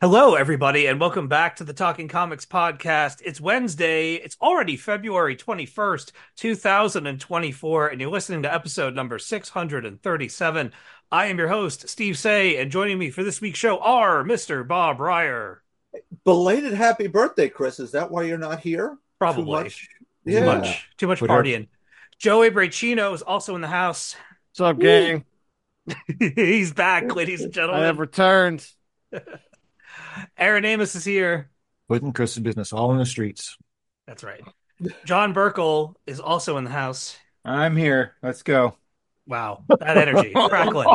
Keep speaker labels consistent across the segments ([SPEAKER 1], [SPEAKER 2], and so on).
[SPEAKER 1] Hello, everybody, and welcome back to the Talking Comics podcast. It's Wednesday. It's already February 21st, 2024, and you're listening to episode number 637. I am your host, Steve Seigh, and joining me for this week's show are Mr. Bob Reyer.
[SPEAKER 2] Belated happy birthday, Chris. Is that why you're not here?
[SPEAKER 1] Probably.
[SPEAKER 2] Too much,
[SPEAKER 1] Too much, too much
[SPEAKER 3] Twitter.
[SPEAKER 1] partying. Joey Braccino is also in the house.
[SPEAKER 3] What's up, gang?
[SPEAKER 1] He's back, ladies and gentlemen.
[SPEAKER 3] I
[SPEAKER 1] gentlemen.
[SPEAKER 3] have returned.
[SPEAKER 1] Aaron Amos is here.
[SPEAKER 4] Putting Chris's business all in the streets.
[SPEAKER 1] That's right. John Burkle is also in the house.
[SPEAKER 3] I'm here. Let's go.
[SPEAKER 1] Wow, that energy. Crackling.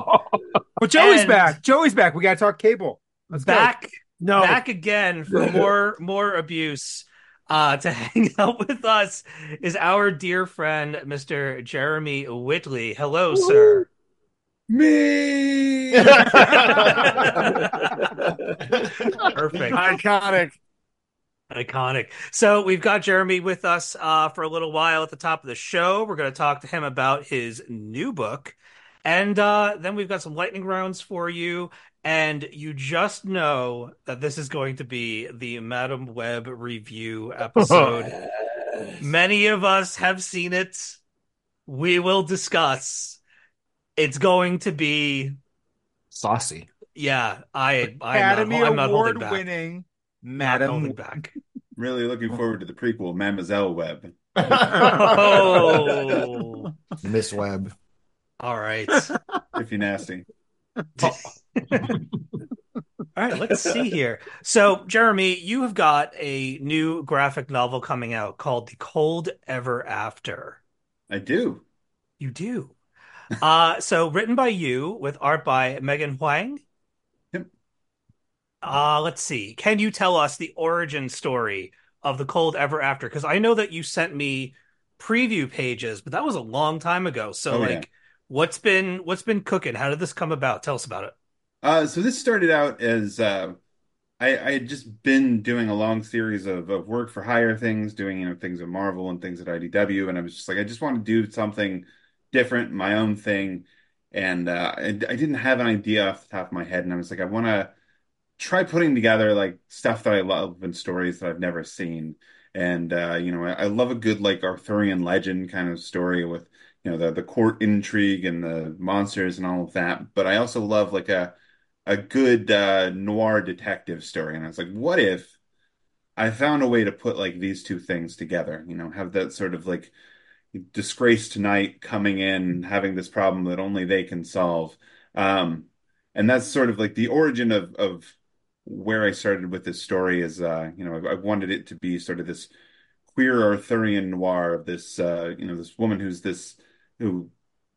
[SPEAKER 3] But Joey's
[SPEAKER 1] And-
[SPEAKER 3] back. Joey's back. We gotta talk cable. Let's
[SPEAKER 1] back
[SPEAKER 3] No.
[SPEAKER 1] back again for more more abuse uh to hang out with us is our dear friend mr jeremy whitley hello sir
[SPEAKER 3] Me.
[SPEAKER 1] perfect
[SPEAKER 3] Iconic.
[SPEAKER 1] iconic so we've got jeremy with us uh for a little while at the top of the show we're going to talk to him about his new book and uh then we've got some lightning rounds for you and you just know that this is going to be the Madame Web review episode. Many of us have seen it. We will discuss. It's going to be,
[SPEAKER 4] Saucy.
[SPEAKER 1] yeah. I, I
[SPEAKER 3] Academy
[SPEAKER 1] I'm not,
[SPEAKER 3] Award
[SPEAKER 1] holding back.
[SPEAKER 3] winning
[SPEAKER 1] Not holding
[SPEAKER 3] Madam.
[SPEAKER 1] back.
[SPEAKER 5] Really looking forward to the prequel, Mademoiselle Web.
[SPEAKER 1] Oh,
[SPEAKER 4] Miss Webb.
[SPEAKER 1] all right.
[SPEAKER 5] If you nasty.
[SPEAKER 1] All right, let's see here. So, Jeremy, you have got a new graphic novel coming out called The Cold Ever After.
[SPEAKER 5] I do.
[SPEAKER 1] You do. Uh, so written by you with art by Megan Huang.
[SPEAKER 5] Yep.
[SPEAKER 1] Uh, let's see. Can you tell us the origin story of The Cold Ever After? Because I know that you sent me preview pages, but that was a long time ago. So,
[SPEAKER 5] Oh,
[SPEAKER 1] like,
[SPEAKER 5] yeah.
[SPEAKER 1] what's been what's been cooking? How did this come about? Tell us about it.
[SPEAKER 5] Uh, so this started out as uh, I, I had just been doing a long series of, of work for higher things, doing you know things at Marvel and things at IDW, and I was just like, I just want to do something different, my own thing, and uh, I, didn't have an idea off the top of my head, and I was like, I want to try putting together like stuff that I love and stories that I've never seen, and uh, you know, I, I love a good like Arthurian legend kind of story with you know the the court intrigue and the monsters and all of that, but I also love like a a good uh, noir detective story. And I was like, what if I found a way to put like these two things together? You know, have that sort of like disgraced knight coming in, having this problem that only they can solve. Um, and that's sort of like the origin of of where I started with this story is, uh, you know, I, I wanted it to be sort of this queer Arthurian noir of this, uh, you know, this woman who's this, who,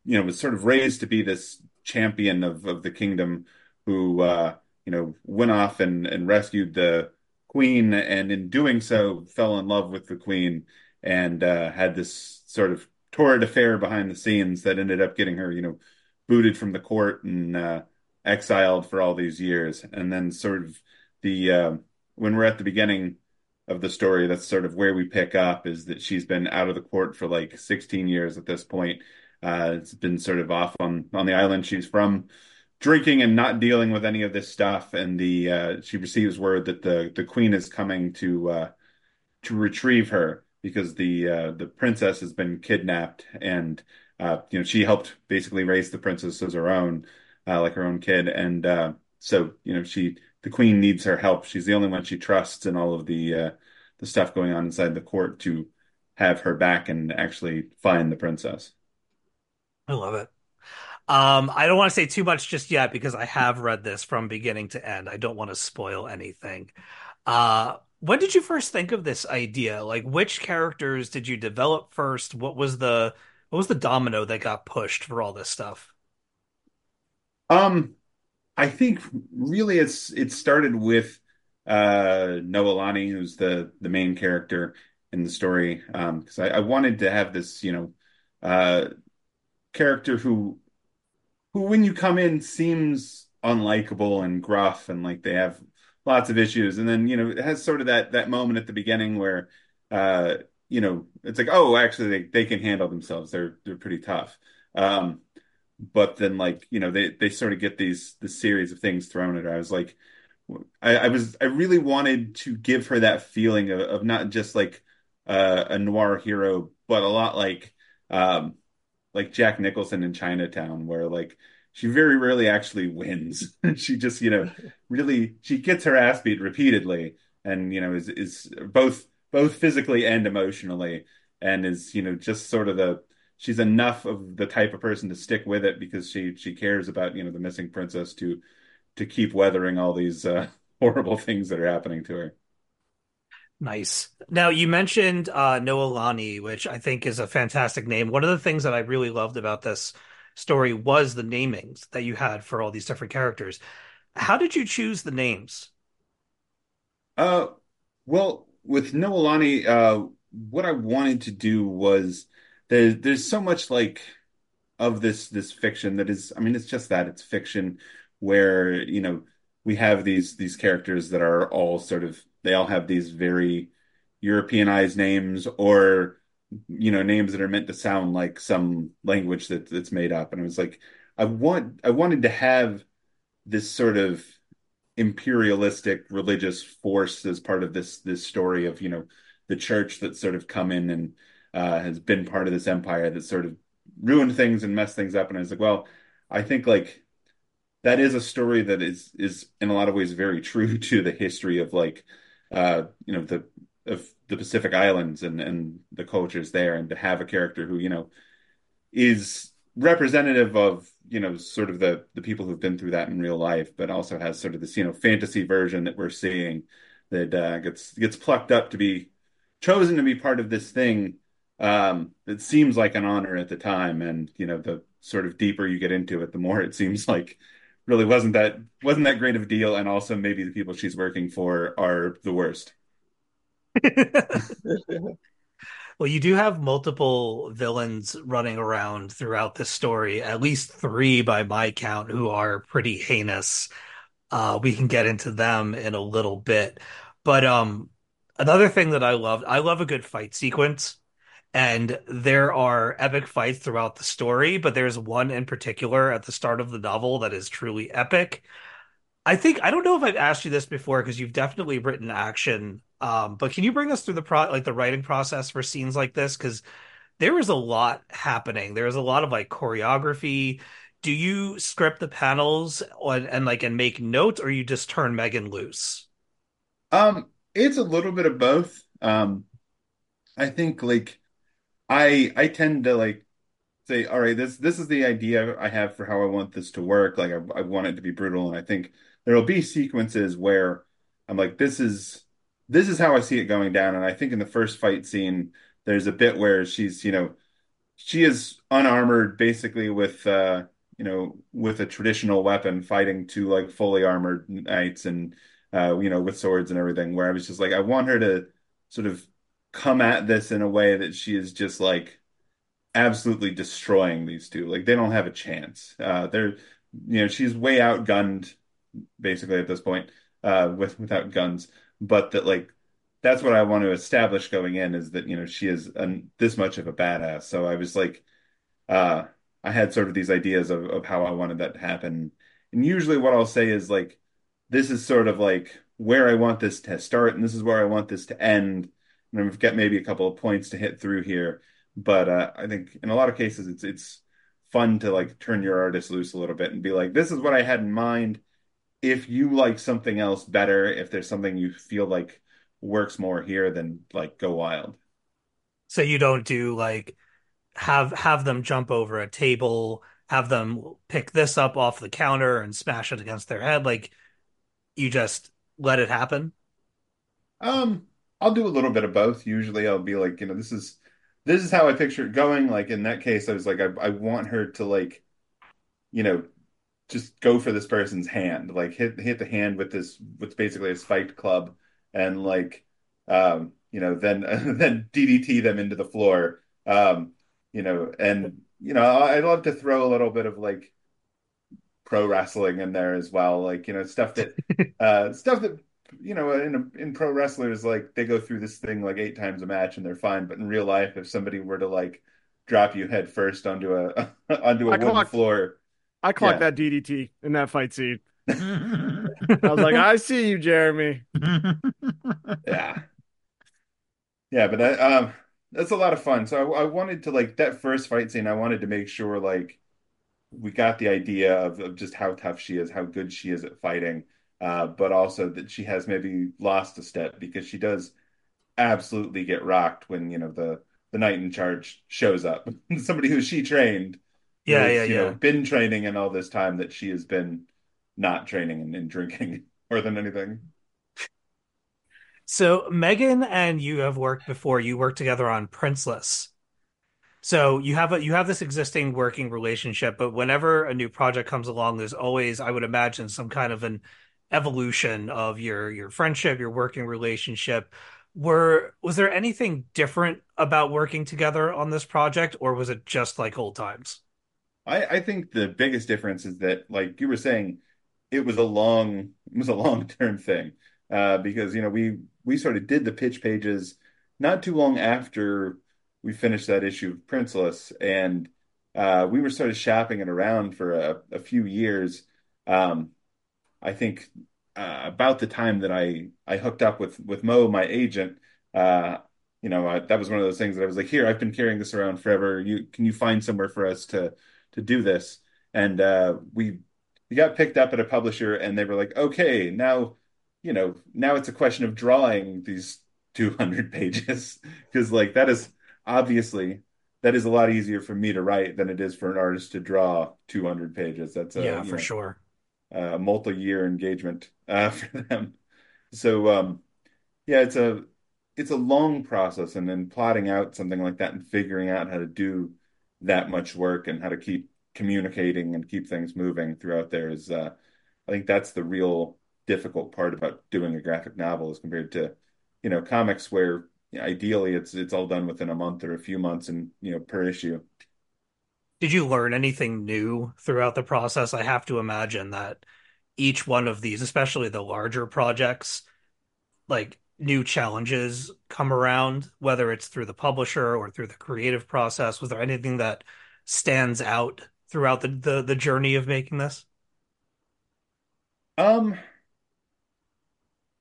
[SPEAKER 5] you know, was sort of raised to be this champion of of the kingdom who uh, you know went off and, and rescued the queen, and in doing so fell in love with the queen and uh, had this sort of torrid affair behind the scenes that ended up getting her, you know, booted from the court and uh, exiled for all these years. And then sort of the uh, when we're at the beginning of the story, that's sort of where we pick up is that she's been out of the court for like 16 years at this point. Uh, it's been sort of off on on the island she's from drinking and not dealing with any of this stuff and the uh she receives word that the the queen is coming to uh to retrieve her because the uh the princess has been kidnapped and uh you know she helped basically raise the princess as her own uh like her own kid and uh so you know she the queen needs her help she's the only one she trusts in all of the uh the stuff going on inside the court to have her back and actually find the princess
[SPEAKER 1] I love it. Um, I don't want to say too much just yet because I have read this from beginning to end. I don't want to spoil anything. Uh, when did you first think of this idea? Like, which characters did you develop first? What was the what was the domino that got pushed for all this stuff?
[SPEAKER 5] Um, I think really it's it started with uh Noelani, who's the the main character in the story. Um, because I, I wanted to have this, you know, uh character who who when you come in seems unlikable and gruff and like they have lots of issues. And then, you know, it has sort of that that moment at the beginning where uh, you know, it's like, oh, actually they, they can handle themselves. They're they're pretty tough. Um but then like you know they they sort of get these this series of things thrown at her. I was like, I, I was I really wanted to give her that feeling of, of not just like uh, a noir hero, but a lot like um, like Jack Nicholson in Chinatown, where like she very rarely actually wins. she just you know really she gets her ass beat repeatedly, and you know is is both both physically and emotionally, and is you know just sort of the she's enough of the type of person to stick with it because she she cares about you know the missing princess to to keep weathering all these uh, horrible things that are happening to her.
[SPEAKER 1] Nice. Now you mentioned uh, Noelani, which I think is a fantastic name. One of the things that I really loved about this story was the namings that you had for all these different characters. How did you choose the names?
[SPEAKER 5] Uh, well, with Noelani, uh, what I wanted to do was there, there's so much like of this this fiction that is, I mean, it's just that it's fiction where, you know, we have these these characters that are all sort of they all have these very Europeanized names or you know names that are meant to sound like some language that that's made up. And I was like I want I wanted to have this sort of imperialistic religious force as part of this this story of you know the church that's sort of come in and uh, has been part of this empire that sort of ruined things and messed things up. And I was like well I think like that is a story that is is in a lot of ways very true to the history of like uh you know the of the Pacific Islands and and the cultures there and to have a character who you know is representative of you know sort of the the people who've been through that in real life but also has sort of this you know fantasy version that we're seeing that uh, gets gets plucked up to be chosen to be part of this thing um that seems like an honor at the time. And you know the sort of deeper you get into it the more it seems like really wasn't that wasn't that great of a deal. And also maybe the people she's working for are the worst
[SPEAKER 1] Well, you do have multiple villains running around throughout this story, at least three by my count, who are pretty heinous. Uh, we can get into them in a little bit. But um, another thing that I love, I love a good fight sequence. And there are epic fights throughout the story, but there's one in particular at the start of the novel that is truly epic. I think I don't know if I've asked you this before because you've definitely written action. Um, but can you bring us through the pro like the writing process for scenes like this? Because there is a lot happening. There is a lot of like choreography. Do you script the panels on, and like and make notes, or you just turn Megan loose?
[SPEAKER 5] um it's a little bit of both um I think like I I tend to like say, all right, this this is the idea I have for how I want this to work. Like I, I want it to be brutal, and I think there'll be sequences where I'm like, this is this is how I see it going down. And I think in the first fight scene, there's a bit where she's, you know, she is unarmored basically with uh, you know, with a traditional weapon fighting two like fully armored knights and uh, you know, with swords and everything, where I was just like, I want her to sort of come at this in a way that she is just like absolutely destroying these two. Like they don't have a chance. Uh, they're, you know, she's way outgunned basically at this point, uh, with without guns. But that like that's what I want to establish going in is that you know she is an, this much of a badass. So I was like, uh, I had sort of these ideas of of how I wanted that to happen. And usually what I'll say is like, this is sort of like where I want this to start, and this is where I want this to end. And I've got maybe a couple of points to hit through here but uh, I think in a lot of cases it's it's fun to like turn your artist loose a little bit and be like, this is what I had in mind. If you like something else better, if there's something you feel like works more here, then like go wild.
[SPEAKER 1] So you don't do like have have them jump over a table, have them pick this up off the counter and smash it against their head. Like you just let it happen.
[SPEAKER 5] Um, I'll do a little bit of both. Usually I'll be like, you know, this is this is how I picture it going. Like in that case, I was like, I, I want her to like, you know, just go for this person's hand, like hit hit the hand with this what's basically a spiked club, and like, um, you know, then then DDT them into the floor, um, you know, and you know, I'd love to throw a little bit of like pro wrestling in there as well, like you know, stuff that uh, stuff that you know, in in pro wrestlers, like they go through this thing like eight times a match and they're fine. But in real life, if somebody were to like drop you head first onto a onto a
[SPEAKER 6] I
[SPEAKER 5] wooden
[SPEAKER 6] clocked-
[SPEAKER 5] floor,
[SPEAKER 6] I clocked
[SPEAKER 5] Yeah.
[SPEAKER 6] that DDT in that fight scene. I was like, I see you, Jeremy.
[SPEAKER 5] Yeah. Yeah, but that um that's a lot of fun. So I, I wanted to like that first fight scene, I wanted to make sure like we got the idea of, of just how tough she is, how good she is at fighting, uh, but also that she has maybe lost a step because she does absolutely get rocked when, you know, the the knight in charge shows up. Somebody who she trained,
[SPEAKER 1] Yeah, yeah,
[SPEAKER 5] you know,
[SPEAKER 1] yeah.
[SPEAKER 5] been training in all this time that she has been not training and, and drinking more than anything.
[SPEAKER 1] So Megan and you have worked before. You worked together on Princeless. So you have a you have this existing working relationship, but whenever a new project comes along, there's always, I would imagine, some kind of an evolution of your your friendship, your working relationship. Were was there anything different about working together on this project, or was it just like old times?
[SPEAKER 5] I, I think the biggest difference is that, like you were saying, it was a long, it was a long term thing. Uh, because you know we we sort of did the pitch pages not too long after we finished that issue of Princeless, and uh, we were sort of shopping it around for a, a few years. Um, I think uh, about the time that I I hooked up with with Mo, my agent, uh, you know, I, that was one of those things that I was like, "Here, I've been carrying this around forever. You can you find somewhere for us to to do this?" And uh, we we got picked up at a publisher, and they were like, "Okay, now, you know, now it's a question of drawing these 200 pages because like that is obviously." That is a lot easier for me to write than it is for an artist to draw 200 pages. That's a,
[SPEAKER 1] Yeah, for
[SPEAKER 5] know,
[SPEAKER 1] sure.
[SPEAKER 5] a multi-year engagement uh, for them. So um, yeah, it's a it's a long process, and then plotting out something like that and figuring out how to do that much work and how to keep communicating and keep things moving throughout there is, uh, I think that's the real difficult part about doing a graphic novel as compared to, you know, comics where you know, ideally it's it's all done within a month or a few months and you know per issue.
[SPEAKER 1] Did you learn anything new throughout the process? I have to imagine that each one of these, especially the larger projects, like new challenges come around, whether it's through the publisher or through the creative process. Was there anything that stands out throughout the the, the journey of making this?
[SPEAKER 5] Um,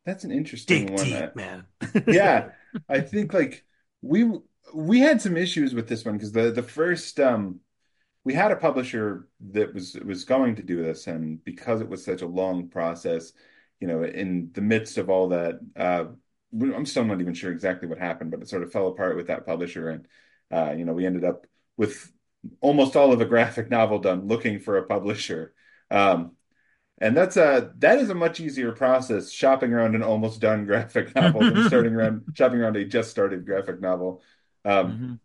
[SPEAKER 5] that's an interesting
[SPEAKER 1] Dig
[SPEAKER 5] one.
[SPEAKER 1] deep, man.
[SPEAKER 5] Yeah, I think like we we had some issues with this one because the the first um we had a publisher that was was going to do this and because it was such a long process, you know, in the midst of all that uh I'm still not even sure exactly what happened, but it sort of fell apart with that publisher and uh you know, we ended up with almost all of a graphic novel done looking for a publisher. Um and that's a that is a much easier process shopping around an almost done graphic novel than starting around shopping around a just started graphic novel. Um,
[SPEAKER 3] Mhm.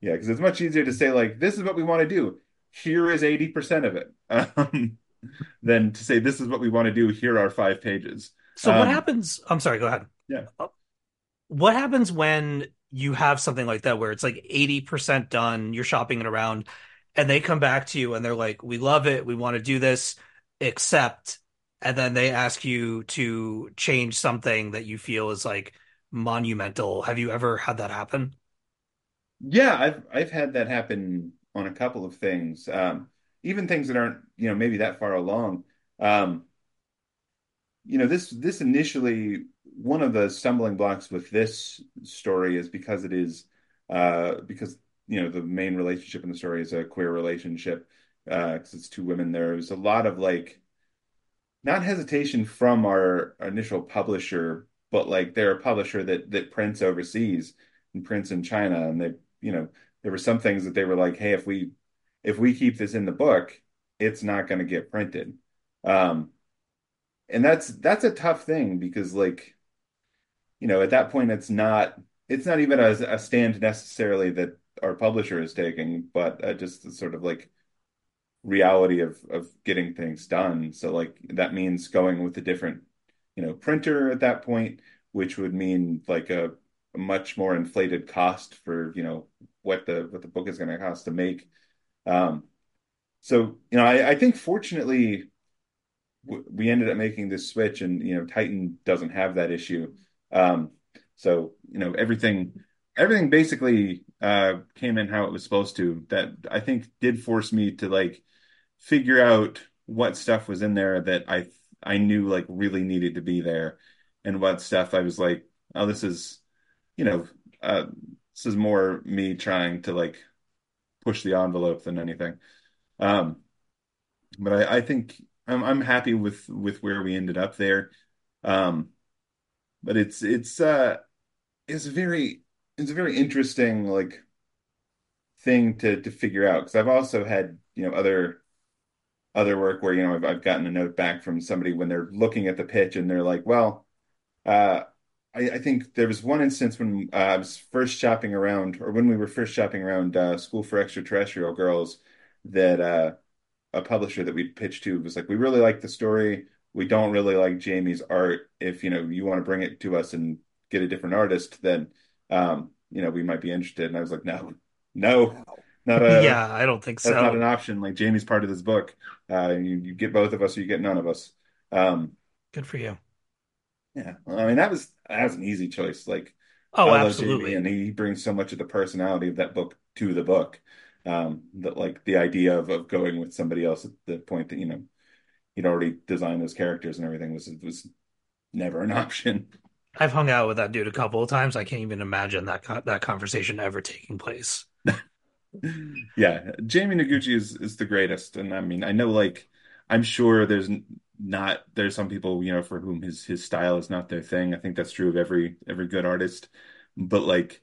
[SPEAKER 5] yeah, because it's much easier to say like this is what we want to do. Here is 80% of it. Um, than to say this is what we want to do. Here are five pages.
[SPEAKER 1] So what
[SPEAKER 5] Um,
[SPEAKER 1] happens? I'm sorry, go ahead.
[SPEAKER 5] Yeah.
[SPEAKER 1] What happens when you have something like that where it's like 80% done, you're shopping it around, and they come back to you and they're like, "We love it, we want to do this, except," and then they ask you to change something that you feel is like monumental. Have you ever had that happen?
[SPEAKER 5] Yeah, I've I've had that happen on a couple of things. Um, even things that aren't, you know, maybe that far along. Um, you know, this this initially one of the stumbling blocks with this story is because it is uh because you know the main relationship in the story is a queer relationship uh because it's two women. There's a lot of like not hesitation from our initial publisher, but like they're a publisher that that prints overseas and prints in China, and they, you know, there were some things that they were like, hey, if we if we keep this in the book, it's not going to get printed. Um, and that's that's a tough thing because like, you know, at that point it's not it's not even a, a stand necessarily that our publisher is taking, but uh, just sort of like reality of of getting things done. So like that means going with a different, you know, printer at that point, which would mean like a, a much more inflated cost for, you know, what the what the book is going to cost to make. Um, so, you know, I, I think fortunately w we ended up making this switch and, you know, Titan doesn't have that issue. Um, so, you know, everything everything basically uh came in how it was supposed to. That I think did force me to like figure out what stuff was in there that I I knew like really needed to be there, and what stuff I was like, oh, this is, you know, uh, this is more me trying to like push the envelope than anything. Um, but I, I think I'm I'm happy with with where we ended up there. Um, but it's it's uh it's very it's a very interesting like thing to to figure out because I've also had you know other other work where you know I've, I've gotten a note back from somebody when they're looking at the pitch and they're like, well, uh, I, I think there was one instance when uh, I was first shopping around, or when we were first shopping around uh, School for Extraterrestrial Girls, that uh, a publisher that we pitched to was like, we really like the story. We don't really like Jamie's art. If you know you want to bring it to us and get a different artist, then um, you know we might be interested. And I was like, no, no, not a
[SPEAKER 1] Yeah, I don't think so.
[SPEAKER 5] that's not an option. Like Jamie's part of this book. Uh, you, you get both of us, or you get none of us. Um,
[SPEAKER 1] Good for you.
[SPEAKER 5] yeah, Well, I mean that was that was an easy choice. Like
[SPEAKER 1] Oh,
[SPEAKER 5] I
[SPEAKER 1] absolutely.
[SPEAKER 5] and he brings so much of the personality of that book to the book. Um, that like the idea of of going with somebody else at the point that you know he'd already designed those characters and everything was was never an option.
[SPEAKER 1] I've hung out with that dude a couple of times. I can't even imagine that co that conversation ever taking place.
[SPEAKER 5] Yeah, Jamie Noguchi is is the greatest, and I mean I know like I'm sure there's not there's some people you know for whom his his style is not their thing. I think that's true of every every good artist, but like.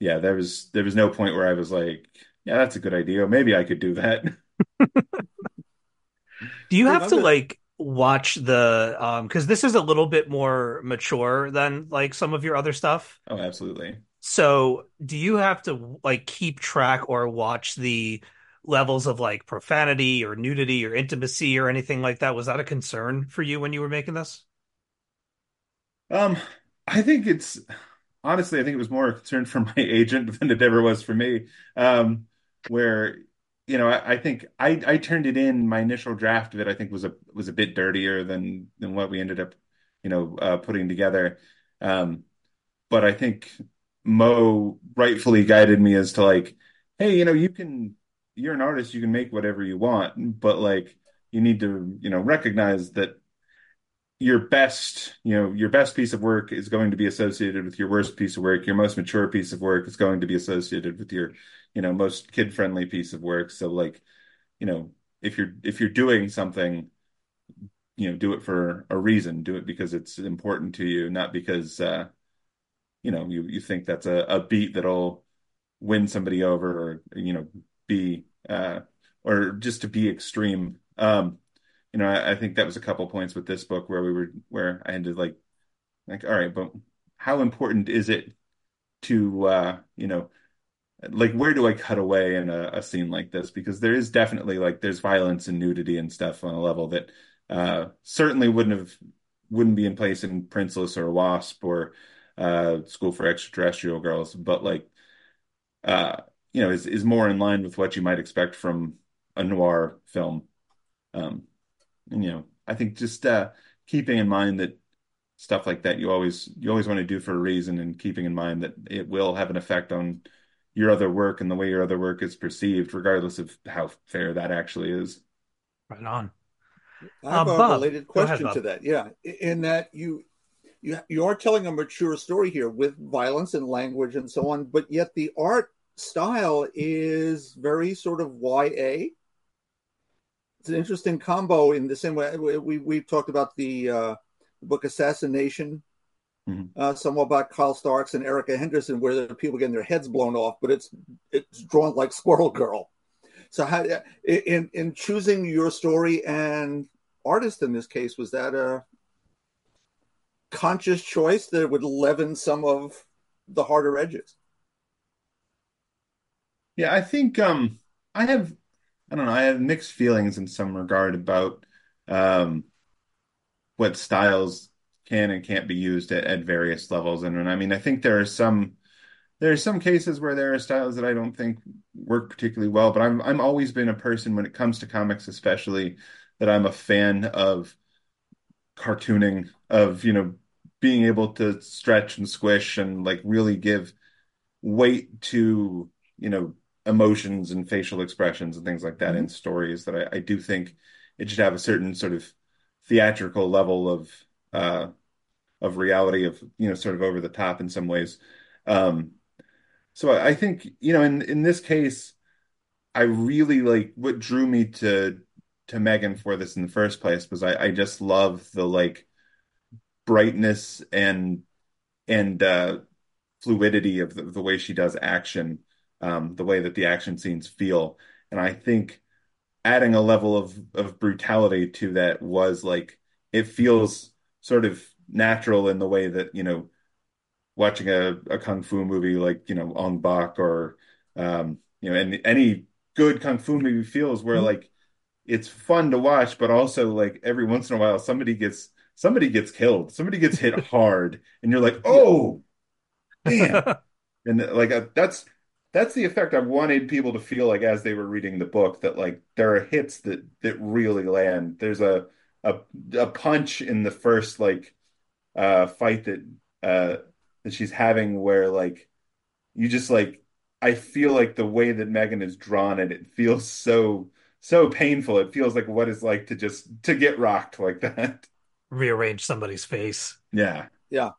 [SPEAKER 5] yeah, there was there was no point where I was like, yeah, that's a good idea. Maybe I could do that.
[SPEAKER 1] Do you
[SPEAKER 2] Dave,
[SPEAKER 1] have to
[SPEAKER 2] gonna
[SPEAKER 1] like watch the um because this is a little bit more mature than like some of your other stuff.
[SPEAKER 5] Oh, absolutely.
[SPEAKER 1] So, do you have to like keep track or watch the levels of like profanity or nudity or intimacy or anything like that? Was that a concern for you when you were making this?
[SPEAKER 5] Um, I think it's honestly, I think it was more a concern for my agent than it ever was for me. Um, where you know, I, I think I I turned it in. My initial draft of it, I think, was a was a bit dirtier than than what we ended up, you know, uh, putting together. Um, but I think Mo rightfully guided me as to like, hey, you know, you can, you're an artist, you can make whatever you want, but like, you need to, you know, recognize that your best, you know, your best piece of work is going to be associated with your worst piece of work. Your most mature piece of work is going to be associated with your, you know, most kid-friendly piece of work. So like, you know, if you're if you're doing something, you know, do it for a reason. Do it because it's important to you, not because uh, you know, you you think that's a, a beat that'll win somebody over or, you know, be uh or just to be extreme. Um, you know, I, I think that was a couple points with this book where we were where I to like like, all right, but how important is it to uh, you know, like where do I cut away in a, a scene like this? Because there is definitely like there's violence and nudity and stuff on a level that uh certainly wouldn't have wouldn't be in place in Princeless or Wasp or uh School for Extraterrestrial Girls, but like uh you know is is more in line with what you might expect from a noir film. Um and you know, I think just uh keeping in mind that stuff like that you always you always want to do for a reason and keeping in mind that it will have an effect on your other work and the way your other work is perceived, regardless of how fair that actually is.
[SPEAKER 1] Right on.
[SPEAKER 2] I
[SPEAKER 1] Uh,
[SPEAKER 2] a
[SPEAKER 1] Bob,
[SPEAKER 2] related
[SPEAKER 1] go ahead,
[SPEAKER 2] question to that. Yeah, in that you you you are telling a mature story here with violence and language and so on, but yet the art style is very sort of YA. It's an interesting combo in the same way we we we've talked about the uh, book Assassin Nation,
[SPEAKER 5] Mhm.
[SPEAKER 2] uh, somewhat Kyle Starks and Erica Henderson, where there are people getting their heads blown off, but it's it's drawn like Squirrel Girl. So how in in choosing your story and artist in this case was that a conscious choice that would leaven some of the harder edges?
[SPEAKER 5] Yeah, I think um I have I don't know, I have mixed feelings in some regard about um what styles can and can't be used at, at various levels. And, and I mean, I think there are some there are some cases where there are styles that I don't think work particularly well, but I'm I'm always been a person when it comes to comics especially that I'm a fan of cartooning, of, you know, being able to stretch and squish and like really give weight to, you know, emotions and facial expressions and things like that
[SPEAKER 2] Mm-hmm.
[SPEAKER 5] in stories that I, I do think it should have a certain sort of theatrical level of uh of reality of you know sort of over the top in some ways. Um, so I, think you know in in this case, I really like what drew me to to Megan for this in the first place was I, I just love the like brightness and and uh, fluidity of the, the, way she does action, um, the way that the action scenes feel, and I think adding a level of of brutality to that was like it feels sort of natural in the way that you know watching a, a kung fu movie like you know Ong Bak or um, you know any any good kung fu movie feels where mm-hmm. like it's fun to watch, but also like every once in a while somebody gets somebody gets killed, somebody gets hit hard, and you're like, oh, damn, and like uh, that's that's the effect I wanted people to feel like as they were reading the book that like there are hits that that really land. There's a a, a punch in the first like uh fight that uh that she's having where like you just like I feel like the way that Megan is drawn it, it feels so so painful. It feels like what it's like to just to get rocked like that.
[SPEAKER 1] Rearrange somebody's face.
[SPEAKER 5] Yeah.
[SPEAKER 2] Yeah.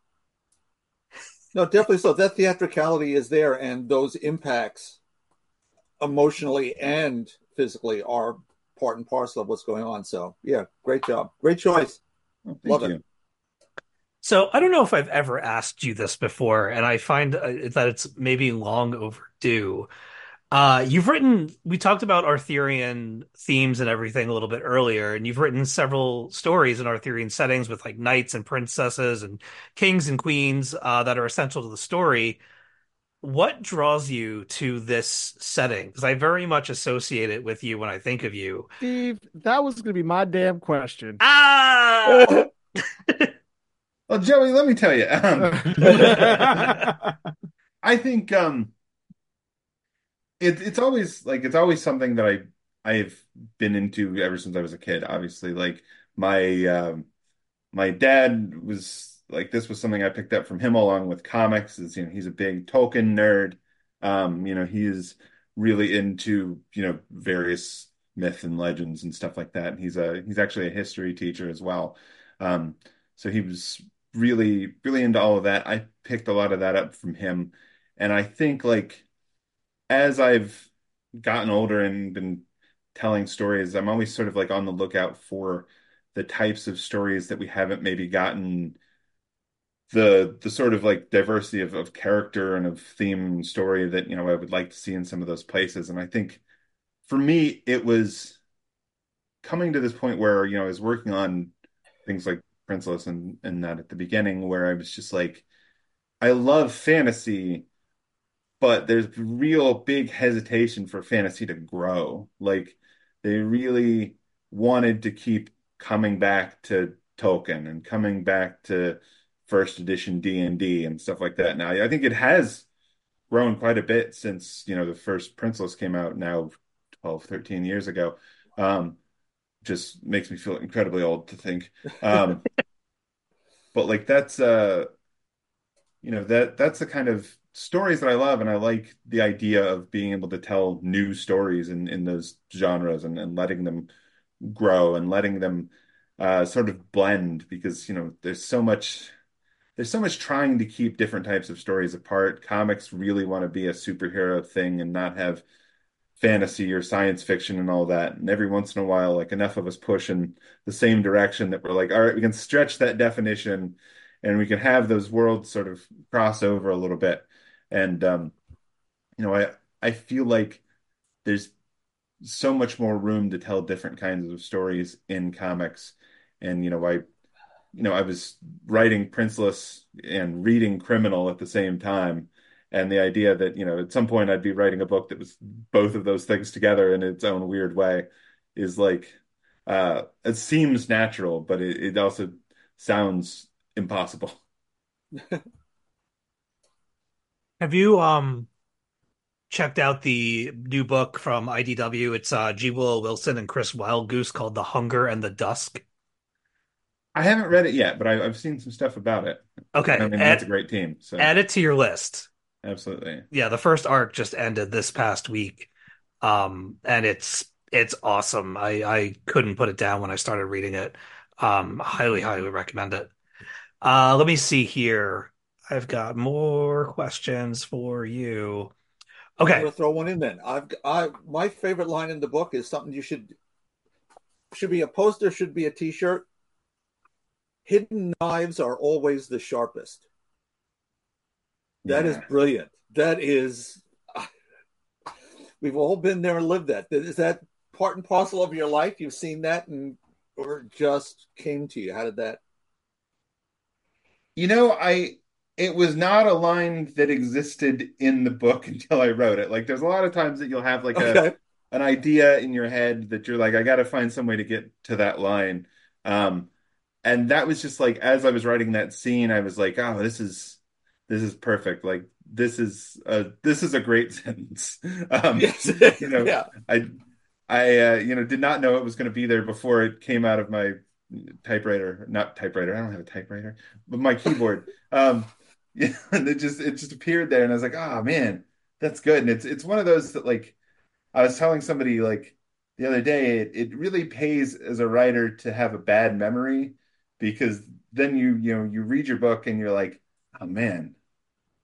[SPEAKER 2] No, definitely so. That theatricality is there, and those impacts emotionally and physically are part and parcel of what's going on. So, yeah, great job. Great choice.
[SPEAKER 5] Oh,
[SPEAKER 2] Love
[SPEAKER 5] you.
[SPEAKER 2] it.
[SPEAKER 1] So I don't know if I've ever asked you this before, and I find uh, that it's maybe long overdue. Uh, you've written, we talked about Arthurian themes and everything a little bit earlier, and you've written several stories in Arthurian settings with like knights and princesses and kings and queens uh, that are essential to the story. What draws you to this setting? Because I very much associate it with you when I think of you.
[SPEAKER 6] Steve, that was going to be my damn question.
[SPEAKER 1] Ah!
[SPEAKER 5] well, Joey, let me tell you. Um, I think um, it, it's always like it's always something that I I've been into ever since I was a kid. Obviously, like my um, my dad was like this was something I picked up from him along with comics. Is you know he's a big Tolkien nerd. Um, you know he is really into you know various myth and legends and stuff like that. And he's a he's actually a history teacher as well. Um, so he was really really into all of that. I picked a lot of that up from him, and I think like as I've gotten older and been telling stories, I'm always sort of like on the lookout for the types of stories that we haven't maybe gotten the the sort of like diversity of, of character and of theme and story that you know I would like to see in some of those places. And I think for me it was coming to this point where you know I was working on things like Princeless and and that at the beginning where I was just like I love fantasy but there's real big hesitation for fantasy to grow. Like they really wanted to keep coming back to Tolkien and coming back to first edition D&D and stuff like that. Now, I think it has grown quite a bit since, you know, the first Princeless came out now 12, 13 years ago. Um, just makes me feel incredibly old to think. Um, but like that's uh you know that that's the kind of stories that I love, and I like the idea of being able to tell new stories in in those genres and, and letting them grow and letting them uh, sort of blend because you know there's so much there's so much trying to keep different types of stories apart. Comics really want to be a superhero thing and not have fantasy or science fiction and all that. And every once in a while, like enough of us push in the same direction that we're like, all right, we can stretch that definition and we can have those worlds sort of cross over a little bit. And um, you know, I I feel like there's so much more room to tell different kinds of stories in comics. And you know, I you know, I was writing Princeless and reading Criminal at the same time. And the idea that, you know, at some point I'd be writing a book that was both of those things together in its own weird way is like uh it seems natural, but it, it also sounds impossible.
[SPEAKER 1] Have you um checked out the new book from IDW? It's uh G. Willow Wilson and Chris Wildgoose called The Hunger and the Dusk.
[SPEAKER 5] I haven't read it yet, but I, have seen some stuff about it.
[SPEAKER 1] Okay,
[SPEAKER 5] I mean add, that's a great team. So
[SPEAKER 1] add it to your list.
[SPEAKER 5] Absolutely.
[SPEAKER 1] Yeah, the first arc just ended this past week, um, and it's it's awesome. I I couldn't put it down when I started reading it. Um, highly, highly recommend it. Uh, let me see here. I've got more questions for you.
[SPEAKER 2] I'm
[SPEAKER 1] Okay.
[SPEAKER 2] gonna throw one in then. I've I my favorite line in the book is something you should should be a poster, should be a t-shirt. Hidden knives are always the sharpest. That is
[SPEAKER 5] Yeah.
[SPEAKER 2] brilliant. That is we've all been there and lived that. Is that part and parcel of your life? You've seen that and or just came to you. How did that
[SPEAKER 5] You know, I it was not a line that existed in the book until I wrote it. Like there's a lot of times that you'll have like a an idea in your head that you're like, I got to find some way to get to that line. Um, and that was just like as I was writing that scene, I was like, oh, this is this is perfect. Like this is a this is a great sentence. Um,
[SPEAKER 2] Yes.
[SPEAKER 5] you know,
[SPEAKER 2] yeah.
[SPEAKER 5] I I uh, you know did not know it was going to be there before it came out of my typewriter, not typewriter. I don't have a typewriter, but my keyboard. Um, yeah, and it just it just appeared there, and I was like, oh man, that's good. And it's it's one of those that like I was telling somebody like the other day, it, it really pays as a writer to have a bad memory because then you you know you read your book and you're like, oh man,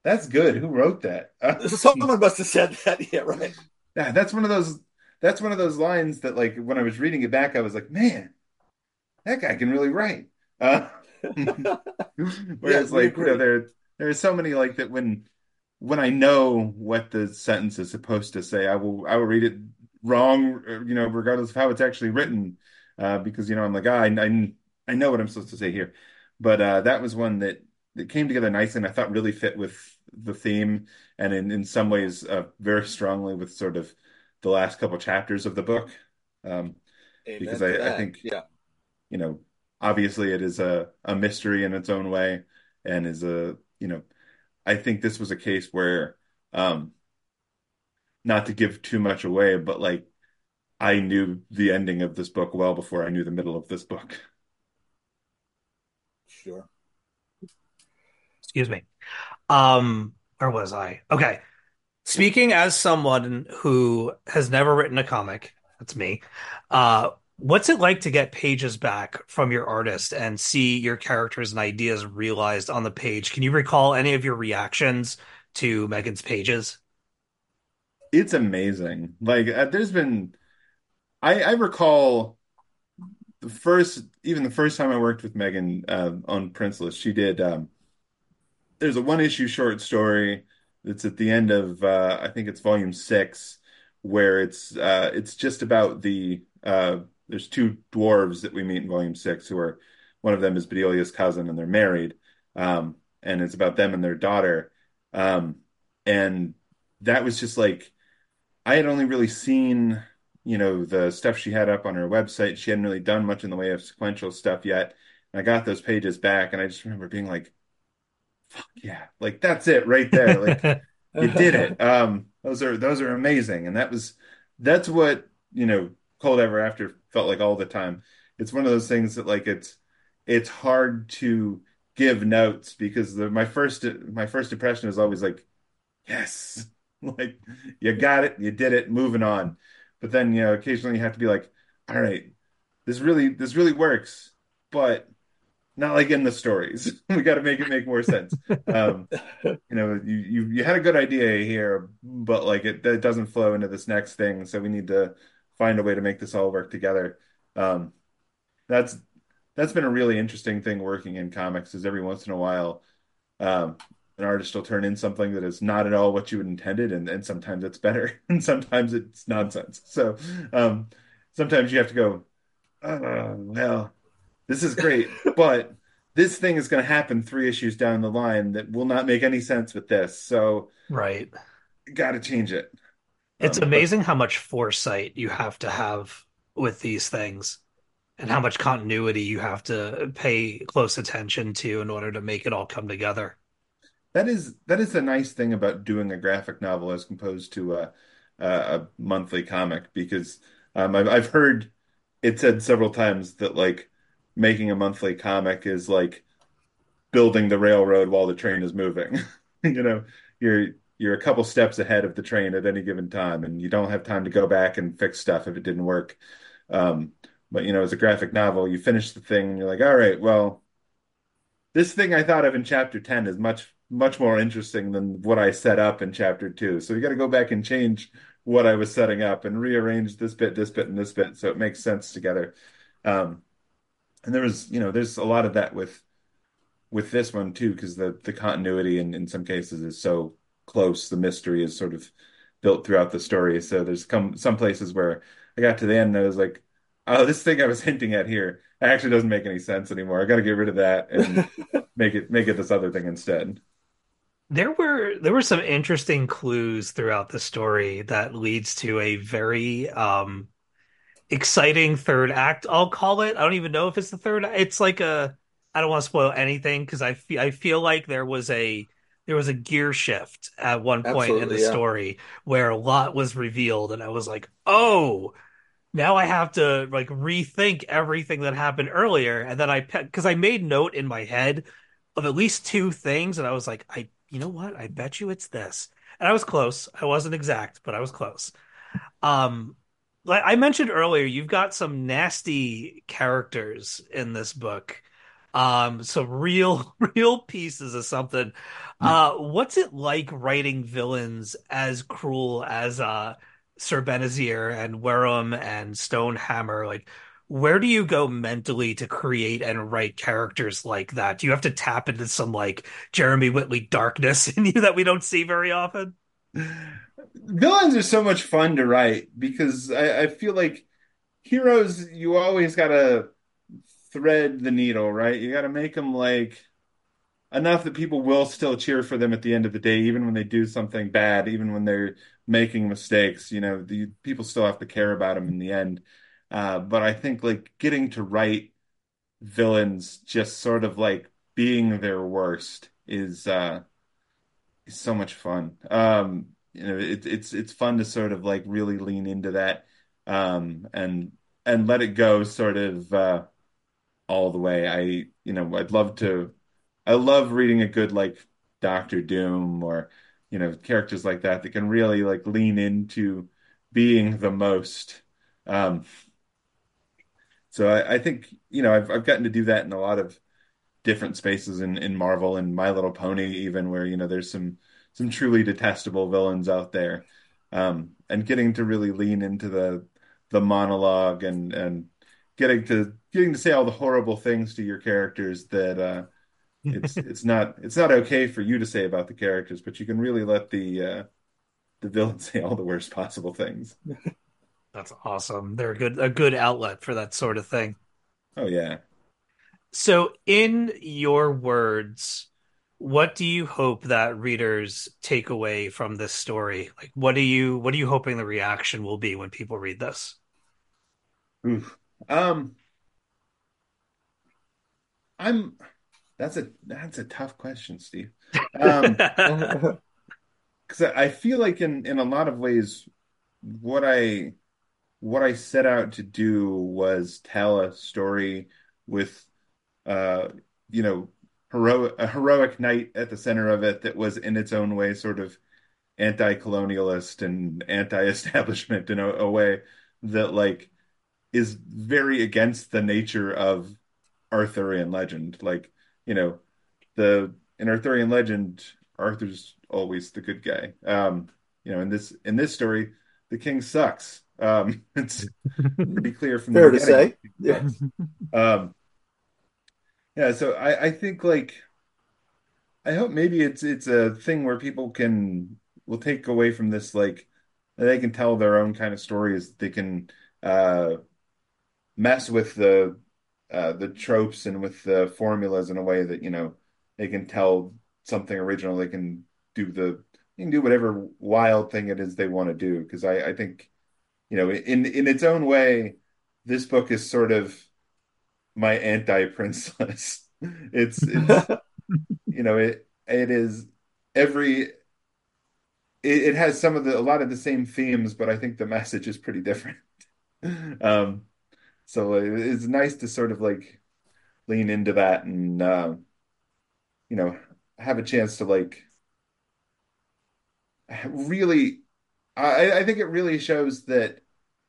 [SPEAKER 5] that's good. Who wrote that?
[SPEAKER 2] Someone must have said that. Yeah, right.
[SPEAKER 5] Yeah, that's one of those that's one of those lines that like when I was reading it back, I was like, man, that guy can really write. Uh, whereas
[SPEAKER 2] we
[SPEAKER 5] like you know, there there are so many like that when when I know what the sentence is supposed to say, I will I will read it wrong, uh, you know, regardless of how it's actually written, uh, because you know I'm like, ah, I, I I know what I'm supposed to say here. But uh, that was one that that came together nicely and I thought really fit with the theme and in in some ways uh, very strongly with sort of the last couple chapters of the book. Um, because I, I think
[SPEAKER 2] Yeah.
[SPEAKER 5] you know, obviously it is a, a mystery in its own way and is a, you know, I think this was a case where, um, not to give too much away, but like I knew the ending of this book well before I knew the middle of this book.
[SPEAKER 2] Sure.
[SPEAKER 1] Excuse me. Um, where was I? Okay. Speaking as someone who has never written a comic, that's me. Uh, what's it like to get pages back from your artist and see your characters and ideas realized on the page? Can you recall any of your reactions to Megan's pages?
[SPEAKER 5] It's amazing. Like uh, there's been, I, I recall the first, even the first time I worked with Megan uh, on Princeless, she did. Um, there's a one issue short story that's at the end of uh, I think it's volume six, where it's uh, it's just about the uh, there's two dwarves that we meet in volume six who are one of them is Bedelia's cousin and they're married, um, and it's about them and their daughter, um, and that was just like I had only really seen you know the stuff she had up on her website. She hadn't really done much in the way of sequential stuff yet. And I got those pages back, and I just remember being like fuck yeah, like that's it right there. Like you did it. Um, those are those are amazing, and that was that's what you know. Cold Ever After felt like all the time. It's one of those things that like it's it's hard to give notes because the my first my first impression is always like yes, like you got it, you did it, moving on. But then you know occasionally you have to be like, all right, this really this really works, but not like in the stories. We got to make it make more sense. Um, you know, you, you you had a good idea here, but like it, it doesn't flow into this next thing, so we need to find a way to make this all work together. Um, that's that's been a really interesting thing working in comics is every once in a while, um, an artist will turn in something that is not at all what you intended, and, and sometimes it's better, and sometimes it's nonsense. So um, sometimes you have to go, oh, well this is great, but this thing is going to happen three issues down the line that will not make any sense with this. So
[SPEAKER 1] Right.
[SPEAKER 5] got to change it.
[SPEAKER 1] It's
[SPEAKER 5] Um, but
[SPEAKER 1] amazing how much foresight you have to have with these things and how much continuity you have to pay close attention to in order to make it all come together.
[SPEAKER 5] that is that is the nice thing about doing a graphic novel as opposed to a a, a monthly comic because um, I've I've heard it said several times that like making a monthly comic is like building the railroad while the train is moving. You know, you're you're a couple steps ahead of the train at any given time, and you don't have time to go back and fix stuff if it didn't work. Um, But you know, as a graphic novel, you finish the thing and you're like, all right, well, this thing I thought of in chapter 10 is much much more interesting than what I set up in chapter 2. So you got to go back and change what I was setting up and rearrange this bit, this bit, and this bit so it makes sense together. Um, and there was, you know, there's a lot of that with with this one too, because the the continuity in in some cases is so close. The mystery is sort of built throughout the story. So there's come some places where I got to the end and I was like, oh, this thing I was hinting at here actually doesn't make any sense anymore. I got to get rid of that and make it make it this other thing instead.
[SPEAKER 1] There were there were some interesting clues throughout the story that leads to a very um exciting third act, I'll call it. I don't even know if it's the third. It's like a I don't want to spoil anything because I feel I feel like there was a there was a gear shift at one point in the
[SPEAKER 2] yeah.
[SPEAKER 1] story where a lot was revealed and I was like, "Oh, now I have to like rethink everything that happened earlier." And then I because I made note in my head of at least two things and I was like, "I you know what? I bet you it's this." And I was close. I wasn't exact, but I was close. Um, like I mentioned earlier, you've got some nasty characters in this book. Um, some real, real pieces of something. Uh, what's it like writing villains as cruel as uh Sir Benazir and Wereham and Stonehammer? Like, where do you go mentally to create and write characters like that? Do you have to tap into some like Jeremy Whitley darkness in you that we don't see very often?
[SPEAKER 5] Villains are so much fun to write because I, I feel like heroes, you always gotta thread the needle, right? You gotta make them like enough that people will still cheer for them at the end of the day, even when they do something bad, even when they're making mistakes. You know, the people still have to care about them in the end. Uh, but I think like getting to write villains just sort of like being their worst is uh so much fun. Um, you know, it, it's it's fun to sort of like really lean into that um and and let it go sort of uh all the way. I, you know, I'd love to I love reading a good like Doctor Doom or you know characters like that that can really like lean into being the most. Um, so I, I think you know I've I've gotten to do that in a lot of different spaces in in Marvel and My Little Pony even where you know there's some some truly detestable villains out there. Um, and getting to really lean into the the monologue and and getting to getting to say all the horrible things to your characters that uh it's it's not it's not okay for you to say about the characters, but you can really let the uh the villain say all the worst possible things.
[SPEAKER 1] That's awesome. They're a good a good outlet for that sort of thing.
[SPEAKER 5] Oh yeah.
[SPEAKER 1] So, in your words, what do you hope that readers take away from this story? Like, what do you what are you hoping the reaction will be when people read this?
[SPEAKER 5] Oof. Um I'm that's a that's a tough question, Steve. Um because I I feel like in in a lot of ways what I what I set out to do was tell a story with uh you know heroic a heroic knight at the center of it that was in its own way sort of anti-colonialist and anti-establishment in a, a way that like is very against the nature of Arthurian legend. Like, you know, the in Arthurian legend, Arthur's always the good guy. Um, you know, in this in this story, the king sucks. Um, it's pretty clear from the
[SPEAKER 2] Fair to say. Yeah.
[SPEAKER 5] Um, yeah, so I, I think like I hope maybe it's it's a thing where people can will take away from this like they can tell their own kind of stories. They can uh mess with the uh the tropes and with the formulas in a way that, you know, they can tell something original. They can do the they can do whatever wild thing it is they want to do. Because I, I think, you know, in in its own way, this book is sort of my anti-Prince list. It's it's you know it it is every it, it has some of the a lot of the same themes, but I think the message is pretty different. Um, so it's nice to sort of like lean into that and uh, you know have a chance to like really I, I think it really shows that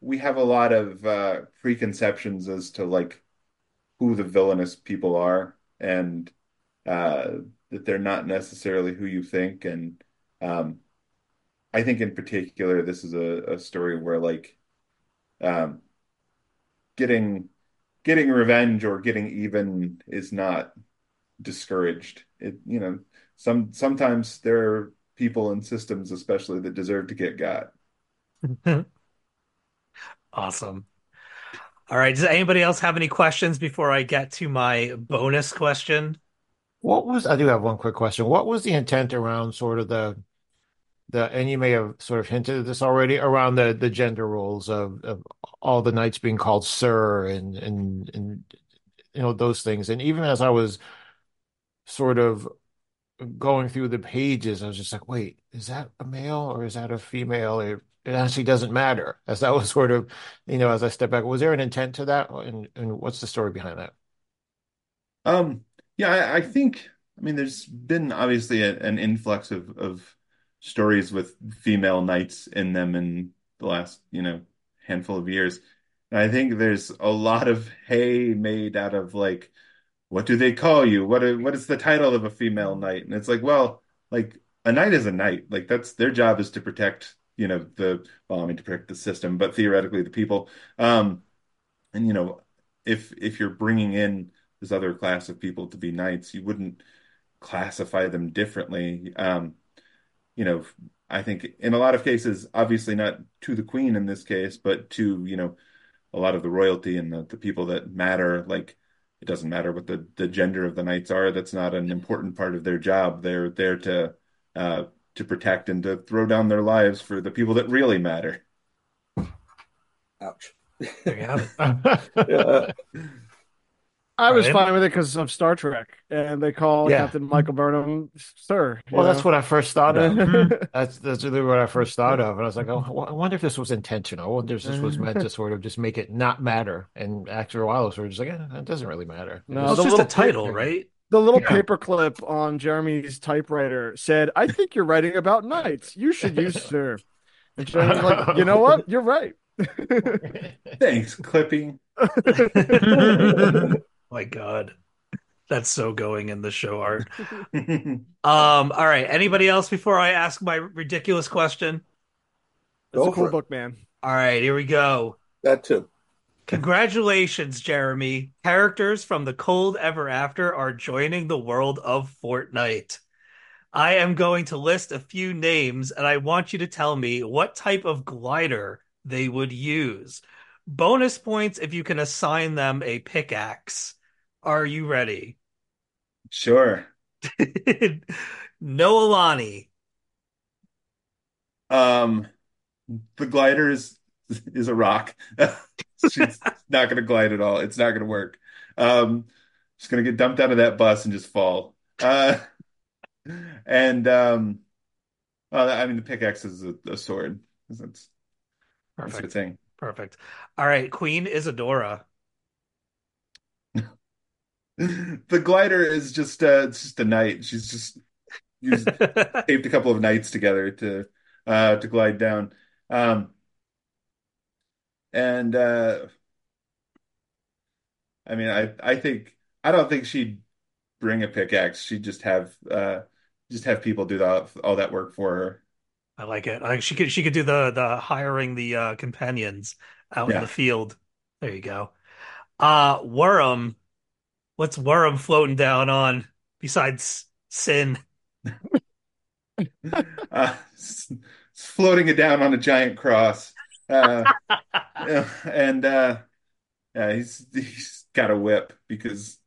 [SPEAKER 5] we have a lot of uh, preconceptions as to like who the villainous people are, and uh, that they're not necessarily who you think. And um, I think in particular, this is a, a story where like um, getting getting revenge or getting even is not discouraged. It, you know, some sometimes there are people and systems, especially that deserve to get got.
[SPEAKER 1] Awesome. All right. Does anybody else have any questions before I get to my bonus question?
[SPEAKER 4] What was, I do have one quick question. What was the intent around sort of the, the, and you may have sort of hinted at this already, around the the gender roles of, of all the knights being called sir and and and you know those things. And even as I was sort of going through the pages, I was just like, wait, is that a male or is that a female? It, it actually doesn't matter. As that was sort of, you know, as I step back, was there an intent to that? And and what's the story behind that?
[SPEAKER 5] Um, yeah, I, I think, I mean, there's been obviously a, an influx of, of stories with female knights in them in the last, you know, handful of years. And I think there's a lot of hay made out of like, what do they call you? What are, what is the title of a female knight? And it's like, well, like a knight is a knight. Like that's their job is to protect, you know, the, well, I mean, to protect the system, but theoretically the people. Um, and you know, if if you're bringing in this other class of people to be knights, you wouldn't classify them differently. Um, you know, I think in a lot of cases, obviously not to the queen in this case, but to, you know, a lot of the royalty and the, the people that matter. Like, it doesn't matter what the, the gender of the knights are. That's not an important part of their job. They're there to uh, to protect and to throw down their lives for the people that really matter.
[SPEAKER 2] Ouch.
[SPEAKER 1] There you have it.
[SPEAKER 2] Yeah.
[SPEAKER 6] I was fine with it because of Star Trek, and they call
[SPEAKER 4] Yeah.
[SPEAKER 6] Captain Michael Burnham Sir. you
[SPEAKER 4] Well, that's what I first thought of.
[SPEAKER 6] Mhm.
[SPEAKER 4] That's that's really what I first thought of, and I was like, oh, I wonder if this was intentional. I wonder if this was meant to sort of just make it not matter. And after a while, I was sort of just like, eh, it doesn't really matter.
[SPEAKER 6] No,
[SPEAKER 1] Well, it's
[SPEAKER 6] the
[SPEAKER 1] just a title,
[SPEAKER 6] paper-
[SPEAKER 1] right?
[SPEAKER 6] The little
[SPEAKER 4] Yeah.
[SPEAKER 6] paperclip on Jeremy's typewriter said, "I think you're writing about knights. You should use Sir." And Jeremy's like, "You know what? You're right."
[SPEAKER 5] Thanks, Clippy.
[SPEAKER 1] My God. That's so going in the show art. Um, all right. Anybody else before I ask my ridiculous question?
[SPEAKER 6] It's a cool
[SPEAKER 2] it.
[SPEAKER 6] book, man.
[SPEAKER 1] All right, here we go.
[SPEAKER 2] That too.
[SPEAKER 1] Congratulations, Jeremy. Characters from the Cold Ever After are joining the world of Fortnite. I am going to list a few names and I want you to tell me what type of glider they would use. Bonus points if you can assign them a pickaxe. Are you ready?
[SPEAKER 5] Sure.
[SPEAKER 1] Noelani.
[SPEAKER 5] Um, the glider is is a rock. She's not going to glide at all. It's not going to work. Um, she's going to get dumped out of that bus and just fall. Uh, and um, well, I mean, the pickaxe is a, a sword. That's, that's the
[SPEAKER 1] Perfect.
[SPEAKER 5] thing.
[SPEAKER 1] Perfect. All right, Queen Isadora.
[SPEAKER 5] The glider is just uh, it's just a knight. She's just used taped a couple of knights together to uh to glide down. Um, and uh, I mean, I I think I don't think she'd bring a pickaxe. She'd just have uh just have people do the, all that work for her.
[SPEAKER 1] I like it. I think she could she could do the the hiring the uh companions out in the field. There you go. Uh Worm. What's Worm floating down on besides sin?
[SPEAKER 5] Uh, floating it down on a giant cross. Uh, and uh, yeah, he's he's got a whip because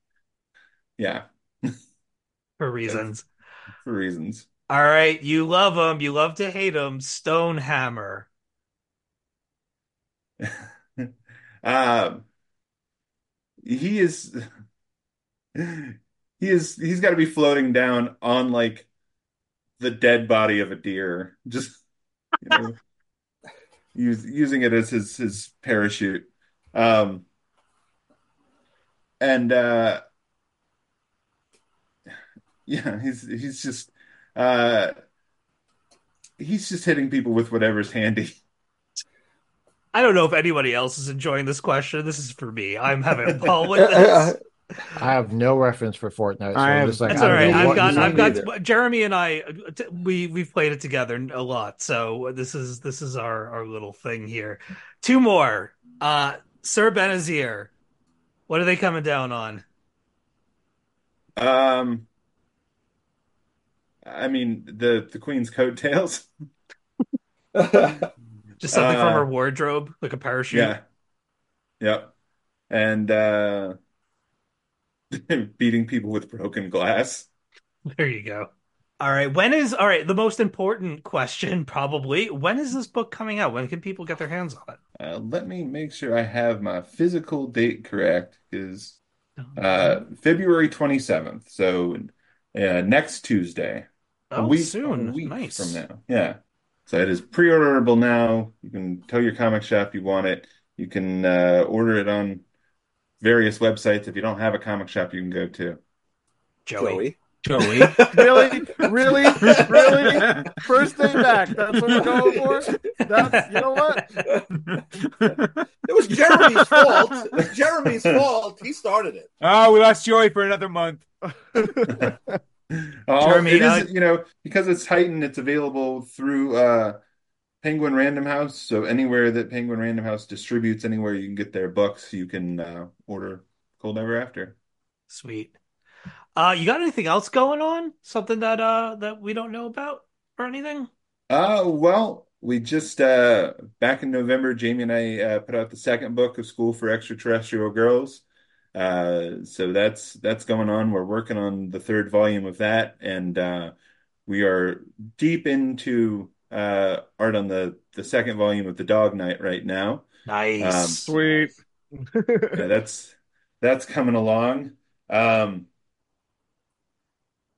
[SPEAKER 5] yeah,
[SPEAKER 1] For reasons.
[SPEAKER 5] for reasons.
[SPEAKER 1] All right, you love him, you love to hate him. Stonehammer.
[SPEAKER 5] Um, he is he is he's got to be floating down on like the dead body of a deer, just you know, use, using it as his his parachute. Um, and uh, yeah, he's he's just uh, he's just hitting people with whatever's handy.
[SPEAKER 1] I don't know if anybody else is enjoying this question. This is for me. I'm having a ball with this.
[SPEAKER 4] I have no reference for Fortnite, so
[SPEAKER 3] I
[SPEAKER 4] I'm
[SPEAKER 3] have-
[SPEAKER 4] just like,
[SPEAKER 1] That's
[SPEAKER 4] I
[SPEAKER 1] all
[SPEAKER 4] don't
[SPEAKER 1] right.
[SPEAKER 4] know
[SPEAKER 1] I've got, I've
[SPEAKER 4] mean.
[SPEAKER 1] got Jeremy and I. We we've played it together a lot, so this is this is our our little thing here. Two more. Uh, Sir Benazir, what are they coming down on?
[SPEAKER 5] Um, I mean the the Queen's coattails.
[SPEAKER 1] Just something from
[SPEAKER 5] Uh,
[SPEAKER 1] her wardrobe, like a parachute.
[SPEAKER 5] Yeah. Yep. And uh beating people with broken glass.
[SPEAKER 1] There you go. All right. When is all right? The most important question, probably. When is this book coming out? When can people get their hands on it?
[SPEAKER 5] Uh, let me make sure I have my physical date correct Is uh February 27th. So uh, next Tuesday. A
[SPEAKER 1] oh,
[SPEAKER 5] week,
[SPEAKER 1] soon.
[SPEAKER 5] a week
[SPEAKER 1] nice.
[SPEAKER 5] from now. Yeah. So it is pre-orderable now. You can tell your comic shop you want it. You can uh, order it on various websites. If you don't have a comic shop, you can go to.
[SPEAKER 1] Joey.
[SPEAKER 2] Joey.
[SPEAKER 3] Joey.
[SPEAKER 6] Really? Really? Really? First day back. That's what we're going for? That's, you know what?
[SPEAKER 2] It was Jeremy's fault. It was Jeremy's fault. He started it.
[SPEAKER 3] oh, we lost Joey for another month.
[SPEAKER 5] Oh,
[SPEAKER 1] Jeremy,
[SPEAKER 5] it is, you know, because it's Titan, it's available through uh, Penguin Random House. So anywhere that Penguin Random House distributes, anywhere you can get their books, you can uh, order Cold Ever After.
[SPEAKER 1] Sweet. Uh, you got anything else going on? Something that uh that we don't know about or anything?
[SPEAKER 5] Uh, well, we just uh, back in November, Jamie and I uh, put out the second book of School for Extraterrestrial Girls. Uh, so that's that's going on. We're working on the third volume of that, and uh, we are deep into uh, art on the the second volume of The Dog Knight right now.
[SPEAKER 1] Nice.
[SPEAKER 5] Um,
[SPEAKER 6] Sweet.
[SPEAKER 5] Yeah, that's that's coming along. Um,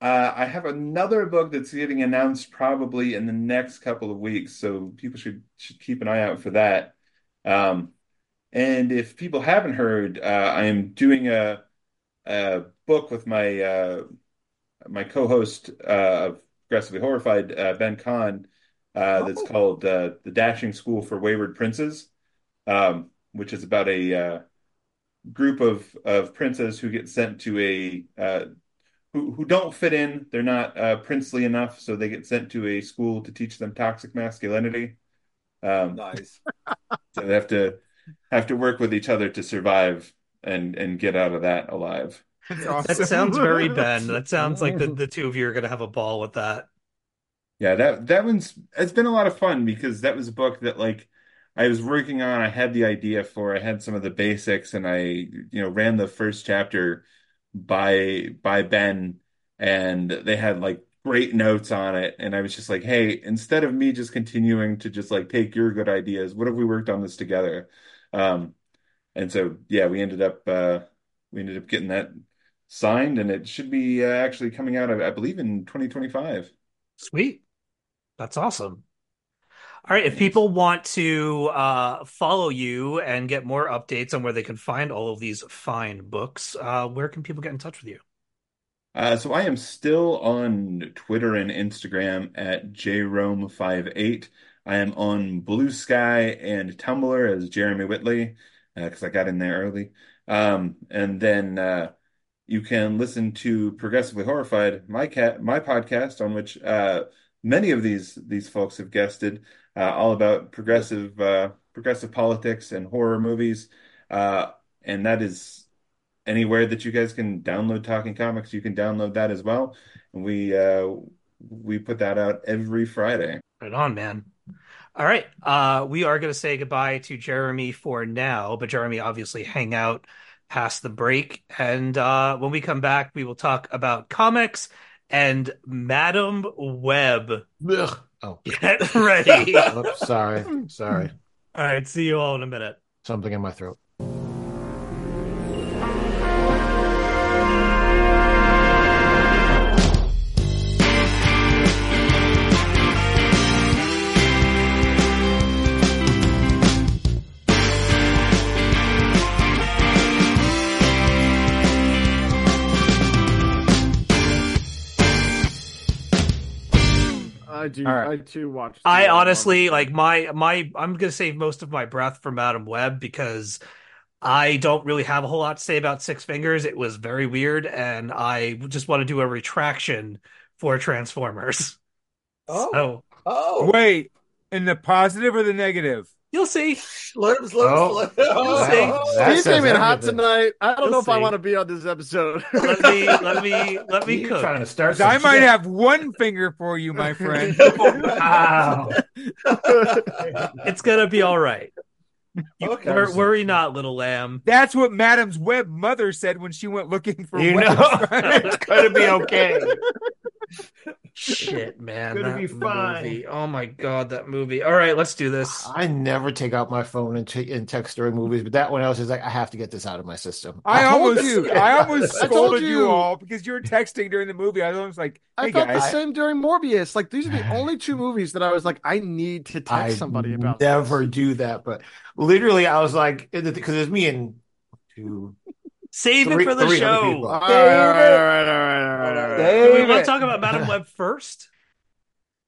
[SPEAKER 5] uh, I have another book that's getting announced probably in the next couple of weeks, so people should should keep an eye out for that. Um, and if people haven't heard, uh, I am doing a a book with my uh, my co-host uh, of Aggressively Horrified, uh, Ben Kahn, uh, that's
[SPEAKER 2] Oh.
[SPEAKER 5] called uh, The Dashing School for Wayward Princes, um, which is about a uh, group of of princes who get sent to a uh, who who don't fit in. They're not uh, princely enough, so they get sent to a school to teach them toxic masculinity. Um,
[SPEAKER 2] Nice.
[SPEAKER 5] so they have to have to work with each other to survive and and get out of that alive.
[SPEAKER 3] That's
[SPEAKER 1] that sounds very Ben. That sounds like the, the two of you are gonna have a ball with that.
[SPEAKER 5] Yeah, that that one's it's been a lot of fun because that was a book that like I was working on. I had the idea for. I had some of the basics, and I you know ran the first chapter by by Ben, and they had like great notes on it. And I was just like, hey, instead of me just continuing to just like take your good ideas, what if we worked on this together? Um, and so yeah, we ended up uh, we ended up getting that signed, and it should be uh, actually coming out, I, I believe, in 2025.
[SPEAKER 1] Sweet. That's awesome. All right, if people want to uh, follow you and get more updates on where they can find all of these fine books, uh, where can people get in touch with you?
[SPEAKER 5] Uh, so I am still on Twitter and Instagram at jrome58. I am on Blue Sky and Tumblr as Jeremy Whitley because I got in there early. Um, and then uh, you can listen to Progressively Horrified, my cat, my podcast, on which uh, many of these these folks have guested, uh, all about progressive uh, progressive politics and horror movies. Uh, and that is anywhere that you guys can download Talking Comics, you can download that as well. And we uh we put that out every Friday.
[SPEAKER 1] Right on, man. All right. Uh, we are going to say goodbye to Jeremy for now, but Jeremy obviously hang out past the break. And uh, when we come back, we will talk about comics and Madame Web.
[SPEAKER 4] Ugh. Oh,
[SPEAKER 1] Get ready.
[SPEAKER 4] oops, sorry, sorry.
[SPEAKER 1] All right, See you all in a minute.
[SPEAKER 4] Something in my throat.
[SPEAKER 6] Do.
[SPEAKER 3] All right.
[SPEAKER 6] I too watched.
[SPEAKER 1] I honestly
[SPEAKER 6] Marvel.
[SPEAKER 1] like my my I'm gonna save most of my breath for Madame Web because I don't really have a whole lot to say about Six Fingers. It was very weird, and I just want to do a retraction for Transformers.
[SPEAKER 2] Oh,
[SPEAKER 1] So
[SPEAKER 2] oh,
[SPEAKER 3] Wait, in the positive or the negative?
[SPEAKER 1] You'll see.
[SPEAKER 2] let him, let him,
[SPEAKER 4] Oh.
[SPEAKER 2] let
[SPEAKER 1] You'll see.
[SPEAKER 2] oh.
[SPEAKER 4] That
[SPEAKER 6] came in hot tonight. I don't
[SPEAKER 1] You'll
[SPEAKER 6] know if I want to be on this episode.
[SPEAKER 1] Let me let me let me
[SPEAKER 4] You're
[SPEAKER 1] cook.
[SPEAKER 4] trying to start
[SPEAKER 3] 'Cause I might
[SPEAKER 4] shit.
[SPEAKER 3] have one finger for you, my friend.
[SPEAKER 4] Wow.
[SPEAKER 1] It's gonna be all right.
[SPEAKER 2] Okay.
[SPEAKER 1] Wor- worry not, little lamb.
[SPEAKER 3] That's what Madam's web mother said when she went looking for
[SPEAKER 4] You
[SPEAKER 3] webs,
[SPEAKER 4] know,
[SPEAKER 3] right?
[SPEAKER 4] it's gonna be okay.
[SPEAKER 1] Shit, man.
[SPEAKER 4] Gonna
[SPEAKER 1] that
[SPEAKER 4] be fine.
[SPEAKER 1] movie. Oh my god, that movie. All right, let's do this.
[SPEAKER 4] I never take out my phone and, t- and text during movies, but that one else is like I have to get this out of my system.
[SPEAKER 3] I,
[SPEAKER 6] told
[SPEAKER 3] almost,
[SPEAKER 6] you.
[SPEAKER 3] I almost
[SPEAKER 6] I told
[SPEAKER 3] scolded you.
[SPEAKER 6] you.
[SPEAKER 3] all because you were texting during the movie. I was almost like,
[SPEAKER 6] I
[SPEAKER 3] "Hey
[SPEAKER 6] felt the
[SPEAKER 3] guys,
[SPEAKER 6] same during Morbius. Like these are the only two movies that I was like, I need to text
[SPEAKER 4] I
[SPEAKER 6] somebody about.
[SPEAKER 4] never do that, but literally, I was like, because it's me and two,
[SPEAKER 1] Save
[SPEAKER 4] Three-
[SPEAKER 1] it for the show.
[SPEAKER 6] All right, all right, all right, all right, all right, all right.
[SPEAKER 1] Do we want to talk about Madame Web first?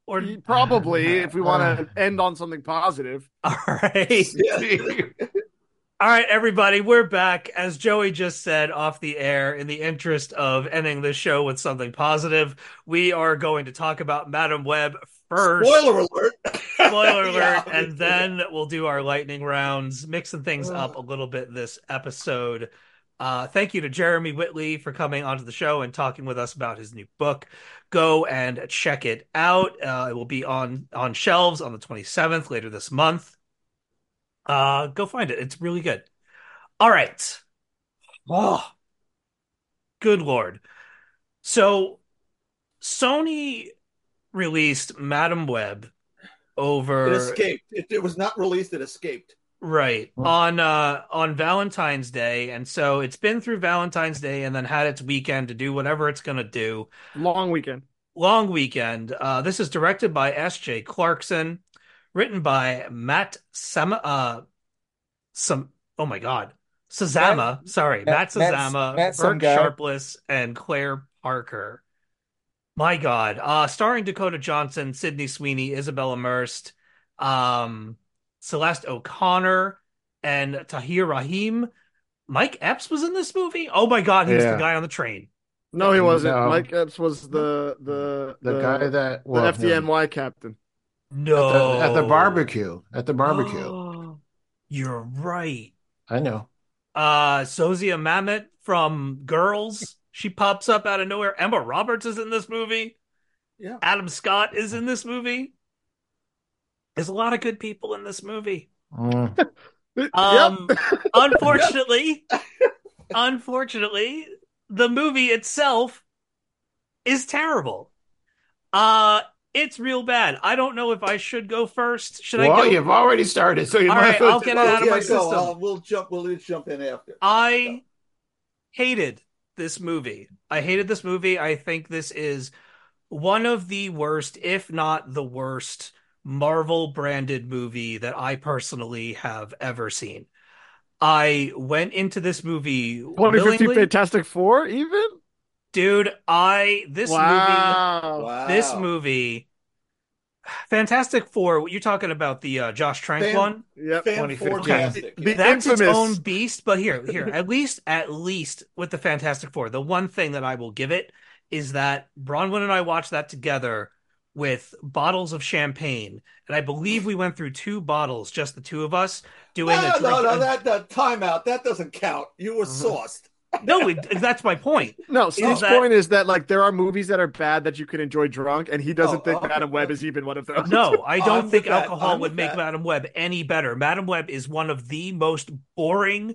[SPEAKER 1] Or
[SPEAKER 6] Probably, if we want to uh, end on something positive.
[SPEAKER 1] All right. all right, everybody, we're back. As Joey just said off the air, in the interest of ending this show with something positive, we are going to talk about Madame Web first.
[SPEAKER 2] Spoiler alert.
[SPEAKER 1] Spoiler
[SPEAKER 2] Yeah.
[SPEAKER 1] alert. And then we'll do our lightning rounds, mixing things uh. up a little bit this episode. Uh, thank you to Jeremy Whitley for coming onto the show and talking with us about his new book. Go and check it out. Uh, it will be on on shelves on the 27th later this month. Uh, go find it. It's really good. All right. Oh, good lord. So, Sony released Madame Web over
[SPEAKER 2] It escaped. It, it was not released. It escaped.
[SPEAKER 1] Right. On uh on Valentine's Day. And so it's been through Valentine's Day and then had its weekend to do whatever it's gonna do.
[SPEAKER 6] Long weekend.
[SPEAKER 1] Long weekend. Uh this is directed by S.J. Clarkson, written by Matt Sam uh some oh my god. Sazama, sorry, Matt
[SPEAKER 3] Matt- Matt-
[SPEAKER 1] Sazama,
[SPEAKER 3] Matt some
[SPEAKER 1] Sharpless, and Claire Parker. My God. Uh starring Dakota Johnson, Sydney Sweeney, Isabella Merced, um, Celeste O'Connor, and Tahar Rahim. Mike Epps was in this movie. Oh my God, he was the guy on the train.
[SPEAKER 6] No, he wasn't.
[SPEAKER 4] No.
[SPEAKER 6] Mike Epps was the the
[SPEAKER 4] the guy that was.
[SPEAKER 6] the
[SPEAKER 4] well, no,
[SPEAKER 6] FDNY captain.
[SPEAKER 1] No,
[SPEAKER 4] at the, at the barbecue, at the barbecue.
[SPEAKER 1] You're right.
[SPEAKER 4] I know.
[SPEAKER 1] Uh, Zosia Mamet from Girls. She pops up out of nowhere. Emma Roberts is in this movie.
[SPEAKER 2] Yeah.
[SPEAKER 1] Adam Scott is in this movie. There's a lot of good people in this movie.
[SPEAKER 4] Mm.
[SPEAKER 1] Um, unfortunately, unfortunately, the movie itself is terrible. Uh, it's real bad. I don't know if I should go first. Should I
[SPEAKER 4] well,
[SPEAKER 1] go?
[SPEAKER 4] you've already started, so you
[SPEAKER 1] All
[SPEAKER 4] might
[SPEAKER 1] right, I'll get it out of my
[SPEAKER 2] yeah, go.
[SPEAKER 1] system.
[SPEAKER 2] I'll- we'll jump. We'll just jump in after.
[SPEAKER 1] I hated this movie. I hated this movie. I think this is one of the worst, if not the worst, Marvel branded movie that I personally have ever seen. I went into this movie
[SPEAKER 6] 2050
[SPEAKER 1] willingly.
[SPEAKER 6] Fantastic Four, even?
[SPEAKER 1] Dude, I this movie
[SPEAKER 6] wow.
[SPEAKER 2] Wow.
[SPEAKER 1] this movie Fantastic Four, you're talking about the uh, Josh Trank
[SPEAKER 2] Fan-
[SPEAKER 1] one?
[SPEAKER 6] Yep.
[SPEAKER 2] Fan
[SPEAKER 4] 2015.
[SPEAKER 2] fantastic.
[SPEAKER 6] The
[SPEAKER 1] That's its own beast, but here, here, at least, at least with the Fantastic Four, the one thing that I will give it is that Bronwyn and I watched that together with bottles of champagne, and I believe we went through two bottles, just the two of us, doing
[SPEAKER 2] no,
[SPEAKER 1] a
[SPEAKER 2] no,
[SPEAKER 1] drink.
[SPEAKER 2] no, that, that timeout. That doesn't count. You were mm-hmm. sauced.
[SPEAKER 1] no, it- that's my point.
[SPEAKER 6] No, Steve's
[SPEAKER 1] that-
[SPEAKER 6] point is that like there are movies that are bad that you can enjoy drunk, and he doesn't
[SPEAKER 2] Oh,
[SPEAKER 6] think
[SPEAKER 2] oh,
[SPEAKER 6] Madame Web is even one of those.
[SPEAKER 1] No, I don't
[SPEAKER 2] with
[SPEAKER 1] think alcohol would make
[SPEAKER 2] that.
[SPEAKER 1] Madame Web any better. Madame Web is one of the most boring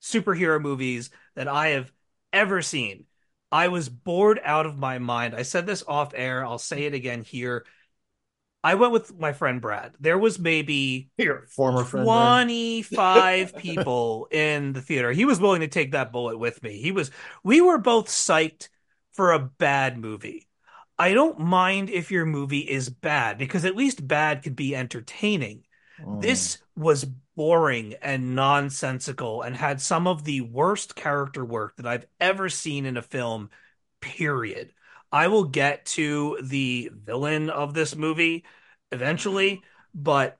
[SPEAKER 1] superhero movies that I have ever seen. I was bored out of my mind. I said this off air. I'll say it again here. I went with my friend Brad. There was maybe
[SPEAKER 4] Here, former friend. Ryan.
[SPEAKER 1] 25 people in the theater. He was willing to take that bullet with me. He was we were both psyched for a bad movie. I don't mind if your movie is bad because at least bad could be entertaining.
[SPEAKER 4] Mm.
[SPEAKER 1] This was boring and nonsensical and had some of the worst character work that I've ever seen in a film, period. I will get to the villain of this movie eventually, but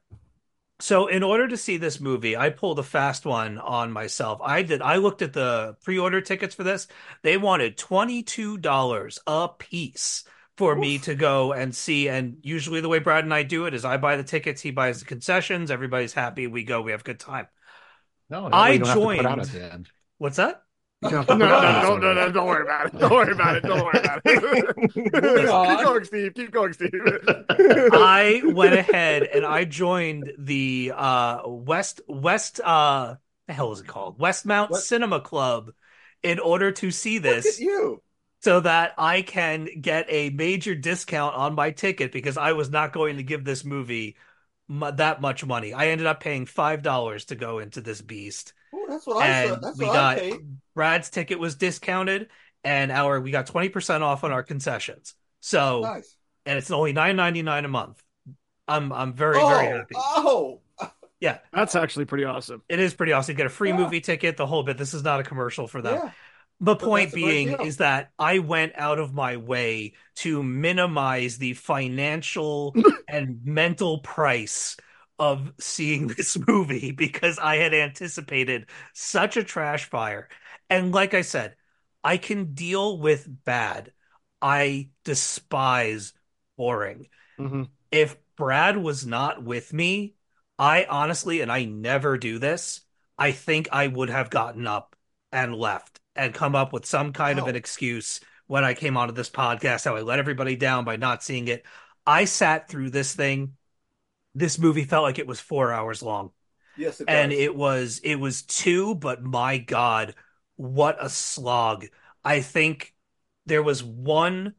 [SPEAKER 1] so in order to see this movie, I pulled a fast one on myself. I did I looked at the pre-order tickets for this. They wanted $22 a piece for me to go and see. And usually the way Brad and I do it is I buy the tickets, he buys the concessions, everybody's happy, we go, we have a good time.
[SPEAKER 4] No,
[SPEAKER 1] I
[SPEAKER 4] you don't have to put out
[SPEAKER 1] joined-
[SPEAKER 4] at the end.
[SPEAKER 1] What's that?
[SPEAKER 4] You don't
[SPEAKER 6] No, no,
[SPEAKER 4] put out
[SPEAKER 6] no, no, no, don't worry about it. Don't worry about it. Don't worry about it. Keep going, Steve. Keep going, Steve.
[SPEAKER 1] I went ahead and I joined the uh West West uh the hell is it called? Westmount
[SPEAKER 2] What?
[SPEAKER 1] Cinema Club in order to see
[SPEAKER 2] Look
[SPEAKER 1] this
[SPEAKER 2] at you.
[SPEAKER 1] So that I can get a major discount on my ticket because I was not going to give this movie mu that much money. I ended up paying five dollars to go into this beast.
[SPEAKER 2] Oh, that's what I said. That's
[SPEAKER 1] we
[SPEAKER 2] what
[SPEAKER 1] got
[SPEAKER 2] I paid.
[SPEAKER 1] Brad's ticket was discounted and our we got 20% off on our concessions. So
[SPEAKER 2] Nice.
[SPEAKER 1] and it's only nine ninety nine a month. I'm I'm very
[SPEAKER 2] oh,
[SPEAKER 1] very happy.
[SPEAKER 2] oh,
[SPEAKER 1] Yeah,
[SPEAKER 6] That's actually pretty awesome.
[SPEAKER 1] it is pretty awesome. You get a free
[SPEAKER 2] Yeah.
[SPEAKER 1] movie ticket, the whole bit. This is not a commercial for them.
[SPEAKER 2] yeah.
[SPEAKER 1] The point
[SPEAKER 2] that's a great
[SPEAKER 1] being is that I went out of my way to minimize the financial and mental price of seeing this movie because I had anticipated such a trash fire. And like I said, I can deal with bad. I despise boring.
[SPEAKER 6] Mhm.
[SPEAKER 1] If Brad was not with me, I honestly, and I never do this, I think I would have gotten up and left and come up with some kind of an excuse when I came onto this podcast, how I let everybody down by not seeing it. I sat through this thing. This movie felt like it was four hours long
[SPEAKER 2] Yes, it
[SPEAKER 1] and
[SPEAKER 2] does.
[SPEAKER 1] it was it was two but my god what a slog i think there was one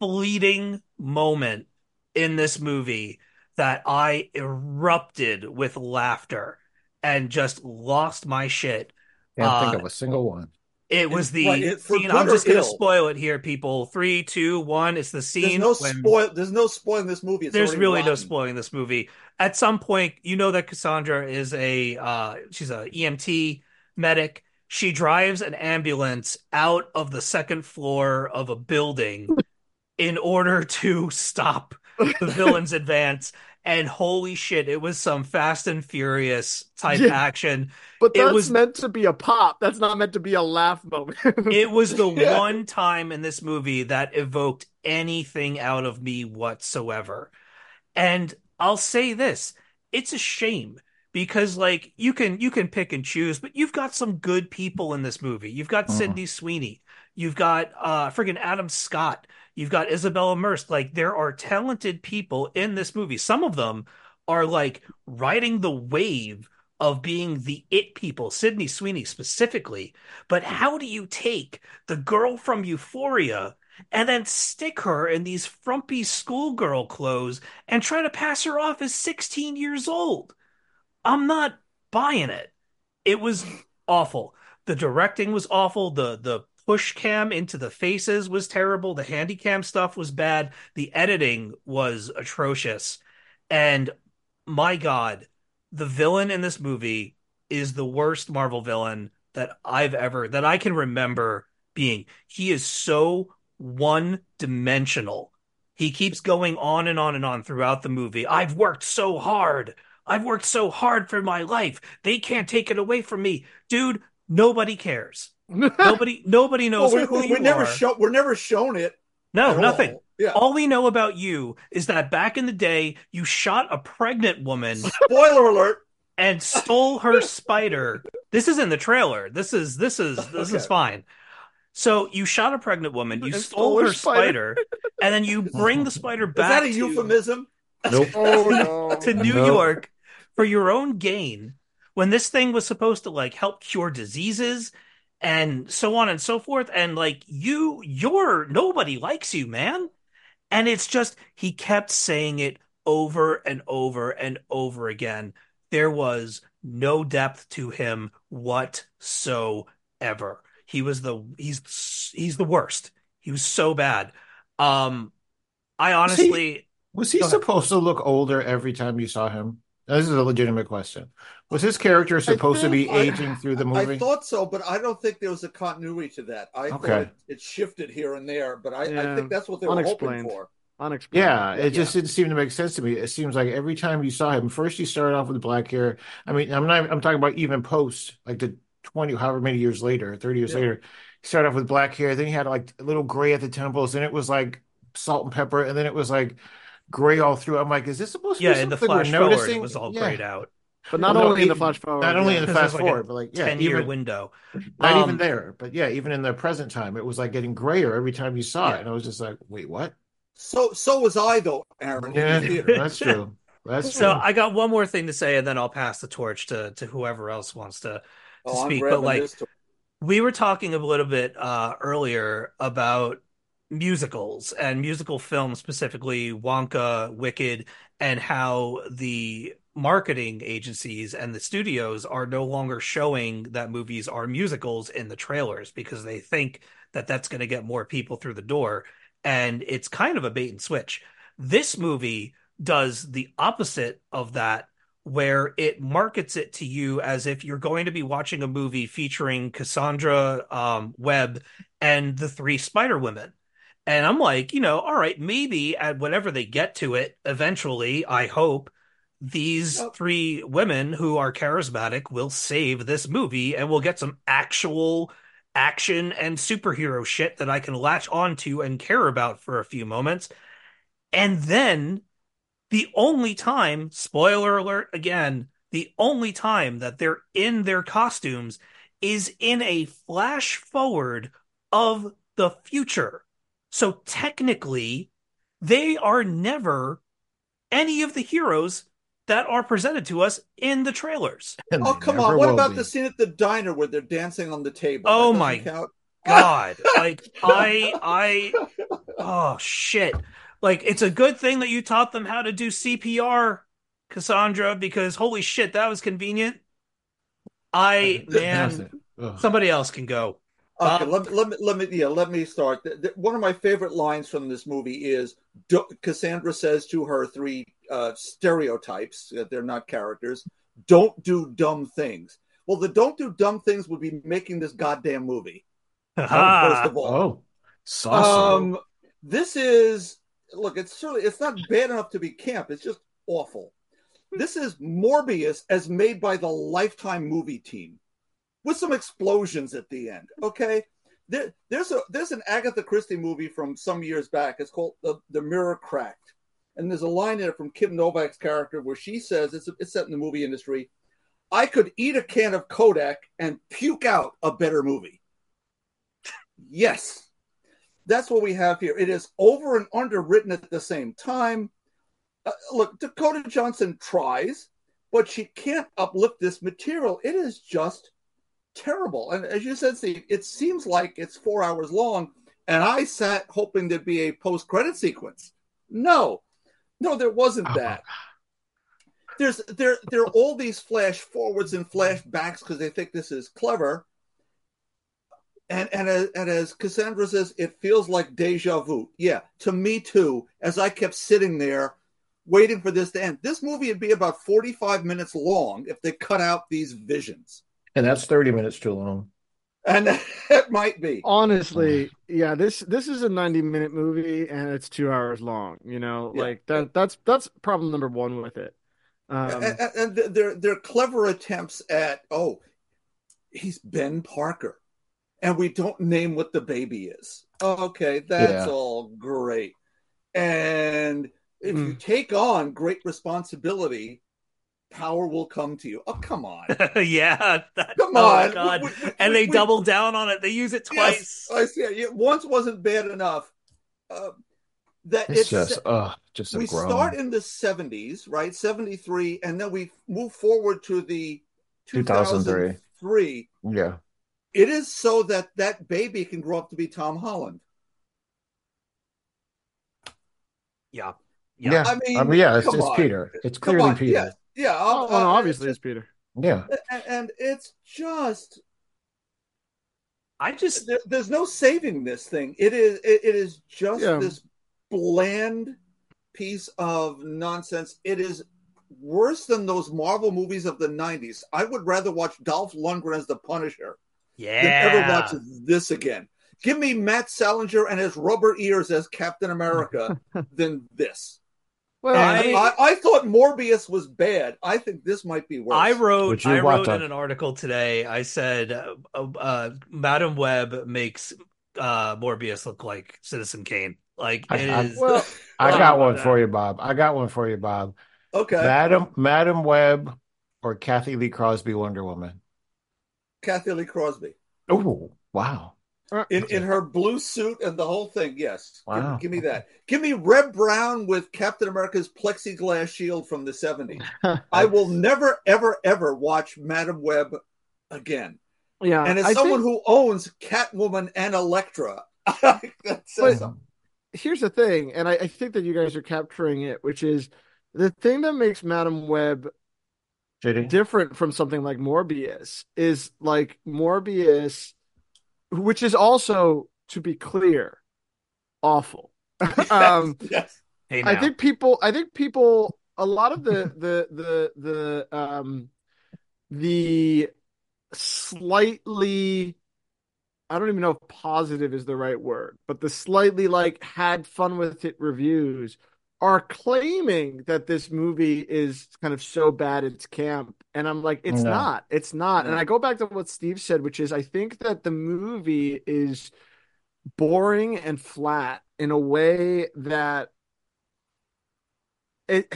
[SPEAKER 1] fleeting moment in this movie that i erupted with laughter and just lost my shit
[SPEAKER 4] Can't think
[SPEAKER 1] Uh,
[SPEAKER 4] of a single one.
[SPEAKER 1] It was the
[SPEAKER 2] Right, it-
[SPEAKER 1] scene i'm just gonna spoil it here people three two one it's the scene.
[SPEAKER 2] there's
[SPEAKER 1] no
[SPEAKER 2] spoil. There's no spoiling this movie. It's
[SPEAKER 1] there's really no
[SPEAKER 2] rotten.
[SPEAKER 1] spoiling this movie. At some point, you know that Cassandra is a uh, she's a EMT medic. She drives an ambulance out of the second floor of a building in order to stop the villain's advance. And holy shit, it was some Fast and Furious type
[SPEAKER 6] Yeah.
[SPEAKER 1] action.
[SPEAKER 6] But
[SPEAKER 1] It
[SPEAKER 6] that's
[SPEAKER 1] was-
[SPEAKER 6] meant to be a pop. That's not meant to be a laugh moment.
[SPEAKER 1] It was the
[SPEAKER 2] Yeah.
[SPEAKER 1] one time in this movie that evoked anything out of me whatsoever. And I'll say this, it's a shame because like you can you can pick and choose, but you've got some good people in this movie. You've got
[SPEAKER 4] Mhm.
[SPEAKER 1] Sydney Sweeney, you've got uh friggin' Adam Scott, you've got Isabella Merced. Like there are talented people in this movie. Some of them are like riding the wave of being the it people, Sydney Sweeney specifically. But how do you take the girl from Euphoria and then stick her in these frumpy schoolgirl clothes and try to pass her off as 16 years old? I'm not buying it. It was awful. The directing was awful. The the push cam into the faces was terrible. The handy cam stuff was bad. The editing was atrocious. And my God, the villain in this movie is the worst Marvel villain that I've ever that I can remember being. He is so one dimensional. He keeps going on and on and on throughout the movie. I've worked so hard. I've worked so hard for my life. They can't take it away from me. Dude, nobody cares. Nobody nobody knows
[SPEAKER 2] Well, we,
[SPEAKER 1] who
[SPEAKER 2] we,
[SPEAKER 1] you
[SPEAKER 2] never
[SPEAKER 1] are.
[SPEAKER 2] show. We're never shown it.
[SPEAKER 1] no, nothing.
[SPEAKER 2] all. Yeah.
[SPEAKER 1] All we know about you is that back in the day, you shot a pregnant woman
[SPEAKER 2] Spoiler alert.
[SPEAKER 1] and stole her spider. This is in the trailer. This is this is this is fine. So you shot a pregnant woman, you stole
[SPEAKER 6] stole her
[SPEAKER 1] her spider, and then you bring the spider
[SPEAKER 2] Is
[SPEAKER 1] back
[SPEAKER 2] that a
[SPEAKER 1] to,
[SPEAKER 2] euphemism?
[SPEAKER 4] Nope.
[SPEAKER 6] oh no.
[SPEAKER 1] to New
[SPEAKER 4] No.
[SPEAKER 1] York for your own gain when this thing was supposed to like help cure diseases and so on and so forth. And like you, you're nobody likes you, man. And it's just he kept saying it over and over and over again. There was no depth to him whatsoever. He was the he's he's the worst. He was so bad. Um I honestly
[SPEAKER 4] Was he
[SPEAKER 1] Go ahead.
[SPEAKER 4] supposed to look older every time you saw him? This is a legitimate question. Was his character supposed to be
[SPEAKER 2] I-
[SPEAKER 4] aging through the movie?
[SPEAKER 2] I thought so, but I don't think there was a continuity to that. I thought it, it shifted here and there, but I, I think that's what they were hoping
[SPEAKER 6] unexplained.
[SPEAKER 2] for.
[SPEAKER 6] Unexplained.
[SPEAKER 4] Yeah, it
[SPEAKER 2] Yeah.
[SPEAKER 4] just didn't seem to make sense to me. It seems like every time you saw him, first he started off with black hair. I mean, I'm not. I'm talking about even post, like the twenty, however many years later, thirty years
[SPEAKER 2] Yeah.
[SPEAKER 4] later. He started off with black hair. Then he had like a little gray at the temples. Then it was like salt and pepper, and then it was like gray all through. I'm like, is this supposed to
[SPEAKER 1] Yeah,
[SPEAKER 4] be
[SPEAKER 1] in the
[SPEAKER 4] something we're
[SPEAKER 1] flash forward,
[SPEAKER 4] noticing?
[SPEAKER 1] it was all
[SPEAKER 4] Yeah.
[SPEAKER 1] grayed out.
[SPEAKER 6] But not
[SPEAKER 4] Well, no,
[SPEAKER 6] only in the flash forward.
[SPEAKER 4] Not only
[SPEAKER 6] yeah.
[SPEAKER 4] in the
[SPEAKER 1] Because
[SPEAKER 4] fast
[SPEAKER 1] like
[SPEAKER 4] forward, but like yeah,
[SPEAKER 1] Ten year
[SPEAKER 4] even
[SPEAKER 1] window.
[SPEAKER 4] not
[SPEAKER 1] Um,
[SPEAKER 4] even there. But yeah, even in the present time, it was like getting grayer every time you saw
[SPEAKER 1] Yeah.
[SPEAKER 4] it, and I was just like, wait, what?
[SPEAKER 2] So so was I though, Aaron.
[SPEAKER 4] Yeah, that's true. That's true.
[SPEAKER 1] So I got one more thing to say, and then I'll pass the torch to to whoever else wants to to
[SPEAKER 2] Oh,
[SPEAKER 1] speak. But like we were talking a little bit uh, earlier about musicals and musical films, specifically Wonka, Wicked, and how the marketing agencies and the studios are no longer showing that movies are musicals in the trailers because they think that that's going to get more people through the door. And it's kind of a bait and switch. This movie does the opposite of that where it markets it to you as if you're going to be watching a movie featuring Cassandra um, Webb and the three Spider Women. And I'm like, you know, all right, maybe at whatever they get to it, eventually, I hope these three women who are charismatic will save this movie and we'll get some actual action and superhero shit that I can latch onto and care about for a few moments. And then the only time, spoiler alert again, the only time that they're in their costumes is in a flash forward of the future. So technically, they are never any of the heroes that are presented to us in the trailers.
[SPEAKER 4] And
[SPEAKER 2] Oh come on! What about
[SPEAKER 4] be.
[SPEAKER 2] the scene at the diner where they're dancing on the table?
[SPEAKER 1] Oh my
[SPEAKER 2] count?
[SPEAKER 1] God, like I, I, oh shit! Like it's a good thing that you taught them how to do CPR, Cassandra, because holy shit, that was convenient. I man, somebody else can go.
[SPEAKER 2] Okay,
[SPEAKER 1] Um,
[SPEAKER 2] let, me- let me let me yeah let me start. Th- th- One of my favorite lines from this movie is do, Cassandra says to her three uh, stereotypes that they're not characters. Don't do dumb things. Well, the don't do dumb things would be making this goddamn movie. First of all,
[SPEAKER 4] Oh, saucy.
[SPEAKER 2] um, this is look. It's certainly it's not bad enough to be camp. It's just awful. This is Morbius as made by the Lifetime movie team, with some explosions at the end. Okay, there, there's a there's an Agatha Christie movie from some years back. It's called The, the Mirror Cracked, and there's a line in it from Kim Novak's character where she says it's it's set in the movie industry. I could eat a can of Kodak and puke out a better movie. Yes, that's what we have here. It is over and underwritten at the same time. Uh, look, Dakota Johnson tries, but she can't uplift this material. It is just terrible. And as you said, Steve, it seems like it's four hours long. And I sat hoping there'd be a post credit sequence. No, no, there wasn't
[SPEAKER 4] Oh,
[SPEAKER 2] that. There's there there are all these flash forwards and flashbacks because they think this is clever. And and as, and as Cassandra says, it feels like deja vu. Yeah, to me too. As I kept sitting there waiting for this to end, this movie would be about forty five minutes long if they cut out these visions,
[SPEAKER 4] and that's 30 minutes too long.
[SPEAKER 2] and it might be.
[SPEAKER 6] Honestly, yeah, this this is a 90 minute movie and it's two hours long. You know,
[SPEAKER 2] Yeah.
[SPEAKER 6] like that that's that's problem number one with it. Um,
[SPEAKER 2] and, and and they're they're clever attempts at oh, he's Ben Parker, and we don't name what the baby is. Okay, that's
[SPEAKER 4] Yeah.
[SPEAKER 2] all great. And if
[SPEAKER 1] Hmm.
[SPEAKER 2] you take on great responsibility, power will come to you. Oh, come on,
[SPEAKER 1] yeah, that,
[SPEAKER 2] come
[SPEAKER 1] oh
[SPEAKER 2] on.
[SPEAKER 1] god,
[SPEAKER 2] We- we- we-
[SPEAKER 1] and they
[SPEAKER 2] we-
[SPEAKER 1] double down on it. They use it
[SPEAKER 2] Yes,
[SPEAKER 1] twice.
[SPEAKER 2] I see. it. Yeah, Once wasn't bad enough. Uh, that
[SPEAKER 4] It's
[SPEAKER 2] it's
[SPEAKER 4] just, uh, just a
[SPEAKER 2] we
[SPEAKER 4] groan.
[SPEAKER 2] start in the 70s, right? 73, and then we move forward to the
[SPEAKER 4] 2003.
[SPEAKER 2] 2003.
[SPEAKER 4] Yeah.
[SPEAKER 2] It is so that that baby can grow up to be Tom Holland.
[SPEAKER 1] Yeah,
[SPEAKER 4] Yeah.
[SPEAKER 1] yeah.
[SPEAKER 2] I mean,
[SPEAKER 4] I mean, yeah, it's,
[SPEAKER 2] come
[SPEAKER 4] it's
[SPEAKER 2] on.
[SPEAKER 4] Obviously It's clearly
[SPEAKER 2] on,
[SPEAKER 4] Peter.
[SPEAKER 2] Yeah, yeah.
[SPEAKER 6] oh,
[SPEAKER 2] uh,
[SPEAKER 6] well, no, obviously it's Peter.
[SPEAKER 4] Yeah.
[SPEAKER 2] and, and it's just
[SPEAKER 1] I just
[SPEAKER 2] there, there's no saving this thing. It is it, it is just
[SPEAKER 6] Yeah.
[SPEAKER 2] this bland piece of nonsense. It is worse than those Marvel movies of the '90s. I would rather watch Dolph Lundgren as the Punisher
[SPEAKER 1] Yeah.
[SPEAKER 2] than ever watch this again. Give me Matt Salinger and his rubber ears as Captain America than this.
[SPEAKER 6] Well,
[SPEAKER 2] And
[SPEAKER 1] I-
[SPEAKER 2] I, I, thought Morbius was bad. I think this might be worse.
[SPEAKER 1] I wrote I wrote in an article today. I said uh, uh, Madame Web makes uh, Morbius look like Citizen Kane. Like
[SPEAKER 4] I-
[SPEAKER 1] it
[SPEAKER 4] I-
[SPEAKER 1] is.
[SPEAKER 6] well,
[SPEAKER 4] I
[SPEAKER 1] Oh,
[SPEAKER 4] got one
[SPEAKER 1] that.
[SPEAKER 4] for you, Bob. I got one for you, Bob.
[SPEAKER 2] okay,
[SPEAKER 4] Madam Madame Web or Cathy Lee Crosby Wonder Woman.
[SPEAKER 2] Cathy Lee Crosby
[SPEAKER 4] Oh, wow.
[SPEAKER 2] Uh, in in her blue suit and the whole thing. Yes, Give-
[SPEAKER 4] Wow.
[SPEAKER 2] give, me that. Give me Reb Brown with Captain America's plexiglass shield from the '70s. I will never, ever, ever watch Madame Web again.
[SPEAKER 6] yeah,
[SPEAKER 2] And as
[SPEAKER 6] I
[SPEAKER 2] someone
[SPEAKER 6] think-
[SPEAKER 2] who owns Catwoman and Elektra, that says
[SPEAKER 6] But-
[SPEAKER 2] something.
[SPEAKER 6] here's the thing, and I, I think that you guys are capturing it, which is the thing that makes Madame Web
[SPEAKER 4] JD?
[SPEAKER 6] different from something like Morbius is like Morbius, which is also, to be clear, awful. um,
[SPEAKER 2] yes.
[SPEAKER 1] hey,
[SPEAKER 6] I think people, I think people, a lot of the the the the um the slightly I don't even know if positive is the right word, but the slightly like had fun with it reviews are claiming that this movie is kind of so bad it's camp. And I'm like, it's
[SPEAKER 4] No.
[SPEAKER 6] not. It's not. And I go back to what Steve said, which is I think that the movie is boring and flat in a way that it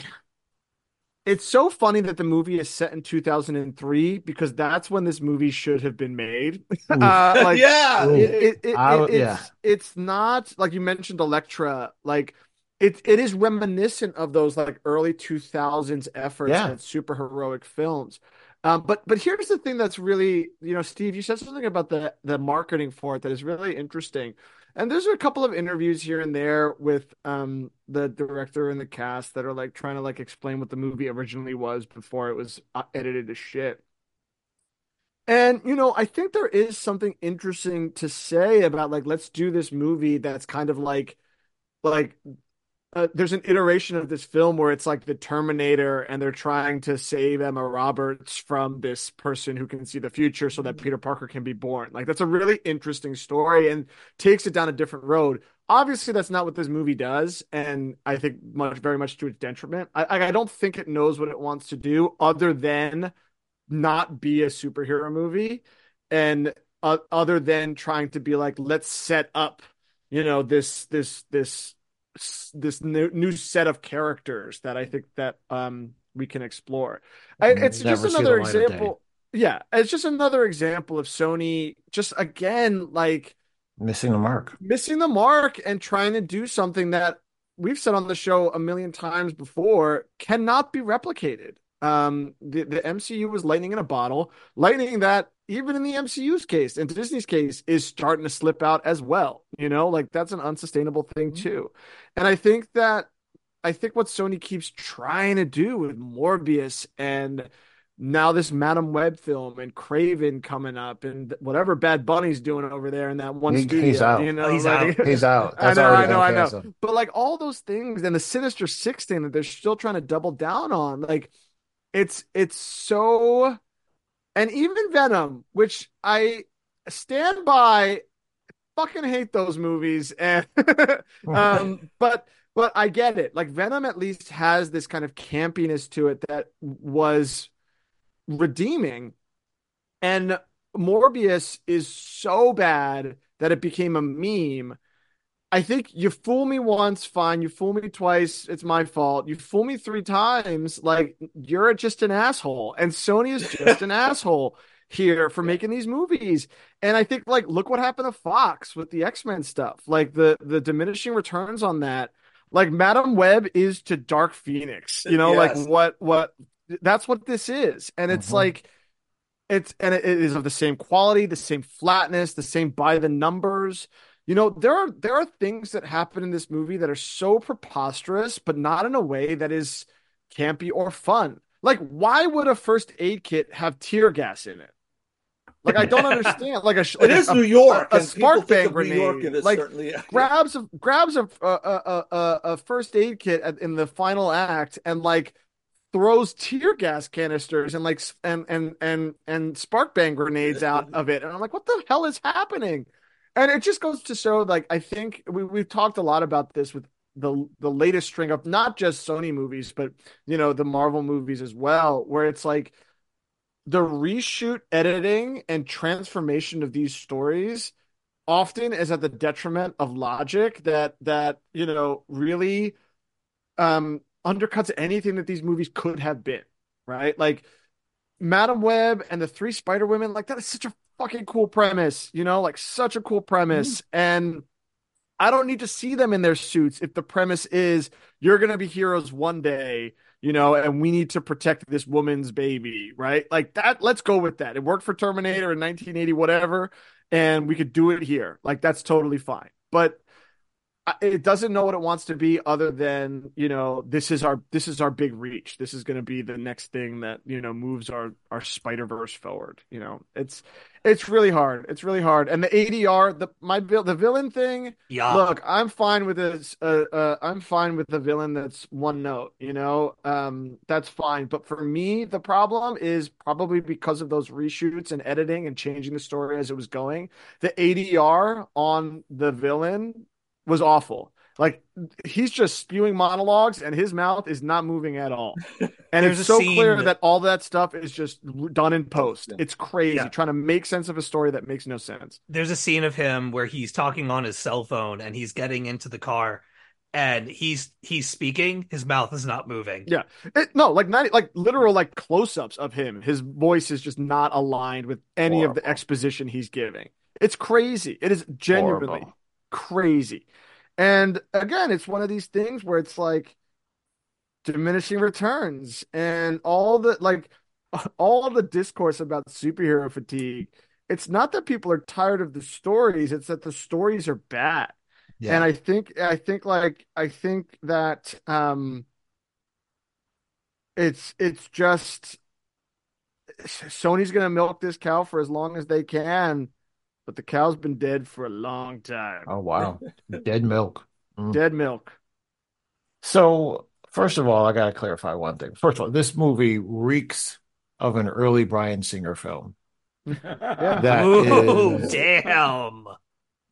[SPEAKER 6] it's so funny that the movie is set in 2003 because that's when this movie should have been made. uh, like
[SPEAKER 2] yeah.
[SPEAKER 4] Ooh.
[SPEAKER 6] it, it, it,
[SPEAKER 4] I-
[SPEAKER 6] it's,
[SPEAKER 4] yeah.
[SPEAKER 6] it's not like you mentioned Elektra, like it it is reminiscent of those like early 2000s efforts
[SPEAKER 4] Yeah.
[SPEAKER 6] at super heroic films. Um, but but here's the thing that's really, you know, Steve, you said something about the the marketing for it that is really interesting. And there's a couple of interviews here and there with um the director and the cast that are like trying to like explain what the movie originally was before it was uh, edited to shit. And you know, I think there is something interesting to say about like let's do this movie that's kind of like like uh, there's an iteration of this film where it's like the Terminator and they're trying to save Emma Roberts from this person who can see the future so that Peter Parker can be born. Like that's a really interesting story and takes it down a different road. Obviously, that's not what this movie does, and I think much very much to its detriment. I I I don't think it knows what it wants to do other than not be a superhero movie and uh, other than trying to be like let's set up you know this this this this new, new set of characters that I think that um we can explore. I, it's
[SPEAKER 4] Never
[SPEAKER 6] just another
[SPEAKER 4] the light of day.
[SPEAKER 6] example. Yeah, it's just another example of Sony just again like
[SPEAKER 4] Missing the mark.
[SPEAKER 6] missing the mark and trying to do something that we've said on the show a million times before cannot be replicated. Um, the, the MCU was lightning in a bottle, lightning that even in the MCU's case, and Disney's case, is starting to slip out as well. You know, like that's an unsustainable thing mm-hmm. too. And I think that I think what Sony keeps trying to do with Morbius and now this Madame Web film and Kraven coming up and whatever Bad Bunny's doing over there in that one
[SPEAKER 4] He-
[SPEAKER 6] studio,
[SPEAKER 4] he's out.
[SPEAKER 6] you know,
[SPEAKER 1] he's
[SPEAKER 6] like-
[SPEAKER 4] He's out.
[SPEAKER 6] I know, I know, I know.
[SPEAKER 4] canceled.
[SPEAKER 6] But like all those things and the Sinister Six thing that they're still trying to double down on, like it's it's so and even Venom, which I stand by, fucking hate those movies. And um, but but I get it. Like Venom at least has this kind of campiness to it that was redeeming. And Morbius is so bad that it became a meme. I think you fool me once, fine. You fool me twice, it's my fault. You fool me three times, like you're just an asshole. And Sony is just an asshole here for making these movies. And I think like look what happened to Fox with the X-Men stuff. Like the the diminishing returns on that. Like Madame Web is to Dark Phoenix. You know,
[SPEAKER 2] Yes.
[SPEAKER 6] like what what that's what this is. And it's
[SPEAKER 4] Mhm.
[SPEAKER 6] like it's and it is of the same quality, the same flatness, the same by the numbers. You know, there are there are things that happen in this movie that are so preposterous, but not in a way that is campy or fun. Like, why would a first aid kit have tear gas in it? Like, I don't understand. Like a
[SPEAKER 2] It
[SPEAKER 6] like
[SPEAKER 2] is
[SPEAKER 6] a-
[SPEAKER 2] New York.
[SPEAKER 6] a
[SPEAKER 2] and
[SPEAKER 6] spark bang
[SPEAKER 2] of New York,
[SPEAKER 6] grenade. Like,
[SPEAKER 2] certainly
[SPEAKER 6] grabs a grabs a a, a, a, a first aid kit at, in the final act and like throws tear gas canisters and like and and and and spark bang grenades out of it and i'm like what the hell is happening and it just goes to show like i think we, we've talked a lot about this with the the latest string of not just sony movies but you know the marvel movies as well where it's like the reshoot editing and transformation of these stories often is at the detriment of logic that that you know really um undercuts anything that these movies could have been, right? Like Madame Web and the three Spider Women, like that is such a fucking cool premise, you know, like such a cool premise. Mm-hmm. And I don't need to see them in their suits if the premise is you're going to be heroes one day, you know, and we need to protect this woman's baby, right? Like that, let's go with that. It worked for Terminator in 1980, whatever, and we could do it here. Like that's totally fine. But it doesn't know what it wants to be other than you know this is our this is our big reach. This is going to be the next thing that you know moves our our spider verse forward you know? It's it's really hard. It's really hard. And the adr the my the villain thing
[SPEAKER 1] yeah.
[SPEAKER 6] look i'm fine with this uh, uh i'm fine with the villain that's one note you know? Um that's fine. But for me the problem is probably because of those reshoots and editing and changing the story as it was going the adr on the villain was awful. Like he's just spewing monologues and his mouth is not moving at all. And it's so clear that... that... all that stuff is just done in post. It's crazy yeah. trying to make sense of a story that makes no sense.
[SPEAKER 1] There's a scene of him where he's talking on his cell phone and he's getting into the car and he's he's speaking his mouth is not moving
[SPEAKER 6] yeah it, no like not like literal like close-ups of him his voice is just not aligned with any Horrible. of the exposition he's giving it's crazy it is genuinely Horrible crazy. And again, it's one of these things where it's like diminishing returns and all the like all the discourse about superhero fatigue. It's not that people are tired of the stories, it's that the stories are bad. Yeah. And I think I think like I think that um it's it's just Sony's going to milk this cow for as long as they can but the cow's been dead for a long time.
[SPEAKER 4] Oh wow, dead milk.
[SPEAKER 6] Mm. Dead milk.
[SPEAKER 4] So first of all, I got to clarify one thing. First of all, this movie reeks of an early Bryan Singer film.
[SPEAKER 1] yeah. That Ooh, is, damn.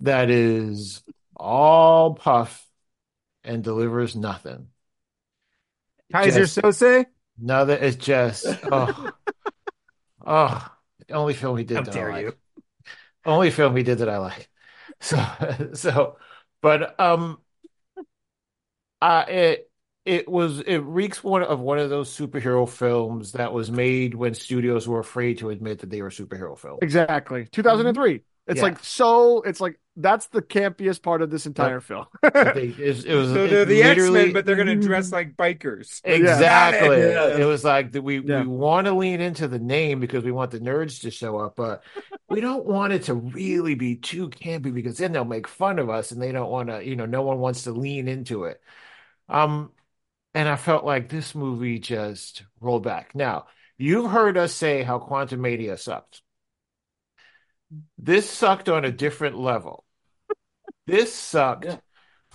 [SPEAKER 4] That is all puff and delivers nothing.
[SPEAKER 3] Keyser Söze?
[SPEAKER 4] No, that it's just oh, oh, the only film he did.
[SPEAKER 1] How dare like. you?
[SPEAKER 4] Only film he did that I like. So so but um uh it it was it reeks one of one of those superhero films that was made when studios were afraid to admit that they were superhero films.
[SPEAKER 6] Exactly. 2003. It's yeah. like so. It's like that's the campiest part of this entire film.
[SPEAKER 4] they, it, it, was
[SPEAKER 3] so they're the X Men, but they're going to dress like bikers.
[SPEAKER 4] Exactly. Yeah. It was like we yeah. we want to lean into the name because we want the nerds to show up, but we don't want it to really be too campy because then they'll make fun of us, and they don't want to. You know, no one wants to lean into it. Um, and I felt like this movie just rolled back. Now you've heard us say how Quantumania sucked. This sucked on a different level. This sucked yeah.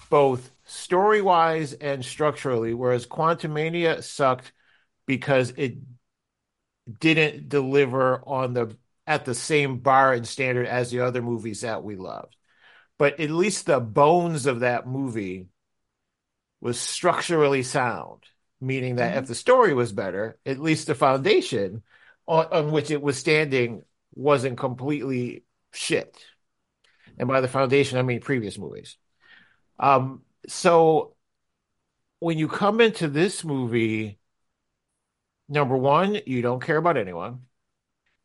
[SPEAKER 4] both story wise and structurally, whereas Quantumania sucked because it didn't deliver on the at the same bar and standard as the other movies that we loved. But at least the bones of that movie was structurally sound, meaning that mm-hmm. if the story was better, at least the foundation on, on which it was standing wasn't completely shit. And by the foundation, I mean previous movies. Um, so when you come into this movie, number one, you don't care about anyone.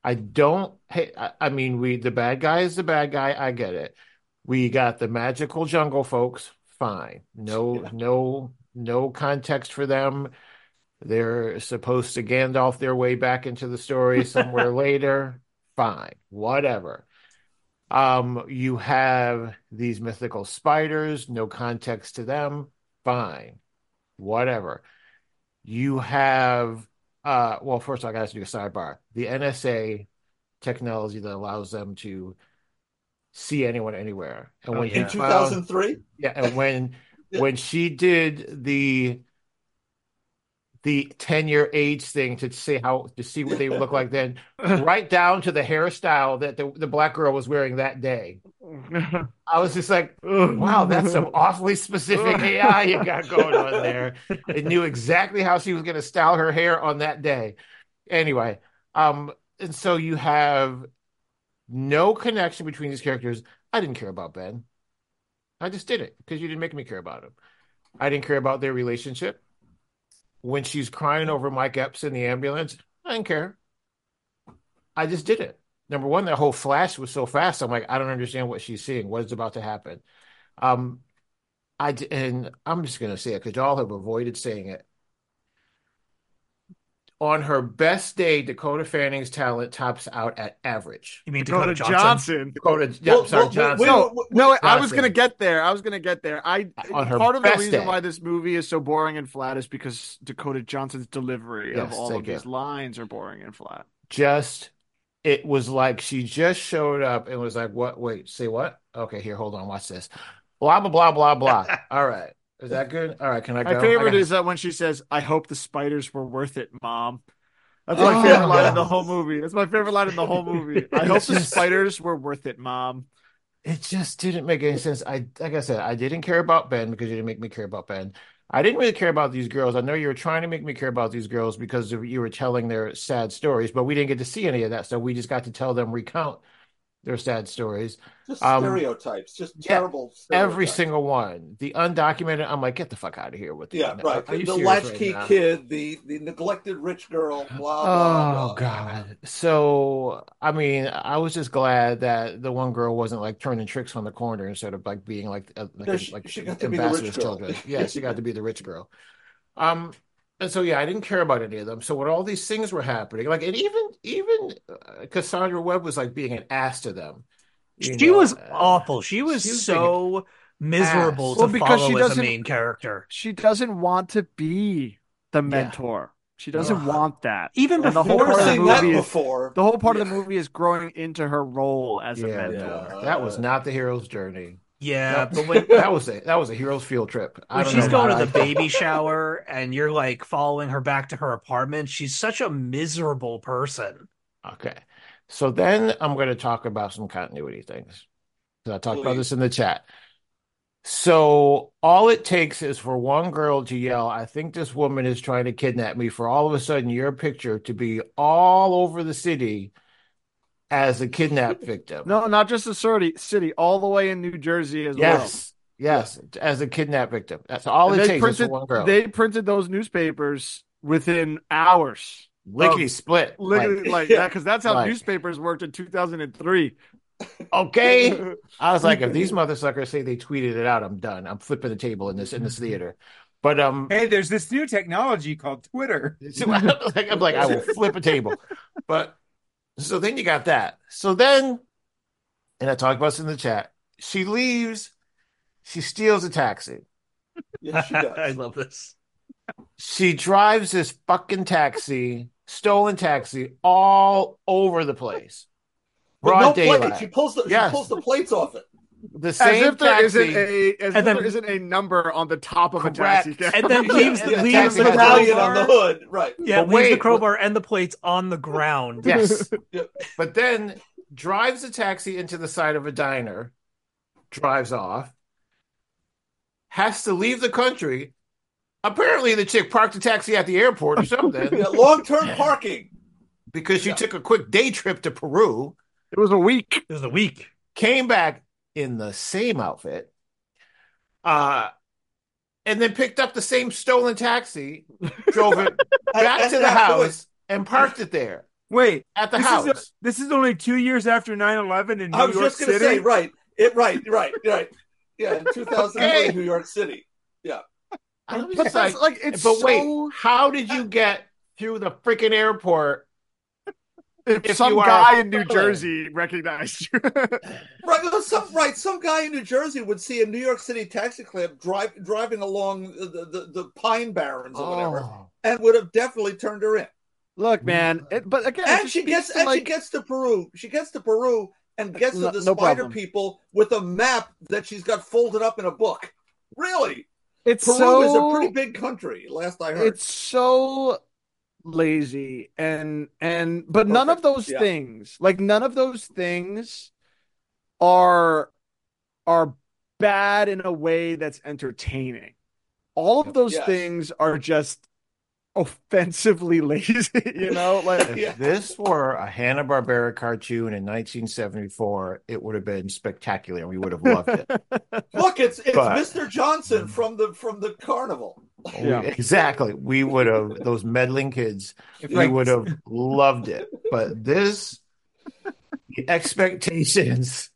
[SPEAKER 4] I don't. Hey, I, I mean, we the bad guy is the bad guy. I get it. We got the magical jungle folks. Fine. No, yeah. no, no context for them. They're supposed to Gandalf their way back into the story somewhere later fine, whatever. Um, you have these mythical spiders, no context to them, fine, whatever. You have, uh, well, first all, I got to do a sidebar. The NSA technology that allows them to see anyone anywhere.
[SPEAKER 2] And when oh, in two thousand three,
[SPEAKER 4] yeah, and when when she did the the 10 year age thing to see how to see what they would look like then, right down to the hairstyle that the, the black girl was wearing that day. I was just like, wow, that's some awfully specific AI you got going on there. It knew exactly how she was going to style her hair on that day. Anyway, um, and so you have no connection between these characters. I didn't care about Ben. I just did it because you didn't make me care about him. I didn't care about their relationship. When she's crying over Mike Epps in the ambulance, I didn't care. I just did it. Number one, that whole flash was so fast. I'm like, I don't understand what she's seeing. What is about to happen? Um, I and I'm just gonna say it because y'all have avoided saying it. On her best day, Dakota Fanning's talent tops out at average.
[SPEAKER 1] You mean Dakota,
[SPEAKER 6] Dakota
[SPEAKER 1] Johnson?
[SPEAKER 6] Johnson.
[SPEAKER 4] Dakota, yeah,
[SPEAKER 2] Well,
[SPEAKER 4] sorry,
[SPEAKER 2] well,
[SPEAKER 4] Johnson.
[SPEAKER 2] wait,
[SPEAKER 6] No,
[SPEAKER 2] wait,
[SPEAKER 6] no, I was gonna get there. I was gonna get there. I
[SPEAKER 4] On her
[SPEAKER 6] part of the reason
[SPEAKER 4] day.
[SPEAKER 6] why this movie is so boring and flat is because Dakota Johnson's delivery of all of
[SPEAKER 4] you.
[SPEAKER 6] these lines are boring and flat.
[SPEAKER 4] just it was like she just showed up and was like, "What? Wait, say what? Okay, here, hold on, watch this. Blah blah blah blah blah. All right, is that good? All right, can I go?
[SPEAKER 6] My favorite
[SPEAKER 4] got-
[SPEAKER 6] is that when she says, "I hope the spiders were worth it, Mom." That's
[SPEAKER 2] Oh,
[SPEAKER 6] my favorite line
[SPEAKER 2] yeah.
[SPEAKER 6] in the whole movie. That's my favorite line in the whole movie. I hope the spiders were worth it, Mom.
[SPEAKER 4] it just didn't make any sense. I like I said, I didn't care about Ben because you didn't make me care about Ben. I didn't really care about these girls. I know you were trying to make me care about these girls because you were telling their sad stories, but we didn't get to see any of that. So we just got to tell them recount their sad stories.
[SPEAKER 2] Just
[SPEAKER 4] Um,
[SPEAKER 2] stereotypes, just
[SPEAKER 4] yeah,
[SPEAKER 2] terrible.
[SPEAKER 4] Every single one. The undocumented, I'm like, get the fuck out of here with the
[SPEAKER 2] Yeah, right.
[SPEAKER 4] Are you
[SPEAKER 2] The latchkey
[SPEAKER 4] right
[SPEAKER 2] kid, the the neglected rich girl. Blah blah.
[SPEAKER 4] Oh
[SPEAKER 2] blah.
[SPEAKER 4] God. So I mean, I was just glad that the one girl wasn't like turning tricks on the corner instead of like being like uh, like,
[SPEAKER 2] No, she-
[SPEAKER 4] like
[SPEAKER 2] she got to be the rich
[SPEAKER 4] ambassador's
[SPEAKER 2] girl.
[SPEAKER 4] children. Yeah, she got to be the rich girl. Um, and so yeah, I didn't care about any of them. So when all these things were happening, like and even even uh, Cassandra Webb was like being an ass to them.
[SPEAKER 1] She
[SPEAKER 4] know,
[SPEAKER 1] was
[SPEAKER 4] uh,
[SPEAKER 1] awful. She was,
[SPEAKER 4] she was
[SPEAKER 1] so miserable
[SPEAKER 4] ass.
[SPEAKER 1] to
[SPEAKER 6] Well, because
[SPEAKER 1] follow
[SPEAKER 6] she
[SPEAKER 1] as a
[SPEAKER 6] doesn't-
[SPEAKER 1] main character.
[SPEAKER 6] She doesn't want to be the mentor. She doesn't
[SPEAKER 2] Ugh.
[SPEAKER 6] want that.
[SPEAKER 1] Even
[SPEAKER 6] And the whole
[SPEAKER 1] before
[SPEAKER 6] part of the movie is
[SPEAKER 2] before.
[SPEAKER 6] the whole part of the movie is growing into her role as a mentor.
[SPEAKER 4] no, that was not the hero's journey.
[SPEAKER 1] Yeah,
[SPEAKER 4] No,
[SPEAKER 1] but when
[SPEAKER 4] that was a that was a hero's field trip. I
[SPEAKER 1] when she's going to
[SPEAKER 4] why
[SPEAKER 1] the
[SPEAKER 4] I-
[SPEAKER 1] baby shower and you're like following her back to her apartment, she's such a miserable person.
[SPEAKER 4] Okay. So then I'm going to talk about some continuity things. I talked about this in the chat. So all it takes is for one girl to yell, I think this woman is trying to kidnap me, for all of a sudden your picture to be all over the city as a kidnap victim.
[SPEAKER 6] No, not just the city, city, all the way in New Jersey as well.
[SPEAKER 4] Yes. Yes. As a kidnap victim. That's all
[SPEAKER 6] And
[SPEAKER 4] it
[SPEAKER 6] they
[SPEAKER 4] takes is
[SPEAKER 6] printed
[SPEAKER 4] one girl.
[SPEAKER 6] they printed those newspapers within hours.
[SPEAKER 4] Lickety split.
[SPEAKER 6] Literally
[SPEAKER 4] Like,
[SPEAKER 6] like that because that's how
[SPEAKER 4] Like-
[SPEAKER 6] newspapers worked in 2003.
[SPEAKER 4] okay. I was like, if these motherfuckers say they tweeted it out, I'm done. I'm flipping the table in this in this theater. But um
[SPEAKER 3] Hey, there's this new technology called Twitter.
[SPEAKER 4] So I'm like, I'm like, I will flip a table. But so then you got that. So then, and I talked about this in the chat. She leaves. She steals a taxi.
[SPEAKER 2] Yeah, she
[SPEAKER 1] I love this.
[SPEAKER 4] She drives this fucking taxi, stolen taxi, all over the place.
[SPEAKER 2] But
[SPEAKER 4] Broad
[SPEAKER 2] no plate. She pulls the
[SPEAKER 4] Yes.
[SPEAKER 2] she pulls the plates off it.
[SPEAKER 4] The
[SPEAKER 6] As
[SPEAKER 4] same
[SPEAKER 6] if there
[SPEAKER 4] taxi.
[SPEAKER 6] not a as
[SPEAKER 1] And
[SPEAKER 6] if
[SPEAKER 1] then-
[SPEAKER 6] there isn't a number on the top of
[SPEAKER 4] Correct.
[SPEAKER 6] a taxi cab.
[SPEAKER 1] And then leaves
[SPEAKER 4] Yeah,
[SPEAKER 1] leaves the
[SPEAKER 4] has
[SPEAKER 2] Medallion on the hood. Right.
[SPEAKER 1] Yeah,
[SPEAKER 4] But
[SPEAKER 1] leaves the
[SPEAKER 4] wait,
[SPEAKER 1] crowbar and the plates on the ground.
[SPEAKER 4] Yes. But then drives a taxi into the side of a diner, drives off, has to leave the country. Apparently, the chick parked a taxi at the airport or something
[SPEAKER 2] Yeah, long term parking.
[SPEAKER 4] because she
[SPEAKER 2] Yeah.
[SPEAKER 4] took a quick day trip to Peru,
[SPEAKER 6] it was a week.
[SPEAKER 1] It was a week.
[SPEAKER 4] came back in the same outfit, uh, and then picked up the same stolen taxi, drove it back to the
[SPEAKER 2] afterwards-
[SPEAKER 4] house, and parked it there
[SPEAKER 3] Wait,
[SPEAKER 4] at the
[SPEAKER 3] this
[SPEAKER 4] house.
[SPEAKER 3] is a, this is only two years after 9-11 in New
[SPEAKER 2] I was
[SPEAKER 3] York
[SPEAKER 2] just going to
[SPEAKER 3] City.
[SPEAKER 2] say, right, it, right, right, right. Yeah, in 2003,
[SPEAKER 4] Okay.
[SPEAKER 2] New York City.
[SPEAKER 4] Yeah.
[SPEAKER 6] But
[SPEAKER 4] like,
[SPEAKER 6] like it's
[SPEAKER 4] but
[SPEAKER 6] so
[SPEAKER 4] wait, how did you get through the freaking airport?
[SPEAKER 6] If,
[SPEAKER 4] if
[SPEAKER 6] some guy in New
[SPEAKER 4] stolen.
[SPEAKER 6] Jersey recognized you.
[SPEAKER 2] Right, well, some right. Some guy in New Jersey would see a New York City taxi cab drive, driving along the, the, the Pine Barrens or whatever,
[SPEAKER 4] Oh,
[SPEAKER 2] and would have definitely turned her in.
[SPEAKER 6] Look, mm. man, it, but again,
[SPEAKER 2] And she gets
[SPEAKER 6] to,
[SPEAKER 2] and she gets to Peru. She gets to Peru and gets
[SPEAKER 6] No-
[SPEAKER 2] to the
[SPEAKER 6] no
[SPEAKER 2] spider
[SPEAKER 6] problem.
[SPEAKER 2] people with a map that she's got folded up in a book. Really?
[SPEAKER 6] It's
[SPEAKER 2] Peru
[SPEAKER 6] so
[SPEAKER 2] is a pretty big country. Last I heard.
[SPEAKER 6] it's so lazy and and but none of those
[SPEAKER 2] Yeah.
[SPEAKER 6] things like none of those things are are bad in a way that's entertaining all of those
[SPEAKER 2] Yes.
[SPEAKER 6] things are just offensively lazy you know like
[SPEAKER 4] If
[SPEAKER 2] Yeah.
[SPEAKER 4] this were a Hanna-Barbera cartoon in 1974, it would have been spectacular. We would have loved it.
[SPEAKER 2] Look, it's it's
[SPEAKER 4] But-
[SPEAKER 2] Mr. Johnson mm. from the from the carnival.
[SPEAKER 6] Yeah.
[SPEAKER 4] We- exactly. We would have those meddling kids. We
[SPEAKER 3] Right.
[SPEAKER 4] would have loved it. But this the expectations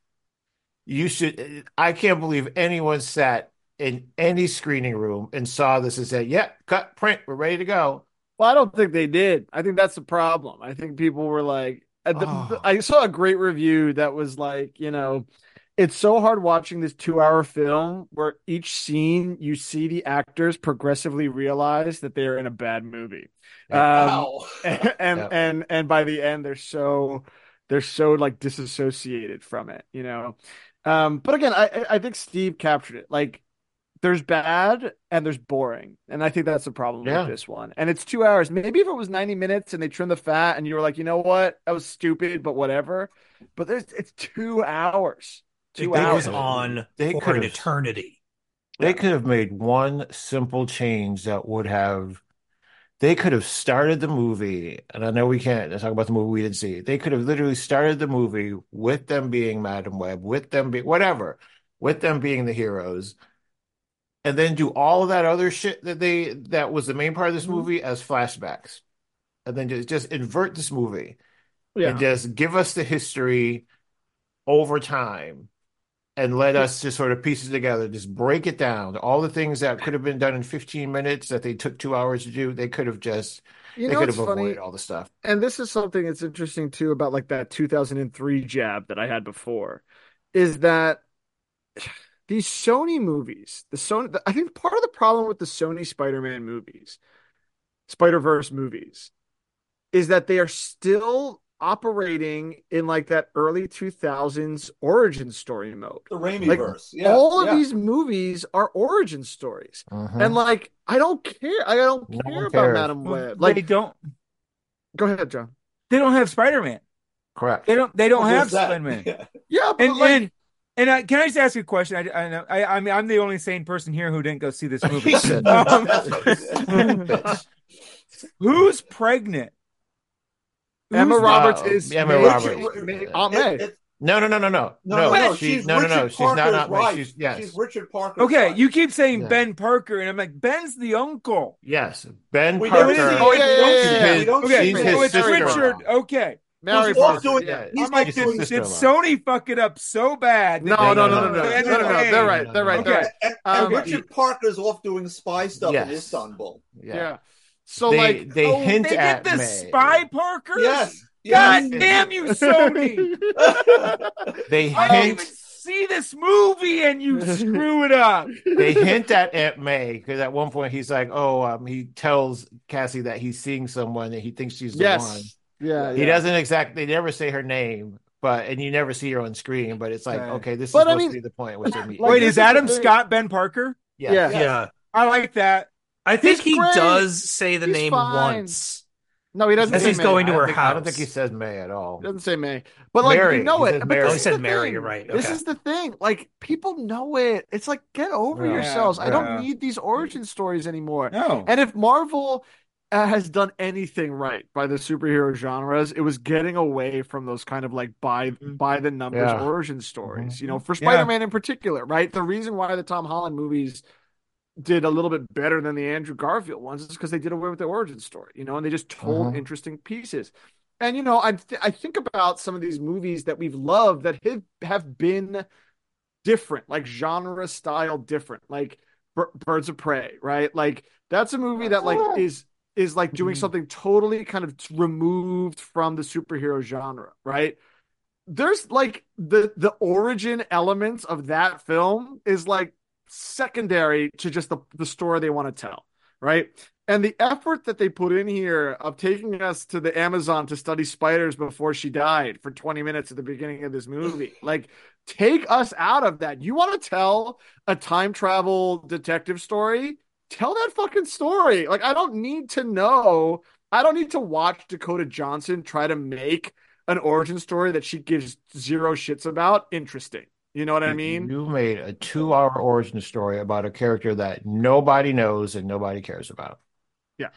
[SPEAKER 4] you should I can't believe anyone sat in any screening room and saw this and said, "Yeah, cut print, we're ready to go."
[SPEAKER 6] Well, I don't think they did. I think that's the problem. I think people were like, uh, the-
[SPEAKER 4] Oh.
[SPEAKER 6] I saw a great review that was like, you know, it's so hard watching this two hour film where each scene you see the actors progressively realize that they're in a bad movie. Um,
[SPEAKER 2] Wow.
[SPEAKER 6] and and,
[SPEAKER 4] Yeah.
[SPEAKER 6] and and by the end they're so they're so like disassociated from it, you know. Um, but again, I I- I think Steve captured it. Like there's bad and there's boring. And I think that's the problem
[SPEAKER 4] Yeah.
[SPEAKER 6] with this one. And it's two hours. Maybe if it was 90 minutes and they trimmed the fat and you were like, you know what? That was stupid, but whatever. But there's it's two hours. Two
[SPEAKER 1] it
[SPEAKER 6] hours.
[SPEAKER 1] was on
[SPEAKER 4] They
[SPEAKER 1] for an eternity.
[SPEAKER 4] They could have made one simple change that would have they could have started the movie, and I know we can't talk about the movie we didn't see. They could have literally started the movie with them being Madame Web, with them being whatever, with them being the heroes, and then do all of that other shit that they that was the main part of this
[SPEAKER 6] Mhm.
[SPEAKER 4] movie as flashbacks. And then just, just invert this movie
[SPEAKER 6] Yeah.
[SPEAKER 4] and just give us the history over time and let us just sort of piece it together, just break it down. All the things that could have been done in 15 minutes that they took two hours to do, they could have just,
[SPEAKER 6] You
[SPEAKER 4] they
[SPEAKER 6] know
[SPEAKER 4] could have
[SPEAKER 6] funny?
[SPEAKER 4] avoided all the stuff.
[SPEAKER 6] and this is something that's interesting too about like that 2003 jab that I had before is that these Sony movies, the Sony, I think part of the problem with the Sony Spider-Man movies, Spider-Verse movies, is that they are still operating in like that early 2000s origin story mode.
[SPEAKER 2] The Raimi
[SPEAKER 6] Like,
[SPEAKER 2] verse. Yeah.
[SPEAKER 6] All of these movies are origin stories.
[SPEAKER 4] Mhm.
[SPEAKER 6] And like, I don't care. I don't
[SPEAKER 4] No
[SPEAKER 6] care
[SPEAKER 4] one
[SPEAKER 6] about
[SPEAKER 4] cares.
[SPEAKER 6] Madam
[SPEAKER 3] Well,
[SPEAKER 6] Web.
[SPEAKER 3] they
[SPEAKER 6] Like,
[SPEAKER 3] don't
[SPEAKER 6] go ahead, John.
[SPEAKER 3] they don't have Spider-Man.
[SPEAKER 4] Correct.
[SPEAKER 3] They don't they don't
[SPEAKER 2] What
[SPEAKER 3] have? Spider-Man.
[SPEAKER 2] Yeah.
[SPEAKER 6] Yeah, but
[SPEAKER 3] And
[SPEAKER 6] like,
[SPEAKER 3] and and I, can I just ask you a question? I, I know I, I mean I'm the only sane person here who didn't go see this movie.
[SPEAKER 4] He said
[SPEAKER 3] Um, who's pregnant?
[SPEAKER 6] Emma
[SPEAKER 3] Who's-
[SPEAKER 6] Roberts
[SPEAKER 4] uh,
[SPEAKER 6] is
[SPEAKER 4] Emma Roberts.
[SPEAKER 6] Aunt May.
[SPEAKER 2] It- it-
[SPEAKER 4] No, no, no, no, no,
[SPEAKER 2] no,
[SPEAKER 4] no.
[SPEAKER 2] no, no.
[SPEAKER 4] She,
[SPEAKER 2] She's
[SPEAKER 4] no, no,
[SPEAKER 2] Richard
[SPEAKER 4] no. She's not
[SPEAKER 2] Parker's
[SPEAKER 4] Aunt May.
[SPEAKER 2] wife.
[SPEAKER 4] She's yes,
[SPEAKER 2] She's Richard Parker.
[SPEAKER 3] Okay, you keep saying
[SPEAKER 4] Yeah.
[SPEAKER 3] Ben Parker, and I'm like Ben's the uncle.
[SPEAKER 4] yes. Ben
[SPEAKER 2] We
[SPEAKER 4] Parker.
[SPEAKER 2] don't
[SPEAKER 6] Oh, yeah, yeah,
[SPEAKER 2] we
[SPEAKER 6] yeah,
[SPEAKER 2] see-
[SPEAKER 6] yeah.
[SPEAKER 2] we don't
[SPEAKER 3] Okay,
[SPEAKER 2] see
[SPEAKER 3] so
[SPEAKER 4] his
[SPEAKER 3] it's. Richard. Okay,
[SPEAKER 6] Mary
[SPEAKER 2] Who's off
[SPEAKER 6] Parker. yeah.
[SPEAKER 2] he's
[SPEAKER 3] I'm like,
[SPEAKER 2] like
[SPEAKER 3] did,
[SPEAKER 2] doing-
[SPEAKER 3] did. Sony fuck it up so bad?
[SPEAKER 6] No, no, no,
[SPEAKER 4] no,
[SPEAKER 6] no, no, no,
[SPEAKER 4] no.
[SPEAKER 6] They're right. They're right. They're
[SPEAKER 3] Okay.
[SPEAKER 6] right.
[SPEAKER 2] And, and
[SPEAKER 6] Um,
[SPEAKER 2] Richard Parker's off doing spy stuff
[SPEAKER 4] Yes.
[SPEAKER 2] in Istanbul.
[SPEAKER 4] Yeah.
[SPEAKER 6] Yeah. So
[SPEAKER 4] They
[SPEAKER 6] like,
[SPEAKER 4] they
[SPEAKER 3] Oh,
[SPEAKER 4] hint
[SPEAKER 3] they
[SPEAKER 4] at
[SPEAKER 3] did the
[SPEAKER 4] May.
[SPEAKER 3] spy Parkers.
[SPEAKER 2] Yes.
[SPEAKER 3] God damn you, Sony!
[SPEAKER 4] They
[SPEAKER 3] I don't even
[SPEAKER 4] hint
[SPEAKER 3] see this movie, and you screw it up.
[SPEAKER 4] they hint at Aunt May because at one point he's like, "Oh, um, he tells Cassie that he's seeing someone and he thinks she's the
[SPEAKER 6] yes.
[SPEAKER 4] one."
[SPEAKER 6] Yeah.
[SPEAKER 4] He
[SPEAKER 6] yeah.
[SPEAKER 4] doesn't exactly. They never say her name, but and you never see her on screen. But it's like,
[SPEAKER 3] Right.
[SPEAKER 4] okay, this
[SPEAKER 6] But
[SPEAKER 4] is
[SPEAKER 6] I
[SPEAKER 4] supposed
[SPEAKER 6] mean-
[SPEAKER 4] to be the point which.
[SPEAKER 6] Like,
[SPEAKER 3] Wait, is
[SPEAKER 6] is
[SPEAKER 3] Adam
[SPEAKER 6] the.
[SPEAKER 3] Scott Ben Parker?
[SPEAKER 4] yeah.
[SPEAKER 6] Yeah.
[SPEAKER 1] Yeah.
[SPEAKER 3] I like that.
[SPEAKER 1] I think
[SPEAKER 6] He's
[SPEAKER 1] he
[SPEAKER 6] great.
[SPEAKER 1] does say the
[SPEAKER 6] He's
[SPEAKER 1] name
[SPEAKER 6] fine.
[SPEAKER 1] once.
[SPEAKER 6] No, he doesn't
[SPEAKER 1] As
[SPEAKER 6] say
[SPEAKER 1] he's
[SPEAKER 6] May.
[SPEAKER 1] going to her
[SPEAKER 4] think, I don't think he says May at all.
[SPEAKER 6] He doesn't say May, but like
[SPEAKER 4] Mary.
[SPEAKER 6] you know
[SPEAKER 4] He
[SPEAKER 6] it. But
[SPEAKER 4] Mary.
[SPEAKER 1] Oh, he said
[SPEAKER 6] the
[SPEAKER 1] Mary,
[SPEAKER 6] thing.
[SPEAKER 1] you're right.
[SPEAKER 6] This is the thing. Like people know it. It's like get over
[SPEAKER 4] Yeah.
[SPEAKER 6] yourselves. I don't need these origin stories anymore.
[SPEAKER 3] No.
[SPEAKER 6] And if Marvel has done anything right by the superhero genres, it was getting away from those kind of like by by the numbers
[SPEAKER 4] Yeah.
[SPEAKER 6] origin stories.
[SPEAKER 4] Mhm.
[SPEAKER 6] You know, for Spider-Man in particular, right? The reason why the Tom Holland movies did a little bit better than the Andrew Garfield ones is because they did away with the origin story, you know, and they just told
[SPEAKER 4] Mhm.
[SPEAKER 6] interesting pieces. And you know, I th- I think about some of these movies that we've loved that have have been different, like genre style different, like Bir- Birds of Prey, right? Like that's a movie that like is is like doing
[SPEAKER 3] Mhm.
[SPEAKER 6] something totally kind of removed from the superhero genre, right? There's like the the origin elements of that film is like secondary to just the the story they want to tell, right? And the effort that they put in here of taking us to the Amazon to study spiders before she died for 20 minutes at the beginning of this movie. Like, take us out of that. You want to tell a time travel detective story? Tell that fucking story. Like, I don't need to know. I don't need to watch Dakota Johnson try to make an origin story that she gives zero shits about interesting. You know what I mean?
[SPEAKER 4] You made a two-hour origin story about a character that nobody knows and nobody cares about.
[SPEAKER 6] Yeah.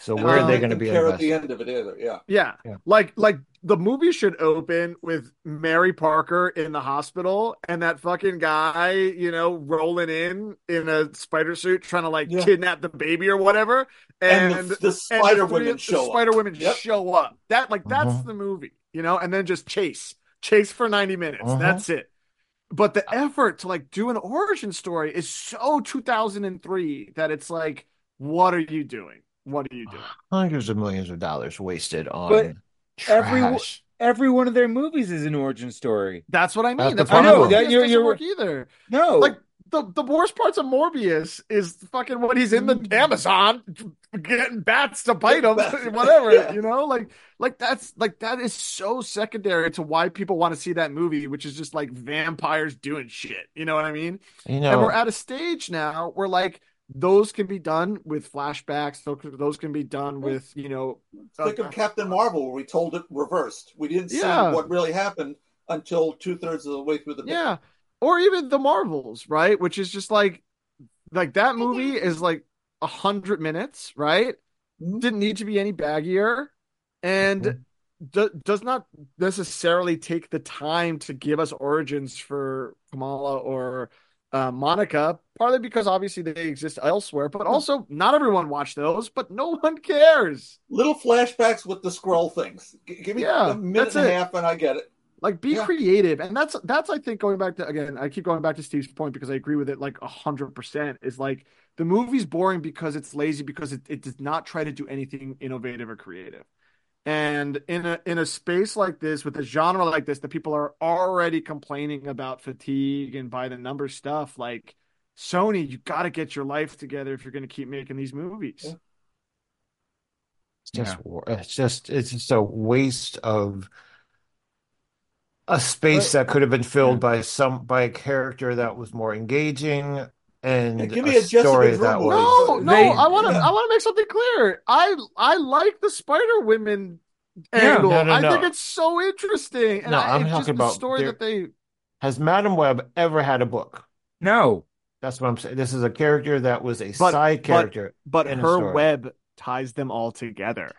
[SPEAKER 4] So where
[SPEAKER 2] I
[SPEAKER 4] are they going to be
[SPEAKER 2] care at the end of it either. Yeah.
[SPEAKER 6] Yeah.
[SPEAKER 4] Yeah.
[SPEAKER 6] Like like the movie should open with Mary Parker in the hospital and that fucking guy, you know, rolling in in a spider suit trying to like
[SPEAKER 2] Yeah.
[SPEAKER 6] kidnap the baby or whatever.
[SPEAKER 2] And,
[SPEAKER 6] And,
[SPEAKER 2] the, the
[SPEAKER 6] and
[SPEAKER 2] Spider
[SPEAKER 6] the three-
[SPEAKER 2] Women
[SPEAKER 6] the
[SPEAKER 2] show
[SPEAKER 6] Spider
[SPEAKER 2] up.
[SPEAKER 6] Women
[SPEAKER 2] Yep.
[SPEAKER 6] show up. That like that's
[SPEAKER 4] Mhm.
[SPEAKER 6] the movie, you know, and then just chase. Chase for 90 minutes.
[SPEAKER 4] Mhm.
[SPEAKER 6] That's it. But the effort to like do an origin story is so 2003 that it's like, what are you doing? What are you doing?
[SPEAKER 4] Hundreds of millions of dollars wasted on
[SPEAKER 3] But every-
[SPEAKER 4] trash.
[SPEAKER 3] Every one of their movies is an origin story.
[SPEAKER 6] That's what I mean.
[SPEAKER 4] That's the
[SPEAKER 6] That's.
[SPEAKER 4] I know,
[SPEAKER 6] Morbius
[SPEAKER 3] that- you're-
[SPEAKER 6] doesn't
[SPEAKER 3] you're-
[SPEAKER 6] work either.
[SPEAKER 3] No,
[SPEAKER 6] Like the the worst parts of Morbius is fucking when he's in the Amazon getting bats to bite him, whatever.
[SPEAKER 2] Yeah.
[SPEAKER 6] You know, like like that's like that is so secondary to why people want to see that movie, which is just like vampires doing shit. You know what I mean?
[SPEAKER 4] You know, And
[SPEAKER 6] we're at a stage now where like those can be done with flashbacks. Those those can be done with you know.
[SPEAKER 2] Think
[SPEAKER 6] uh,
[SPEAKER 2] of Captain Marvel, where we told it reversed. We didn't see what really happened until two thirds of the way through the movie.
[SPEAKER 6] Yeah. Or even the Marvels, right? Which is just like like that movie is like a hundred minutes, right?
[SPEAKER 2] Mhm.
[SPEAKER 6] Didn't need to be any baggier and
[SPEAKER 4] Mhm.
[SPEAKER 6] do, does not necessarily take the time to give us origins for Kamala or uh, Monica, partly because obviously they exist elsewhere, but also not everyone watched those, but no one cares.
[SPEAKER 2] Little flashbacks with the scroll things. G- give me
[SPEAKER 6] Yeah,
[SPEAKER 2] a minute and a half, and I get it.
[SPEAKER 6] Like be
[SPEAKER 2] Yeah.
[SPEAKER 6] creative, and that's that's I think going back to again. I keep going back to Steve's point because I agree with it like a hundred percent. Is like the movie's boring because it's lazy because it, it does not try to do anything innovative or creative. And in a in a space like this with a genre like this that people are already complaining about fatigue and by the number stuff, like Sony, you got to get your life together if you're going to keep making these movies.
[SPEAKER 2] Yeah.
[SPEAKER 4] It's just it's just it's just a waste of a space that could have been filled by some by a character that was more engaging and
[SPEAKER 2] Yeah, give me a Jessica
[SPEAKER 4] story
[SPEAKER 2] Drew
[SPEAKER 4] that
[SPEAKER 2] movie.
[SPEAKER 4] was
[SPEAKER 6] No, no,
[SPEAKER 3] They-
[SPEAKER 6] I want to.
[SPEAKER 2] Yeah.
[SPEAKER 6] I want to make something clear. I I like the Spider Women
[SPEAKER 3] Yeah.
[SPEAKER 6] angle.
[SPEAKER 4] No, no,
[SPEAKER 6] I think it's so interesting. And
[SPEAKER 4] No,
[SPEAKER 6] I,
[SPEAKER 4] I'm
[SPEAKER 6] it's just
[SPEAKER 4] talking
[SPEAKER 6] the
[SPEAKER 4] about
[SPEAKER 6] story
[SPEAKER 4] there-
[SPEAKER 6] that they.
[SPEAKER 4] has Madame Web ever had a book?
[SPEAKER 3] no.
[SPEAKER 4] That's what I'm saying. This is a character that was a
[SPEAKER 6] But-
[SPEAKER 4] side character.
[SPEAKER 6] But
[SPEAKER 4] in a
[SPEAKER 6] her
[SPEAKER 4] story.
[SPEAKER 6] web ties them all together.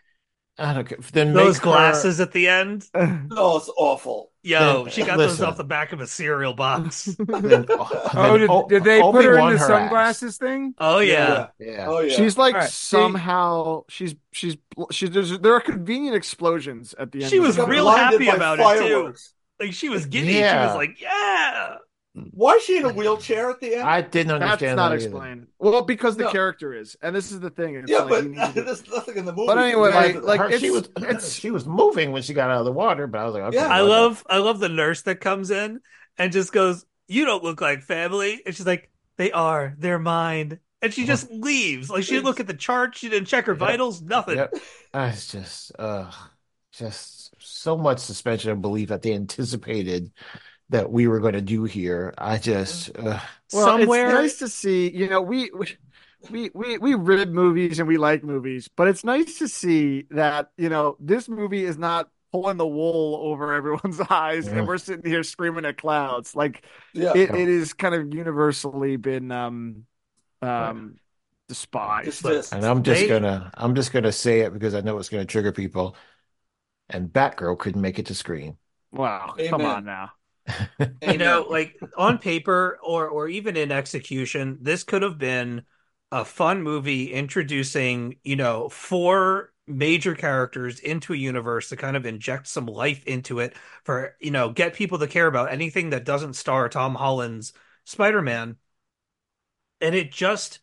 [SPEAKER 4] I don't care. Then
[SPEAKER 1] Those
[SPEAKER 4] make her-
[SPEAKER 1] glasses at the end.
[SPEAKER 2] Oh, it's awful.
[SPEAKER 1] Yo,
[SPEAKER 4] Then-
[SPEAKER 1] she got those off the back of a cereal box.
[SPEAKER 4] then-
[SPEAKER 3] Oh, oh
[SPEAKER 4] then
[SPEAKER 3] did,
[SPEAKER 4] O-
[SPEAKER 3] did they put her
[SPEAKER 4] Obi-Wan
[SPEAKER 3] in the
[SPEAKER 4] her
[SPEAKER 3] sunglasses thing?
[SPEAKER 1] Oh yeah.
[SPEAKER 4] Yeah.
[SPEAKER 2] Oh yeah.
[SPEAKER 6] She's like
[SPEAKER 3] All right.
[SPEAKER 6] somehow she's she's she's there's, there are convenient explosions at the end.
[SPEAKER 1] She
[SPEAKER 6] of
[SPEAKER 1] was
[SPEAKER 6] the
[SPEAKER 2] Got
[SPEAKER 1] real
[SPEAKER 2] blinded
[SPEAKER 1] happy
[SPEAKER 2] by
[SPEAKER 1] about it, too.
[SPEAKER 2] fireworks.
[SPEAKER 1] Like she was giddy. She
[SPEAKER 4] Yeah.
[SPEAKER 1] was like, "Yeah."
[SPEAKER 2] Why is she in a wheelchair at the end?
[SPEAKER 4] I didn't understand.
[SPEAKER 6] That's
[SPEAKER 4] understand
[SPEAKER 6] not
[SPEAKER 4] that either.
[SPEAKER 6] explained. Well, because the
[SPEAKER 2] No.
[SPEAKER 6] character is, and this is the thing. It's
[SPEAKER 2] yeah,
[SPEAKER 6] like
[SPEAKER 2] but
[SPEAKER 6] to-
[SPEAKER 2] there's nothing in the movie.
[SPEAKER 6] But anyway,
[SPEAKER 2] Like,
[SPEAKER 6] like- like-
[SPEAKER 4] Her- she was
[SPEAKER 6] it's-
[SPEAKER 4] she was moving when she got out of the water, but I was like, okay,
[SPEAKER 2] Yeah.
[SPEAKER 1] I love I love the nurse that comes in and just goes, "You don't look like family." And she's like, "They are. They're mine." And she just leaves. Like she didn't look at the chart. She didn't check her
[SPEAKER 4] Yep.
[SPEAKER 1] vitals. Nothing.
[SPEAKER 4] Yep. It's just, uh, just so much suspension of belief that they anticipated that we were going to do here. I just, uh,
[SPEAKER 6] Well,
[SPEAKER 1] Somewhere.
[SPEAKER 6] it's nice to see. You know, we we we we rib movies and we like movies, but it's nice to see that you know this movie is not pulling the wool over everyone's eyes,
[SPEAKER 4] Yeah.
[SPEAKER 6] and we're sitting here screaming at clouds. Like
[SPEAKER 2] yeah,
[SPEAKER 6] it, it is kind of universally been um um despised.
[SPEAKER 2] Dismissed.
[SPEAKER 4] and I'm just
[SPEAKER 1] They-
[SPEAKER 4] gonna, I'm just gonna say it because I know it's going to trigger people. And Batgirl couldn't make it to screen.
[SPEAKER 6] Wow, come on now.
[SPEAKER 1] you know like on paper or or even in execution this could have been a fun movie introducing you know four major characters into a universe to kind of inject some life into it for you know get people to care about anything that doesn't star Tom Holland's Spider-Man and it just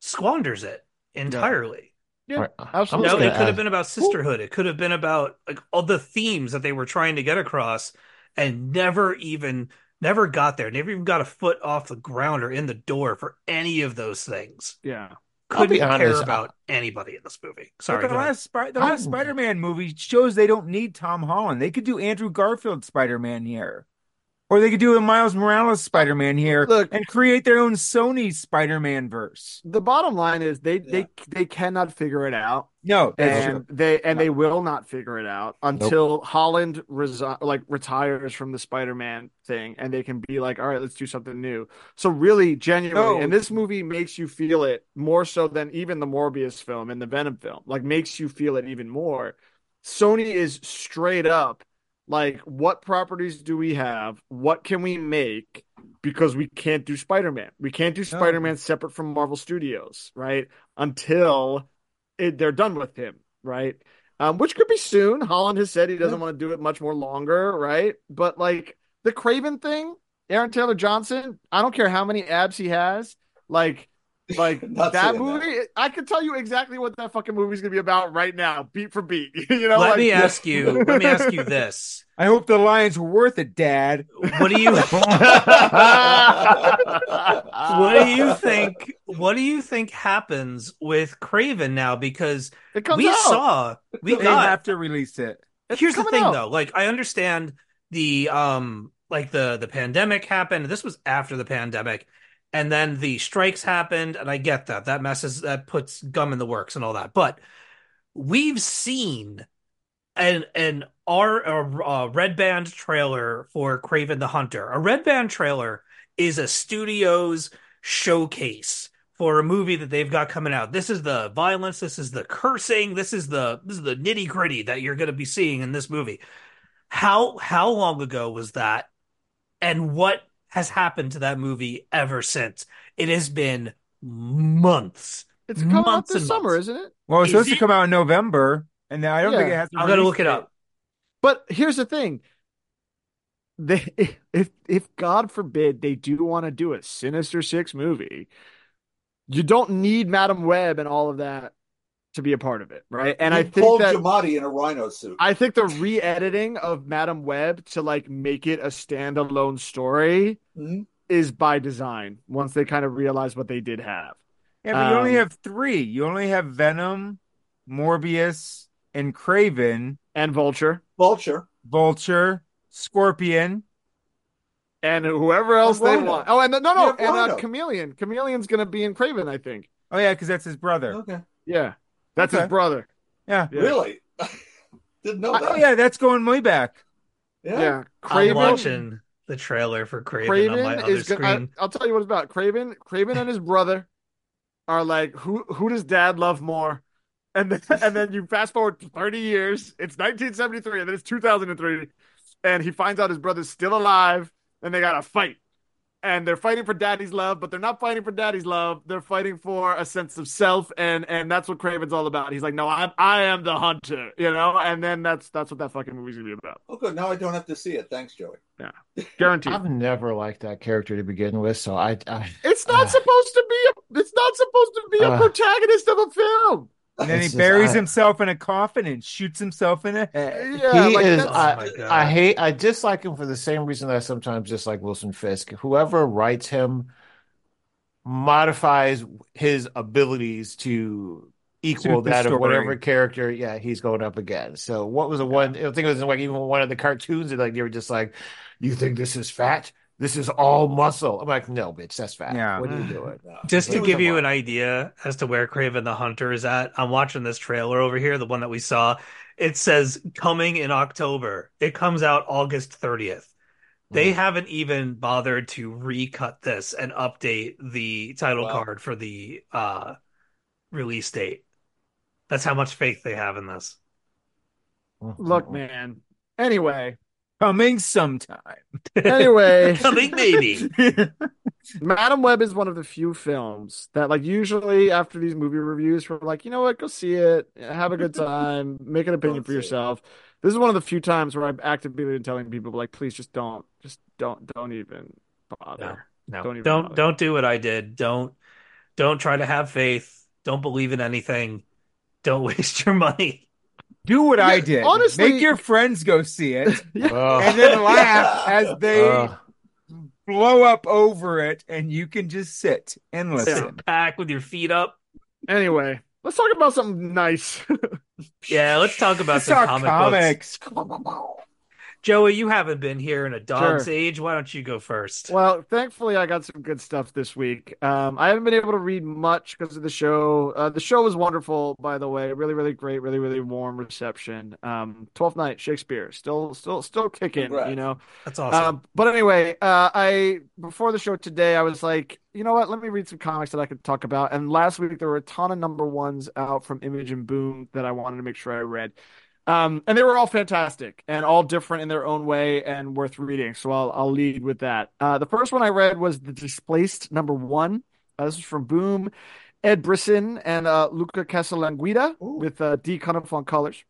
[SPEAKER 1] squanders it entirely
[SPEAKER 6] Yeah,
[SPEAKER 4] Right. I'm
[SPEAKER 6] absolutely.
[SPEAKER 1] no, it could have been about sisterhood. It could have been about like all the themes that they were trying to get across and never even never got there. Never even got a foot off the ground or in the door for any of those things.
[SPEAKER 6] Yeah.
[SPEAKER 4] I'll be
[SPEAKER 1] couldn't care
[SPEAKER 4] honest,
[SPEAKER 1] about anybody in this movie.
[SPEAKER 3] But the last Spi- the last
[SPEAKER 4] Oh.
[SPEAKER 3] Spider-Man movie shows they don't need Tom Holland. They could do Andrew Garfield Spider-Man here. Or they could do a Miles Morales Spider-Man here
[SPEAKER 6] Look-
[SPEAKER 3] and create their own Sony Spider-Man verse.
[SPEAKER 6] The bottom line is they
[SPEAKER 2] Yeah.
[SPEAKER 6] they they cannot figure it out.
[SPEAKER 3] No,
[SPEAKER 6] and
[SPEAKER 3] true.
[SPEAKER 6] they and they will not figure it out until Holland resi- like retires from the Spider-Man thing, and they can be like, all right, let's do something new. So really, genuinely,
[SPEAKER 3] No.
[SPEAKER 6] and this movie makes you feel it more so than even the Morbius film and the Venom film. Like makes you feel it even more. Sony is straight up like, what properties do we have? What can we make? Because we can't do Spider-Man. We can't do Spider-Man separate from Marvel Studios, right? Until it, they're done with him, right? Um, which could be soon. Holland has said he doesn't want to do it much more longer, right? But like the Kraven thing, Aaron Taylor Johnson, I don't care how many abs he has, like, like that
[SPEAKER 2] saying
[SPEAKER 6] movie. I can tell you exactly what that fucking movie's gonna be about right now, beat for beat. you know,
[SPEAKER 1] Let
[SPEAKER 6] like,
[SPEAKER 1] me ask you. Let me ask you this.
[SPEAKER 3] I hope the Lions were worth it, Dad.
[SPEAKER 1] What do you what do you think what do you think happens with Kraven now because
[SPEAKER 6] It comes
[SPEAKER 1] we
[SPEAKER 6] out.
[SPEAKER 1] saw we
[SPEAKER 3] They
[SPEAKER 1] got
[SPEAKER 3] have to release it.
[SPEAKER 6] It's
[SPEAKER 1] here's the thing
[SPEAKER 6] out.
[SPEAKER 1] though like i understand the um like the the pandemic happened this was after the pandemic and then the strikes happened and i get that that messes that puts gum in the works and all that but we've seen an an our a, a red band trailer for Kraven the hunter a red band trailer is a studio's showcase for a movie that they've got coming out. This is the violence, this is the cursing, this is the this is the nitty gritty that you're going to be seeing in this movie. How how long ago was that, and what has happened to that movie ever since? It has been months.
[SPEAKER 6] It's coming out
[SPEAKER 1] Months
[SPEAKER 6] this summer,
[SPEAKER 1] months.
[SPEAKER 6] isn't it?
[SPEAKER 3] Well, it's
[SPEAKER 1] Is
[SPEAKER 3] supposed to come out in November, and I don't think
[SPEAKER 6] Yeah.
[SPEAKER 3] it has. To
[SPEAKER 1] I'm gonna look it up.
[SPEAKER 6] But here's the thing. They, if if God forbid they do want to do a Sinister Six movie, you don't need Madame Web and all of that to be a part of it, right? And I
[SPEAKER 2] You
[SPEAKER 6] think
[SPEAKER 2] pulled
[SPEAKER 6] that
[SPEAKER 2] Giamatti in a rhino suit.
[SPEAKER 6] I think the re-editing of Madame Web to like make it a standalone story
[SPEAKER 2] Mhm.
[SPEAKER 6] is by design. Once they kind of realize what they did have,
[SPEAKER 3] Yeah, but you only
[SPEAKER 6] Um,
[SPEAKER 3] have three. You only have Venom, Morbius, and Kraven,
[SPEAKER 6] and Vulture,
[SPEAKER 2] Vulture.
[SPEAKER 3] Vulture, Scorpion.
[SPEAKER 6] and whoever else they
[SPEAKER 2] Rhino.
[SPEAKER 6] want. Oh, and the, no, no, and uh, Chameleon. Chameleon's gonna be in Kraven, I think.
[SPEAKER 3] Oh yeah, because that's his brother.
[SPEAKER 2] Okay.
[SPEAKER 6] Yeah, that's
[SPEAKER 3] Okay.
[SPEAKER 6] his brother.
[SPEAKER 3] Yeah.
[SPEAKER 6] Yeah.
[SPEAKER 2] Really? Didn't know oh, that.
[SPEAKER 3] Oh yeah, that's going way back.
[SPEAKER 2] Yeah.
[SPEAKER 6] Yeah,
[SPEAKER 1] I'm
[SPEAKER 6] Kraven.
[SPEAKER 1] watching the trailer for Kraven,
[SPEAKER 6] Kraven
[SPEAKER 1] on my other
[SPEAKER 6] is gonna.
[SPEAKER 1] screen.
[SPEAKER 6] I, will tell you what it's about. Kraven, Kraven, and his brother are like, who who does Dad love more? And then and then you fast forward thirty years. It's 1973, and then it's 2003, and he finds out his brother's still alive, and they got to fight. And they're fighting for Daddy's love, but they're not fighting for Daddy's love. They're fighting for a sense of self, and and that's what Kraven's all about. He's like, no, I'm I am the hunter, you know. And then that's that's what that fucking movie's gonna be about,
[SPEAKER 2] Oh, good. Now I don't have to see it. Thanks, Joey.
[SPEAKER 6] Yeah, guaranteed.
[SPEAKER 4] I've never liked that character to begin with, so I, I
[SPEAKER 6] It's not
[SPEAKER 4] Uh,
[SPEAKER 6] supposed to be. A, it's not supposed to be a
[SPEAKER 4] uh,
[SPEAKER 6] protagonist of a film.
[SPEAKER 3] And then he
[SPEAKER 4] It's just-
[SPEAKER 3] buries
[SPEAKER 4] I-
[SPEAKER 3] himself in a coffin and shoots himself in the eh, head.
[SPEAKER 6] Yeah,
[SPEAKER 4] he
[SPEAKER 6] like
[SPEAKER 4] is.
[SPEAKER 6] that's-
[SPEAKER 1] Oh
[SPEAKER 4] I, I hate. I dislike him for the same reason that I sometimes dislike Wilson Fisk. Whoever writes him modifies his abilities to equal
[SPEAKER 3] Suit the
[SPEAKER 4] that of whatever character. Yeah, he's going up against. So what was the one? I think it was like even one of the cartoons that like they were just like, "You think this is fat? This is all muscle." I'm like, "No, bitch, that's fat.
[SPEAKER 3] Yeah.
[SPEAKER 4] What are you doing?"
[SPEAKER 2] No.
[SPEAKER 1] Just to give you
[SPEAKER 2] monster.
[SPEAKER 1] an idea as to where Kraven the Hunter is at, I'm watching this trailer over here, the one that we saw. It says coming in October. It comes out August 30th. They
[SPEAKER 4] Hmm.
[SPEAKER 1] haven't even bothered to recut this and update the title
[SPEAKER 2] Wow.
[SPEAKER 1] card for the uh release date. That's how much faith they have in this.
[SPEAKER 6] Look, man. Anyway,
[SPEAKER 3] Coming sometime.
[SPEAKER 6] anyway,
[SPEAKER 1] coming maybe.
[SPEAKER 6] Madame Web is one of the few films that, like, usually after these movie reviews, we're like, you know what, go see it, have a good time, make an opinion
[SPEAKER 2] Don't
[SPEAKER 6] for
[SPEAKER 2] see it.
[SPEAKER 6] yourself. This is one of the few times where I've actively been telling people, like, please just don't, just don't, don't even bother.
[SPEAKER 1] No,
[SPEAKER 6] Don't even
[SPEAKER 1] don't
[SPEAKER 6] bother.
[SPEAKER 1] don't do what I did. Don't don't try to have faith. Don't believe in anything. Don't waste your money.
[SPEAKER 3] Do what I did.
[SPEAKER 6] honestly-
[SPEAKER 3] Make your friends go see it
[SPEAKER 4] Ugh.
[SPEAKER 3] and then laugh as they
[SPEAKER 4] Ugh.
[SPEAKER 3] blow up over it, and you can just sit and listen.
[SPEAKER 1] Sit back with your feet up.
[SPEAKER 6] Anyway, let's talk about something nice.
[SPEAKER 1] Yeah, let's talk about
[SPEAKER 3] It's
[SPEAKER 1] some
[SPEAKER 3] our
[SPEAKER 1] comic books.
[SPEAKER 3] Comics.
[SPEAKER 1] Joey, you haven't been here in a dog's
[SPEAKER 6] Sure.
[SPEAKER 1] age. Why don't you go first?
[SPEAKER 6] Well, thankfully, I got some good stuff this week. Um, I haven't been able to read much because of the show. Uh, the show was wonderful, by the way. Really, really great. Really, really warm reception. Um, Twelfth Night, Shakespeare, still, still, still kicking.
[SPEAKER 2] Congrats.
[SPEAKER 6] You know.
[SPEAKER 1] That's awesome.
[SPEAKER 6] Um, but anyway, uh, I before the show today, I was like, you know what? Let me read some comics that I could talk about. And last week there were a ton of number ones out from Image and Boom that I wanted to make sure I read. Um, and they were all fantastic and all different in their own way and worth reading. So I'll I'll lead with that. Uh, the first one I read was The Displaced number one. Uh, this was from Boom, Ed Brisson and uh, Luca Casalanguida
[SPEAKER 2] Ooh.
[SPEAKER 6] with uh, D. Cunningham on colors.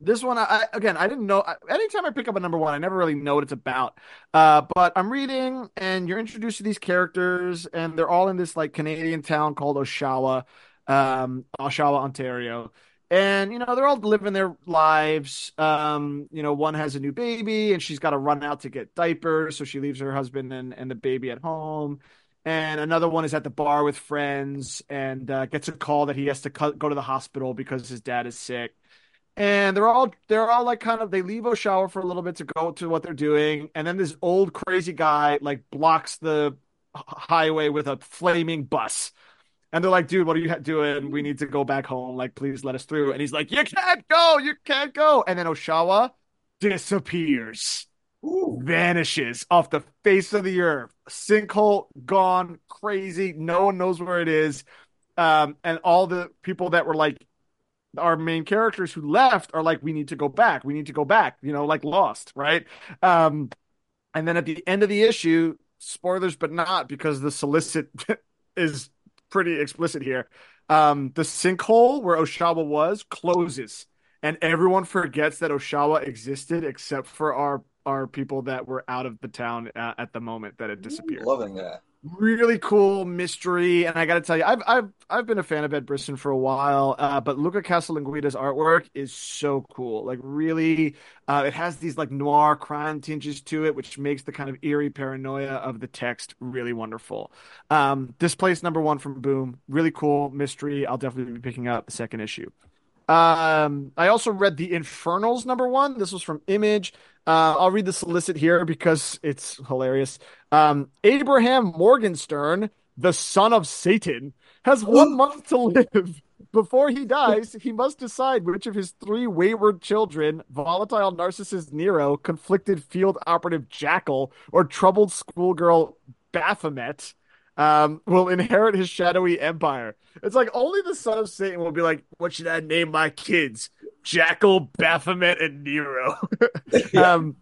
[SPEAKER 6] This one, I, I again, I didn't know. I- Anytime I pick up a number one, I never really know what it's about. Uh, but I'm reading, and you're introduced to these characters, and they're all in this like Canadian town called Oshawa, um, Oshawa, Ontario. And you know they're all living their lives. Um, you know, one has a new baby, and she's got to run out to get diapers, so she leaves her husband and, and the baby at home. And another one is at the bar with friends, and uh, gets a call that he has to co- go to the hospital because his dad is sick and they're all they're all like kind of they leave Oshawa for a little bit to go to what they're doing, and then this old crazy guy like blocks the highway with a flaming bus. And they're like, dude, what are you doing? We need to go back home. Like, please let us through. And he's like, you can't go. You can't go. And then Oshawa disappears,
[SPEAKER 2] Ooh.
[SPEAKER 6] vanishes off the face of the earth. Sinkhole gone, crazy. No one knows where it is. Um, and all the people that were like our main characters who left are like, we need to go back. We need to go back, you know, like lost, right? Um, and then at the end of the issue, spoilers, but not because the solicit is pretty explicit here. Um, the sinkhole where Oshawa was closes, and everyone forgets that Oshawa existed except for our our people that were out of the town uh, at the moment that it disappeared
[SPEAKER 2] Loving that.
[SPEAKER 6] Really cool mystery and i gotta tell you i've i've i've been a fan of ed brisson for a while uh, but luca casalanguida's artwork is so cool like really uh, it has these like noir crime tinges to it which makes the kind of eerie paranoia of the text really wonderful. Um place number one from boom really cool mystery i'll definitely be picking up the second issue um, I also read The Infernals number one. This was from Image. Uh, I'll read the solicit here because it's hilarious. Um, Abraham Morgenstern, the son of Satan, has one month to live. Before he dies, he must decide which of his three wayward children, volatile narcissist Nero, conflicted field operative Jackal, or troubled schoolgirl Baphomet, um, will inherit his shadowy empire. It's like only the son of Satan will be like, what should I name my kids? Jackal, Baphomet, and Nero. um,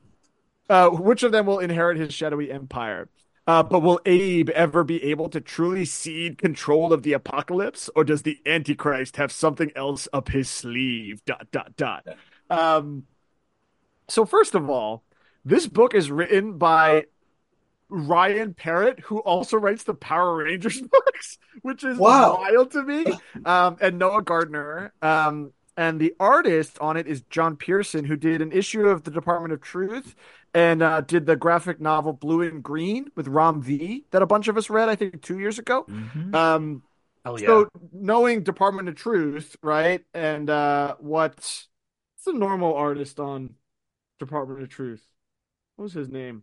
[SPEAKER 6] uh, which of them will inherit his shadowy empire? Uh, but will Abe ever be able to truly cede control of the apocalypse, or does the Antichrist have something else up his sleeve? Dot dot dot. Um, so first of all, this book is written by Ryan Parrott, who also writes the Power Rangers books, which is
[SPEAKER 2] Wow.
[SPEAKER 6] wild to me. Um, and Noah Gardner. Um, and the artist on it is John Pearson, who did an issue of the Department of Truth and uh, did the graphic novel Blue and Green with Ram V that a bunch of us read, I think, two years ago.
[SPEAKER 3] Mhm.
[SPEAKER 6] Um,
[SPEAKER 1] Hell yeah.
[SPEAKER 6] so knowing Department of Truth, right, and uh, what's the normal artist on Department of Truth? What was his name?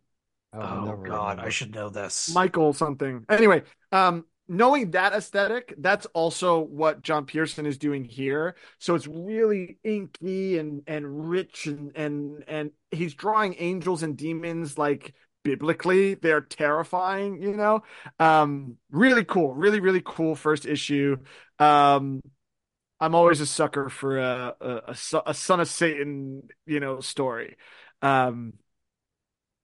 [SPEAKER 1] Oh
[SPEAKER 4] never
[SPEAKER 1] God,
[SPEAKER 4] remember.
[SPEAKER 1] I should know this.
[SPEAKER 6] Michael something. Anyway, um, knowing that aesthetic, that's also what John Pearson is doing here. So it's really inky and and rich and and and he's drawing angels and demons like biblically. They're terrifying, you know. Um, really cool, really really cool first issue. Um, I'm always a sucker for a a, a, a son of Satan, you know, story. Um,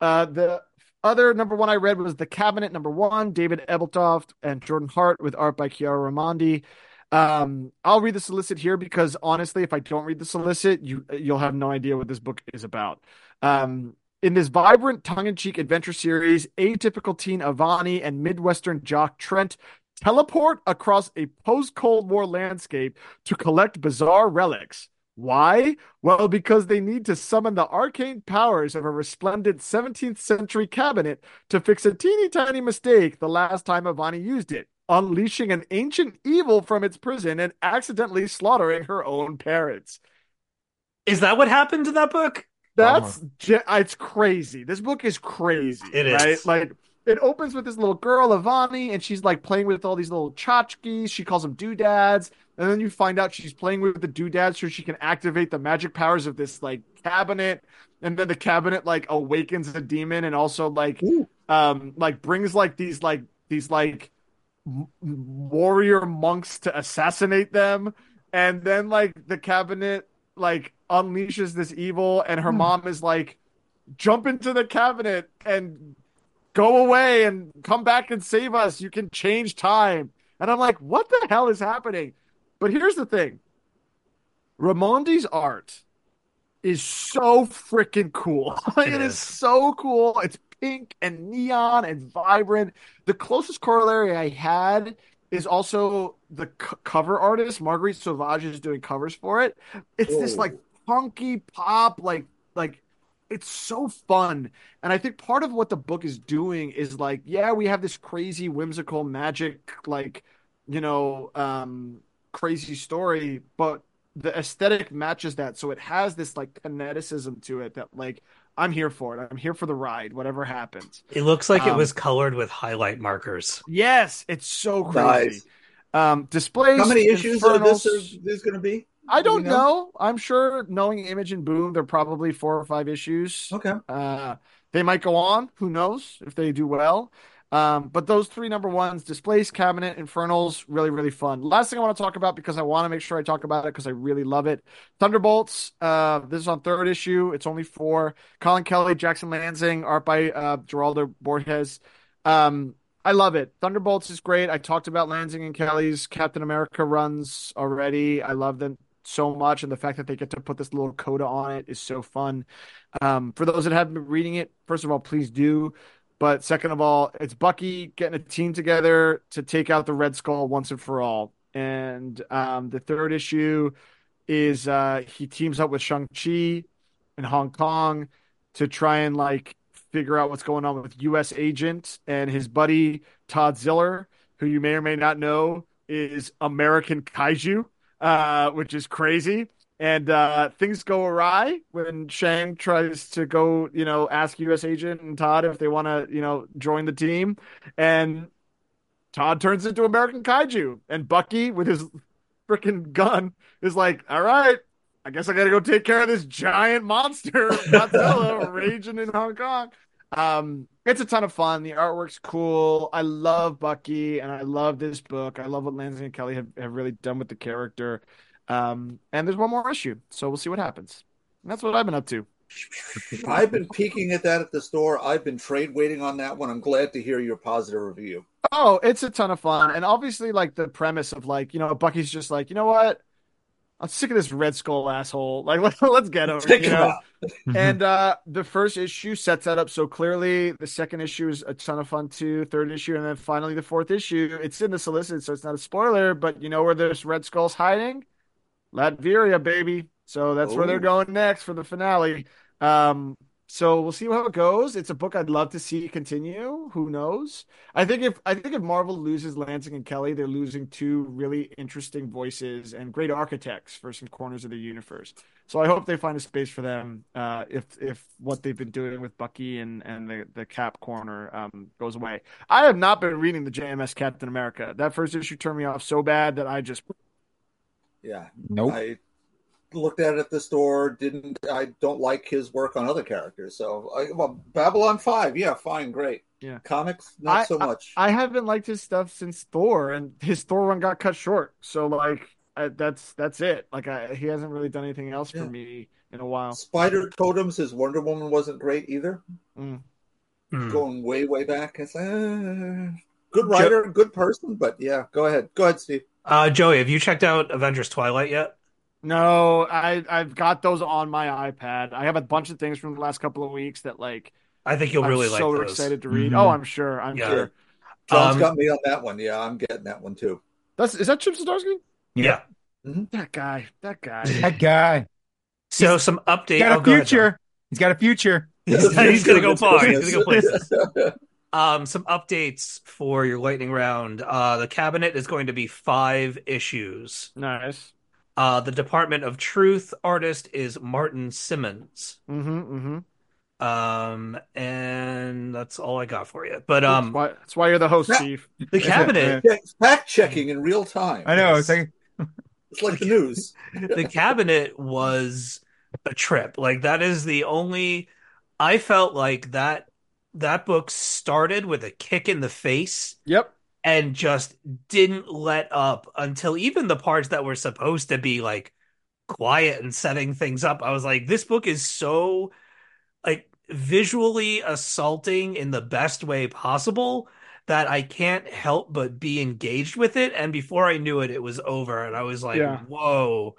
[SPEAKER 6] uh, the other number one I read was The Cabinet, number one, David Ebeltoft and Jordan Hart with art by Chiara Raimondi. Um, I'll read the solicit here because honestly, if I don't read the solicit, you you'll have no idea what this book is about. Um, in this vibrant, tongue-in-cheek adventure series, atypical teen Avani and Midwestern jock Trent teleport across a post-Cold War landscape to collect bizarre relics. Why? Well, because they need to summon the arcane powers of a resplendent 17th century cabinet to fix a teeny tiny mistake the last time Avani used it. unleashing an ancient evil from its prison and accidentally slaughtering her own parents.
[SPEAKER 1] Is that what happened in that book?
[SPEAKER 6] That's uh-huh. ge- it's crazy. This book is crazy.
[SPEAKER 1] It is.
[SPEAKER 6] right? Like it opens with this little girl, Avani, and she's like playing with all these little tchotchkes. She calls them doodads, and then you find out she's playing with the doodads so she can activate the magic powers of this like cabinet. And then the cabinet like awakens a demon and also like
[SPEAKER 2] Ooh.
[SPEAKER 6] um like brings like these like these like warrior monks to assassinate them and then like the cabinet like unleashes this evil and her mom is like jump into the cabinet and go away and come back and save us. You can change time. And i'm like what the hell is happening? But here's the thing. Raimondi's art is so freaking cool.
[SPEAKER 1] It
[SPEAKER 6] it is
[SPEAKER 1] is.
[SPEAKER 6] so cool. It's pink and neon and vibrant. The closest corollary i had is also the c- cover artist marguerite sauvage is doing covers for it. It's this like punky pop like like it's so fun and i think part of what the book is doing is like yeah we have this crazy whimsical magic like you know um crazy story but the aesthetic matches that so it has this like kineticism to it that like i'm here for it i'm here for the ride whatever happens
[SPEAKER 1] It looks like it
[SPEAKER 6] Um,
[SPEAKER 1] was colored with highlight markers.
[SPEAKER 6] yes it's so crazy
[SPEAKER 2] Nice.
[SPEAKER 6] um displays
[SPEAKER 2] How many issues of this
[SPEAKER 6] Infernals-
[SPEAKER 2] are this going to be?
[SPEAKER 6] I
[SPEAKER 2] Do we
[SPEAKER 6] don't know? I'm sure knowing Image and Boom, they're probably four or five issues.
[SPEAKER 2] Okay.
[SPEAKER 6] Uh, they might go on. Who knows if they do well? Um, but those three number ones, Displace, Cabinet, Infernals, really, really fun. Last thing I want to talk about because I want to make sure I talk about it because I really love it. Thunderbolts. Uh, this is on third issue. It's only four. Colin Kelly, Jackson Lansing, art by uh, Geraldo Borges. Um, I love it. Thunderbolts is great. I talked about Lansing and Kelly's Captain America runs already. I love them so much, and the fact that they get to put this little coda on it is so fun. Um, for those that haven't been reading it, first of all, please do. But second of all, it's Bucky getting a team together to take out the Red Skull once and for all. And um, the third issue is uh, he teams up with Shang-Chi in Hong Kong to try and like figure out what's going on with U.S. Agent and his buddy Todd Ziller, who you may or may not know is American Kaiju, uh, which is crazy. And uh, things go awry when Shang tries to go, you know, ask U.S. Agent and Todd if they want to, you know, join the team. And Todd turns into American Kaiju. And Bucky, with his freaking gun, is like, all right, I guess I got to go take care of this giant monster, Godzilla, raging in Hong Kong. Um, it's a ton of fun. The artwork's cool. I love Bucky and I love this book. I love what Lansing and Kelly have, have really done with the character. Um, and there's one more issue, so we'll see what happens. And that's what I've been up to.
[SPEAKER 2] I've been peeking at that at the store. I've been trade waiting on that one. I'm glad to hear your positive review.
[SPEAKER 6] Oh, it's a ton of fun. And obviously, like the premise of like, you know, Bucky's just like, you know what? I'm sick of this Red Skull asshole. Like, let, let's get him.
[SPEAKER 2] Take
[SPEAKER 6] you know? and uh the first issue sets that up so clearly. The second issue is a ton of fun too. Third issue, and then finally the fourth issue. It's in the solicit, so it's not a spoiler. But you know where this Red Skull's hiding? Latveria, baby. So that's where they're going next for the finale. Um, so we'll see how it goes. It's a book I'd love to see continue. Who knows? I think if I think if Marvel loses Lansing and Kelly, they're losing two really interesting voices and great architects for some corners of the universe. So I hope they find a space for them uh, if if what they've been doing with Bucky and and the the Cap corner um, goes away. I have not been reading the JMS Captain America. That first issue turned me off so bad that I just
[SPEAKER 2] Yeah.
[SPEAKER 3] Nope.
[SPEAKER 2] I looked at it at the store. Didn't I? Don't like his work on other characters. So, I, well, Babylon Five, yeah, fine, great.
[SPEAKER 6] Yeah.
[SPEAKER 2] Comics, not
[SPEAKER 6] I-
[SPEAKER 2] so much.
[SPEAKER 6] I haven't liked his stuff since Thor, and his Thor run got cut short. So like I, that's that's it. Like I, he hasn't really done anything else for me in a while.
[SPEAKER 2] Spider Totems, his Wonder Woman wasn't great either.
[SPEAKER 6] Mm.
[SPEAKER 1] Hmm.
[SPEAKER 2] Going way, way back. It's uh, good writer, good person, but yeah. Go ahead, go ahead, Steve.
[SPEAKER 1] Uh, Joey, have you checked out Avengers Twilight yet?
[SPEAKER 6] No, I I've got those on my iPad. I have a bunch of things from the last couple of weeks that like
[SPEAKER 1] I think you'll
[SPEAKER 6] I'm
[SPEAKER 1] really
[SPEAKER 6] so
[SPEAKER 1] like So
[SPEAKER 6] excited to read.
[SPEAKER 3] Mhm.
[SPEAKER 6] Oh, I'm sure. I'm
[SPEAKER 1] Yeah.
[SPEAKER 6] sure.
[SPEAKER 2] John's
[SPEAKER 1] Um,
[SPEAKER 2] got me on that one. Yeah, I'm getting that one too.
[SPEAKER 6] That's is that Chip Zdarsky?
[SPEAKER 1] Yeah.
[SPEAKER 6] That guy. That guy.
[SPEAKER 3] That guy.
[SPEAKER 1] So some update.
[SPEAKER 3] He's got
[SPEAKER 1] oh,
[SPEAKER 3] a
[SPEAKER 1] go ahead,
[SPEAKER 3] future. He's got a future.
[SPEAKER 1] He's, he's gonna go far. He's gonna go places. Um, some updates for your lightning round. Uh, the cabinet is going to be five issues.
[SPEAKER 6] Nice.
[SPEAKER 1] Uh, the Department of Truth artist is Martin Simmonds.
[SPEAKER 6] Mm-hmm. Mm-hmm.
[SPEAKER 1] Um, and that's all I got for you. But
[SPEAKER 6] That's
[SPEAKER 1] um,
[SPEAKER 6] why, that's why you're the host,
[SPEAKER 2] Yeah.
[SPEAKER 6] Steve.
[SPEAKER 1] the cabinet,
[SPEAKER 2] Yeah, Fact checking in real time.
[SPEAKER 3] I know. It's like
[SPEAKER 2] It's like the news.
[SPEAKER 1] the cabinet was a trip. Like that is the only. I felt like that that book started with a kick in the face
[SPEAKER 6] Yep.
[SPEAKER 1] And just didn't let up until even the parts that were supposed to be like quiet and setting things up. I was like, this book is so like visually assaulting in the best way possible that I can't help but be engaged with it. And before I knew it, it was over. And I was like,
[SPEAKER 6] Yeah.
[SPEAKER 1] whoa,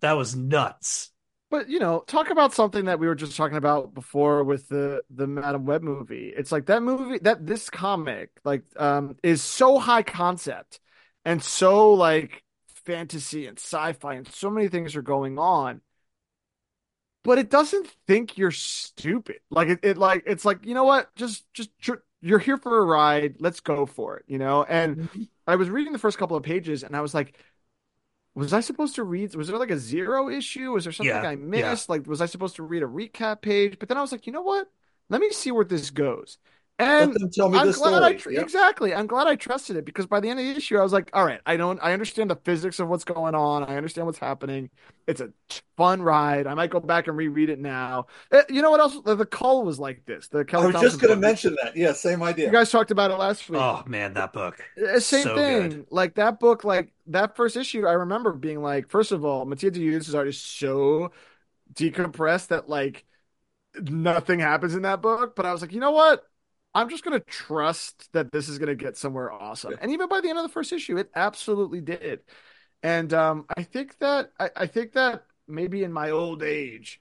[SPEAKER 1] that was nuts.
[SPEAKER 6] But you know, talk about something that we were just talking about before with the the Madame Web movie. It's like that movie that this comic like um is so high concept and so like fantasy and sci-fi and so many things are going on. But it doesn't think you're stupid. Like it, it like it's like, you know what? Just just tr- you're here for a ride. Let's go for it, you know? And I was reading the first couple of pages and I was like, was I supposed to read? Was there like a zero issue? Was there something
[SPEAKER 1] Yeah,
[SPEAKER 6] I
[SPEAKER 1] yeah.
[SPEAKER 6] missed? Like, was I supposed to read a recap page? But then I was like, you know what? Let me see where this goes. And
[SPEAKER 2] Let them tell me
[SPEAKER 6] I'm
[SPEAKER 2] the
[SPEAKER 6] glad I
[SPEAKER 2] story.
[SPEAKER 6] tr-
[SPEAKER 2] Yep.
[SPEAKER 6] exactly. I'm glad I trusted it because by the end of the issue, I was like, all right, I don't. I understand the physics of what's going on. I understand what's happening. It's a fun ride. I might go back and reread it now. Eh, You know what else? The, the Cull was like this. The
[SPEAKER 2] I
[SPEAKER 6] Kelly
[SPEAKER 2] was just going to mention that. Yeah, same idea.
[SPEAKER 6] You guys talked about it last week.
[SPEAKER 1] Oh man, that book.
[SPEAKER 6] Uh, Same
[SPEAKER 1] So
[SPEAKER 6] thing.
[SPEAKER 1] good.
[SPEAKER 6] Like that book, like that first issue, I remember being like, first of all, Mattia De Iulis's art is so decompressed that like nothing happens in that book. But I was like, you know what? I'm just gonna trust that this is gonna get somewhere awesome. And even by the end of the first issue, it absolutely did. And um, I think that I, I think that maybe in my old age,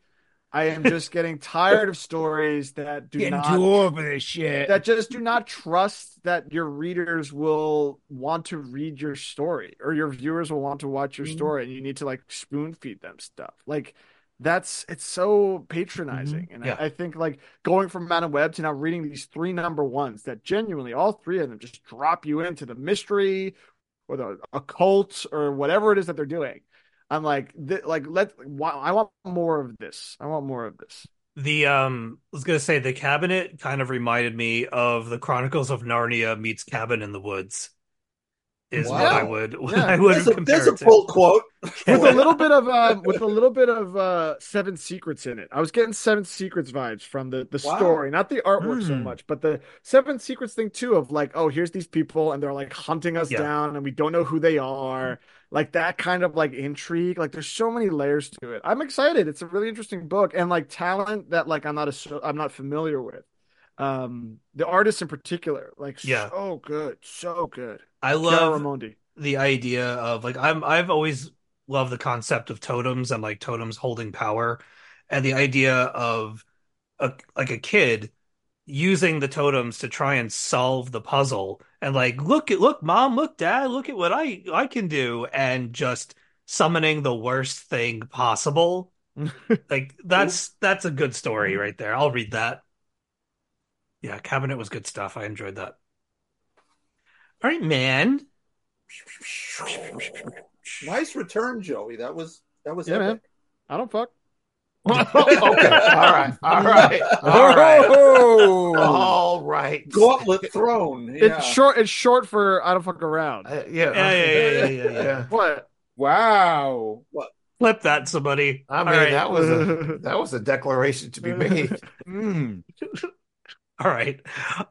[SPEAKER 6] I am just getting tired of stories that do
[SPEAKER 3] getting
[SPEAKER 6] not
[SPEAKER 3] old this shit.
[SPEAKER 6] that just do not trust that your readers will want to read your story or your viewers will want to watch your
[SPEAKER 2] Mhm.
[SPEAKER 6] story and you need to like spoon feed them stuff like that's it's so patronizing. And
[SPEAKER 1] Yeah.
[SPEAKER 6] I, I think like going from Madame Web to now reading these three number ones that genuinely all three of them just drop you into the mystery or the occult or whatever it is that they're doing. I'm like th- like let I want more of this. I want more of this.
[SPEAKER 1] The um, I was gonna say the cabinet kind of reminded me of the Chronicles of Narnia meets Cabin in the Woods. Is what I would what
[SPEAKER 6] Yeah.
[SPEAKER 1] I would
[SPEAKER 2] There's a,
[SPEAKER 1] compare
[SPEAKER 2] there's a
[SPEAKER 1] it to.
[SPEAKER 2] full quote.
[SPEAKER 6] with a little bit of uh, with a little bit of uh, Seven Secrets in it. I was getting Seven Secrets vibes from the the
[SPEAKER 2] Wow.
[SPEAKER 6] story, not the artwork so
[SPEAKER 3] Hmm.
[SPEAKER 6] much, but the Seven Secrets thing too. Of like, oh, here's these people, and they're like hunting us
[SPEAKER 1] Yeah.
[SPEAKER 6] down, and we don't know who they are. Like that kind of like intrigue. Like there's so many layers to it. I'm excited. It's a really interesting book, and like talent that like I'm not a, I'm not familiar with. Um, the artists in particular, like
[SPEAKER 1] Yeah.
[SPEAKER 6] so good, so good.
[SPEAKER 1] I love
[SPEAKER 6] Raimondi.
[SPEAKER 1] the idea of like I'm I've always loved the concept of totems and like totems holding power and the idea of a like a kid using the totems to try and solve the puzzle and like look at look mom look dad look at what I I can do and just summoning the worst thing possible like that's that's a good story right there I'll read that yeah cabinet was good stuff I enjoyed that all right man
[SPEAKER 2] Nice return, Joey. That was that was
[SPEAKER 6] Yeah, man. I don't fuck.
[SPEAKER 4] okay. All right. All right. All right.
[SPEAKER 3] Oh,
[SPEAKER 4] All right.
[SPEAKER 2] Gauntlet thrown. Yeah.
[SPEAKER 6] It's short. It's short for I don't fuck around.
[SPEAKER 4] Uh, yeah.
[SPEAKER 1] Yeah, yeah, yeah, yeah, yeah, yeah.
[SPEAKER 6] What?
[SPEAKER 3] wow. What?
[SPEAKER 1] Flip that, somebody.
[SPEAKER 4] I mean,
[SPEAKER 1] right.
[SPEAKER 4] that was a that was a declaration to be made.
[SPEAKER 3] Mm.
[SPEAKER 1] All right.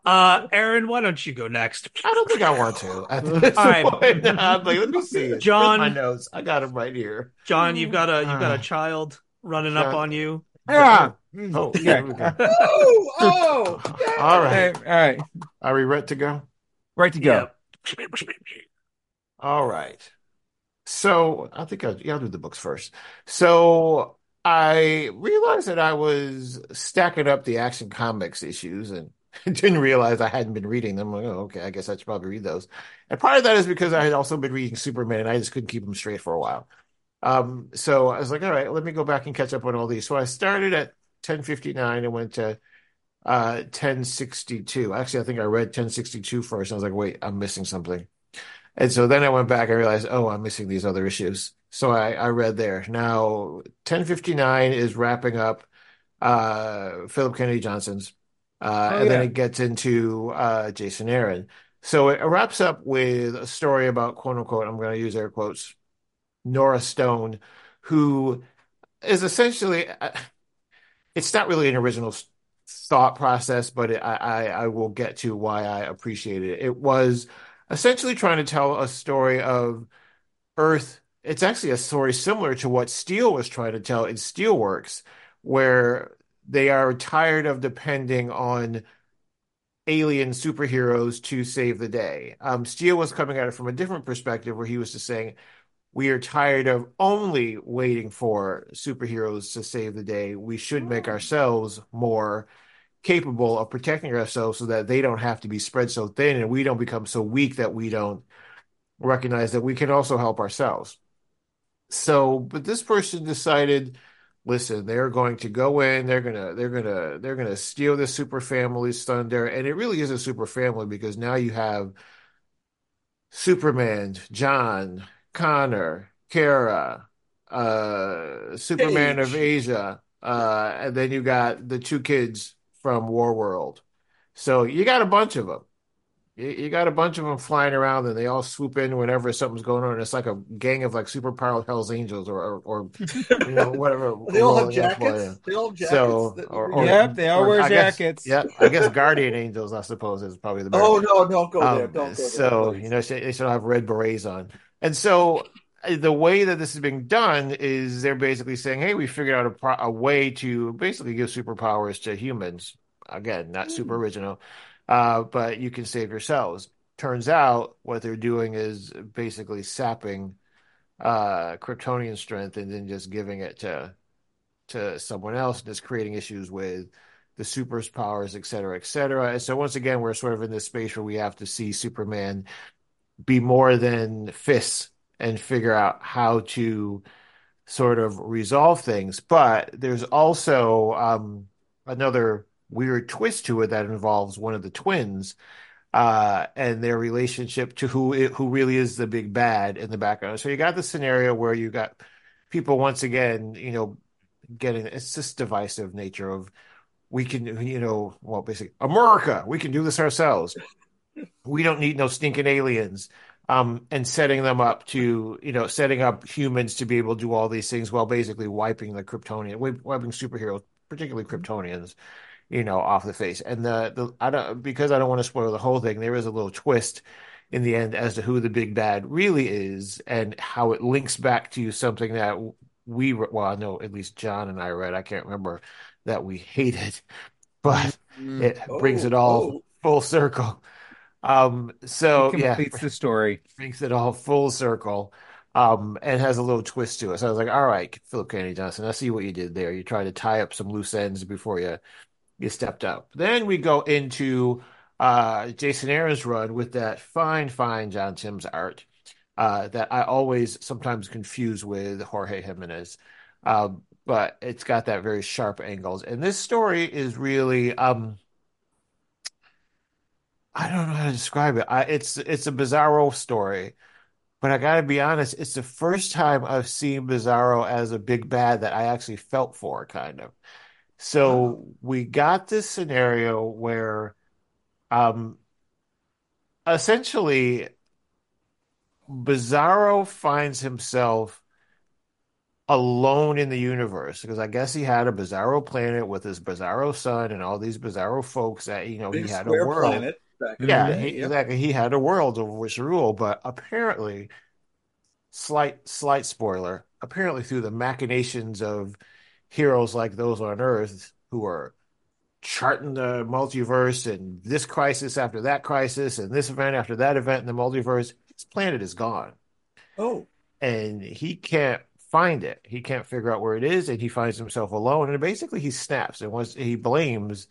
[SPEAKER 1] Uh, Aaron, why don't you go next?
[SPEAKER 4] I don't think I want to. At this
[SPEAKER 1] All right.
[SPEAKER 4] point. I'm like, let me see it.
[SPEAKER 1] John-
[SPEAKER 4] Where's my notes. I got him right here.
[SPEAKER 1] John, you've got a you've got a
[SPEAKER 4] Uh,
[SPEAKER 1] child running up on you.
[SPEAKER 3] Yeah.
[SPEAKER 4] Oh,
[SPEAKER 3] Yeah.
[SPEAKER 4] here we go.
[SPEAKER 2] oh, oh, yeah.
[SPEAKER 4] All
[SPEAKER 3] All
[SPEAKER 4] right.
[SPEAKER 3] right. All right.
[SPEAKER 4] Are we ready to go?
[SPEAKER 3] Right to go.
[SPEAKER 1] Yep.
[SPEAKER 4] All right. So I think I'll, yeah, I'll do the books first. So I realized that I was stacking up the Action Comics issues and didn't realize I hadn't been reading them. I'm like, oh, okay, I guess I should probably read those. And part of that is because I had also been reading Superman and I just couldn't keep them straight for a while. Um, so I was like, all right, let me go back and catch up on all these. So I started at 1059 and went to uh 1062. Actually, I think I read 1062 first. I was like, wait, I'm missing something. And so then I went back and realized, oh, I'm missing these other issues. So I, I read there. Now, 1059 is wrapping up uh Philip Kennedy Johnson's. Uh,
[SPEAKER 3] Oh
[SPEAKER 4] and then it gets into uh Jason Aaron. So it wraps up with a story about quote unquote, I'm going to use air quotes, Nora Stone, who is essentially, uh, it's not really an original thought process, but it, I, I, I will get to why I appreciate it. It was essentially trying to tell a story of Earth. It's actually a story similar to what Steel was trying to tell in Steelworks, where they are tired of depending on alien superheroes to save the day. Um, Steel was coming at it from a different perspective, where he was just saying, we are tired of only waiting for superheroes to save the day. We should make ourselves more capable of protecting ourselves so that they don't have to be spread so thin and we don't become so weak that we don't recognize that we can also help ourselves. So, but this person decided, listen, they're going to go in, they're gonna, they're gonna, they're gonna steal the super family's thunder, and it really is a super family because now you have Superman, John, Connor, Kara, uh, Superman of Asia, uh, and then you got the two kids from War World. So you got a bunch of them. You, you got a bunch of them flying around, and they all swoop in whenever something's going on. And it's like a gang of like superpowered Hell's Angels, or or, or you know whatever.
[SPEAKER 2] They all have
[SPEAKER 4] rolling up for
[SPEAKER 2] jackets. They all have jackets.
[SPEAKER 4] So, or, or
[SPEAKER 3] Yep, they all
[SPEAKER 4] or
[SPEAKER 3] wear
[SPEAKER 4] I guess-
[SPEAKER 3] jackets.
[SPEAKER 4] yeah, I guess Guardian Angels, I suppose, is probably the better.
[SPEAKER 2] oh no, don't go there.
[SPEAKER 4] Um,
[SPEAKER 2] Don't go there.
[SPEAKER 4] so
[SPEAKER 2] please.
[SPEAKER 4] you know they should have red berets on, and so uh, the way that this is being done is they're basically saying, "Hey, we figured out a, pro- a way to basically give superpowers to humans. Again, not super original, uh, but you can save yourselves." Turns out what they're doing is basically sapping uh, Kryptonian strength and then just giving it to to someone else, and just creating issues with the superpowers, et cetera, et cetera. And so once again, we're sort of in this space where we have to see Superman be more than fists and figure out how to sort of resolve things. But there's also um, another weird twist to it that involves one of the twins uh, and their relationship to who who really is the big bad in the background. So you got the scenario where you got people once again, you know, getting it's this divisive nature of we can, you know, well, basically America, we can do this ourselves. We don't need no stinking aliens. Um, and setting them up to, you know, setting up humans to be able to do all these things while basically wiping the Kryptonian, wiping superheroes, particularly Kryptonians, you know, off the face. And the the I don't because I don't want to spoil the whole thing. There is a little twist in the end as to who the big bad really is and how it links back to something that we well, I know at least John and I read. I can't remember that we hated, but it brings it
[SPEAKER 2] Oh,
[SPEAKER 4] all
[SPEAKER 2] oh.
[SPEAKER 4] full circle. Um, so
[SPEAKER 3] It
[SPEAKER 4] yeah,
[SPEAKER 3] completes the story.
[SPEAKER 4] brings it all full circle. Um, and has a little twist to it. So I was like, all right, Philip Kennedy Johnson, I see what you did there. You tried to tie up some loose ends before you you stepped up. Then we go into uh Jason Aaron's run with that fine, fine John Timms art uh that I always sometimes confuse with Jorge Jimenez. Um, but it's got that very sharp angles. And this story is really um I don't know how to describe it. I, it's it's a bizarro story. But I gotta be honest, it's the first time I've seen Bizarro as a big bad that I actually felt for, kind of. So we got this scenario where, um, essentially, Bizarro finds himself alone in the universe because I guess he had a Bizarro planet with his Bizarro son and all these Bizarro folks that, you know,
[SPEAKER 2] Big
[SPEAKER 4] he had a world.
[SPEAKER 2] planet.
[SPEAKER 4] Yeah, he,
[SPEAKER 2] yeah.
[SPEAKER 4] exactly. He had a world over which to rule, but apparently, slight slight spoiler, apparently through the machinations of heroes like those on Earth who are charting the multiverse and this crisis after that crisis and this event after that event in the multiverse, his planet is gone.
[SPEAKER 2] Oh,
[SPEAKER 4] And he can't find it. He can't figure out where it is, and he finds himself alone. And basically he snaps and once he blames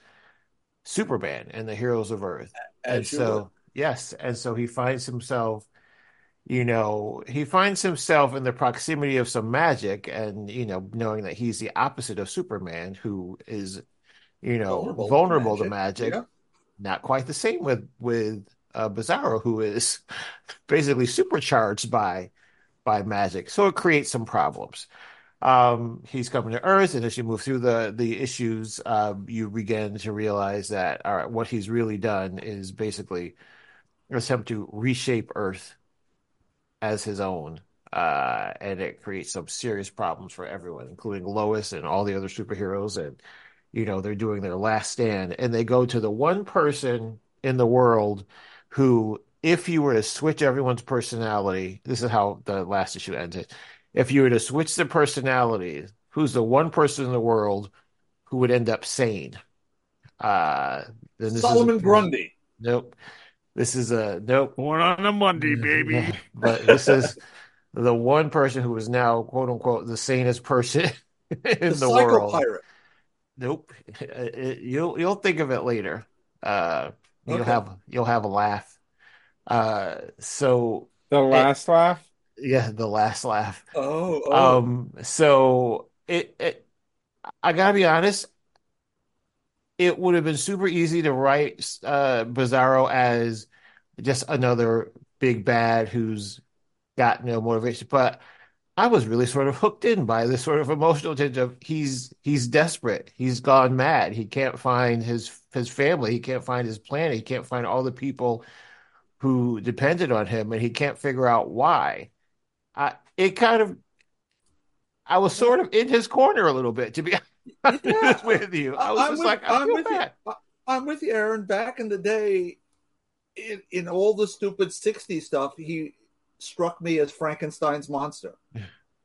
[SPEAKER 4] Superman and the heroes of Earth and
[SPEAKER 2] as you
[SPEAKER 4] so yes and so he finds himself you know he finds himself in the proximity of some magic and you know knowing that he's the opposite of superman who is you know,
[SPEAKER 2] Vulnerable to
[SPEAKER 4] vulnerable to
[SPEAKER 2] magic.
[SPEAKER 4] magic.
[SPEAKER 2] Yeah.
[SPEAKER 4] Not quite the same with with uh, Bizarro, who is basically supercharged by by magic. So it creates some problems. Um, he's coming to Earth, and as you move through the the issues, uh, you begin to realize that all right, what he's really done is basically attempt to reshape Earth as his own. Uh, and it creates some serious problems for everyone, including Lois and all the other superheroes. And, you know, they're doing their last stand. And they go to the one person in the world who, if you were to switch everyone's personality, this is how the last issue ended. If you were to switch their personality, who's the one person in the world who would end up sane? Uh,
[SPEAKER 2] Solomon
[SPEAKER 4] is
[SPEAKER 2] Grundy.
[SPEAKER 4] Nope. This is a nope.
[SPEAKER 3] One on a Monday, baby.
[SPEAKER 4] Yeah, but this is the one person who is now quote unquote the sanest person in
[SPEAKER 2] The,
[SPEAKER 4] the world.
[SPEAKER 2] Pirate.
[SPEAKER 4] Nope. It- you'll you'll think of it later. Uh, you'll
[SPEAKER 2] Okay.
[SPEAKER 4] have you'll have a laugh. Uh, so
[SPEAKER 3] The last laugh.
[SPEAKER 4] yeah, the last laugh.
[SPEAKER 2] Oh, oh.
[SPEAKER 4] Um, so it, it I gotta be honest, it would have been super easy to write uh Bizarro as just another big bad who's got no motivation, but I was really sort of hooked in by this sort of emotional tinge of he's he's desperate. He's gone mad. He can't find his his family. He can't find his planet. He can't find all the people who depended on him, and he can't figure out why. I it kind of I was sort of in his corner a little bit, to be
[SPEAKER 2] Yeah.
[SPEAKER 4] with you. I was
[SPEAKER 2] I'm
[SPEAKER 4] just
[SPEAKER 2] with-
[SPEAKER 4] like, I
[SPEAKER 2] I'm
[SPEAKER 4] feel
[SPEAKER 2] with you. I'm with you, Aaron. Back in the day, in, in all the stupid 60s stuff, he struck me as Frankenstein's monster.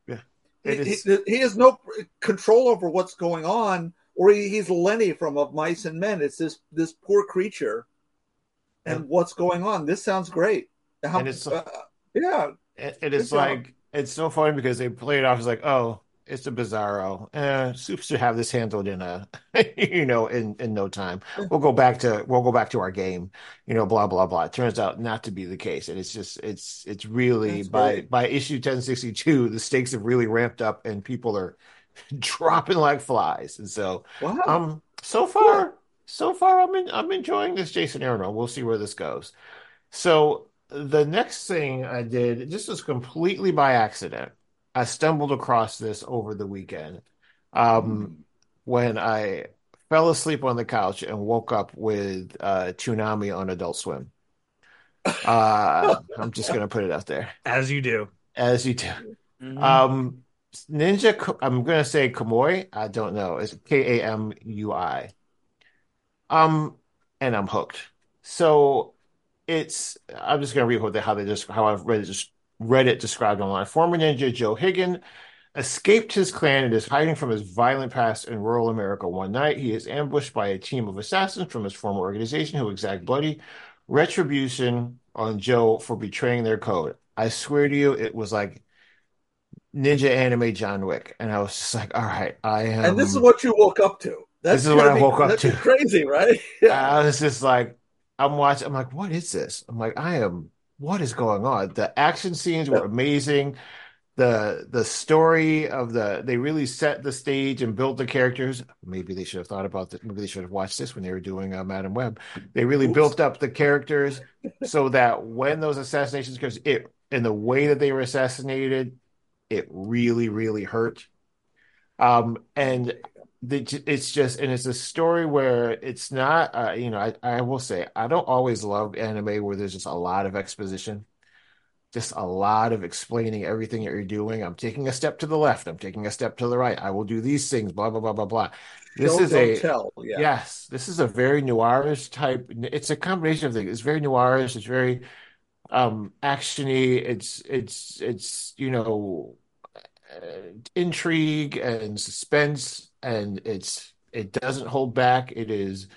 [SPEAKER 4] Yeah.
[SPEAKER 2] He,
[SPEAKER 4] is-
[SPEAKER 2] he, he has no control over what's going on, or he, he's Lenny from Of Mice and Men. It's this this poor creature, and
[SPEAKER 4] Yeah.
[SPEAKER 2] what's going on. This sounds great. How,
[SPEAKER 4] And it's-
[SPEAKER 2] uh, yeah,
[SPEAKER 4] And, and it's
[SPEAKER 2] job.
[SPEAKER 4] like it's so funny because they play it off as like, oh, it's a bizarro. Eh, Soup should have this handled in a, you know, in in no time. We'll go back to we'll go back to our game, you know, blah blah blah. It turns out not to be the case, and it's just it's it's really
[SPEAKER 2] That's
[SPEAKER 4] by
[SPEAKER 2] great.
[SPEAKER 4] by issue 1062, the stakes have really ramped up, and people are dropping like flies. And so,
[SPEAKER 2] wow.
[SPEAKER 4] um, so far, so far, I'm in, I'm enjoying this Jason Aaron. We'll see where this goes. So the next thing I did, this was completely by accident. I stumbled across this over the weekend um, when I fell asleep on the couch and woke up with uh, Toonami on Adult Swim. Uh, I'm just gonna put it out there,
[SPEAKER 1] As you do.
[SPEAKER 4] as you do.
[SPEAKER 3] Mm-hmm.
[SPEAKER 4] Um, Ninja, I'm gonna say Kamui. I don't know. It's K A M U I. Um, and I'm hooked. So it's. I'm just gonna read what they, how they just how I've read it just read it described online. Former ninja Joe Higan escaped his clan and is hiding from his violent past in rural America. One night, he is ambushed by a team of assassins from his former organization who exact bloody retribution on Joe for betraying their code. I swear to you, it was like Ninja Anime John Wick, and I was just like, "All right, I am."
[SPEAKER 2] and this is what you woke up to. That's
[SPEAKER 4] This is what I
[SPEAKER 2] be-
[SPEAKER 4] woke up to.
[SPEAKER 2] Crazy, right? Yeah.
[SPEAKER 4] I was just like, I'm watching. I'm like, what is this? I'm like, I am. What is going on? The action scenes were amazing. The the story of the they really set the stage and built the characters. Maybe they should have thought about this. Maybe they should have watched this when they were doing uh, Madame Web. They really
[SPEAKER 2] Oops.
[SPEAKER 4] built up the characters so that when those assassinations, because it in the way that they were assassinated, it really really hurt. Um, and it's just and it's a story where it's not uh, you know I, I will say I don't always love anime where there's just a lot of exposition just a lot of explaining everything that you're doing. I'm taking a step to the left. I'm taking a step to the right. I will do these things blah blah blah blah blah. This
[SPEAKER 2] Show,
[SPEAKER 4] is
[SPEAKER 2] don't
[SPEAKER 4] a
[SPEAKER 2] tell. Yeah.
[SPEAKER 4] yes. This is a very noirish type it's a combination of things. It's very noirish. It's very um actiony. It's it's it's you know uh, intrigue and suspense and it's it doesn't hold back. It is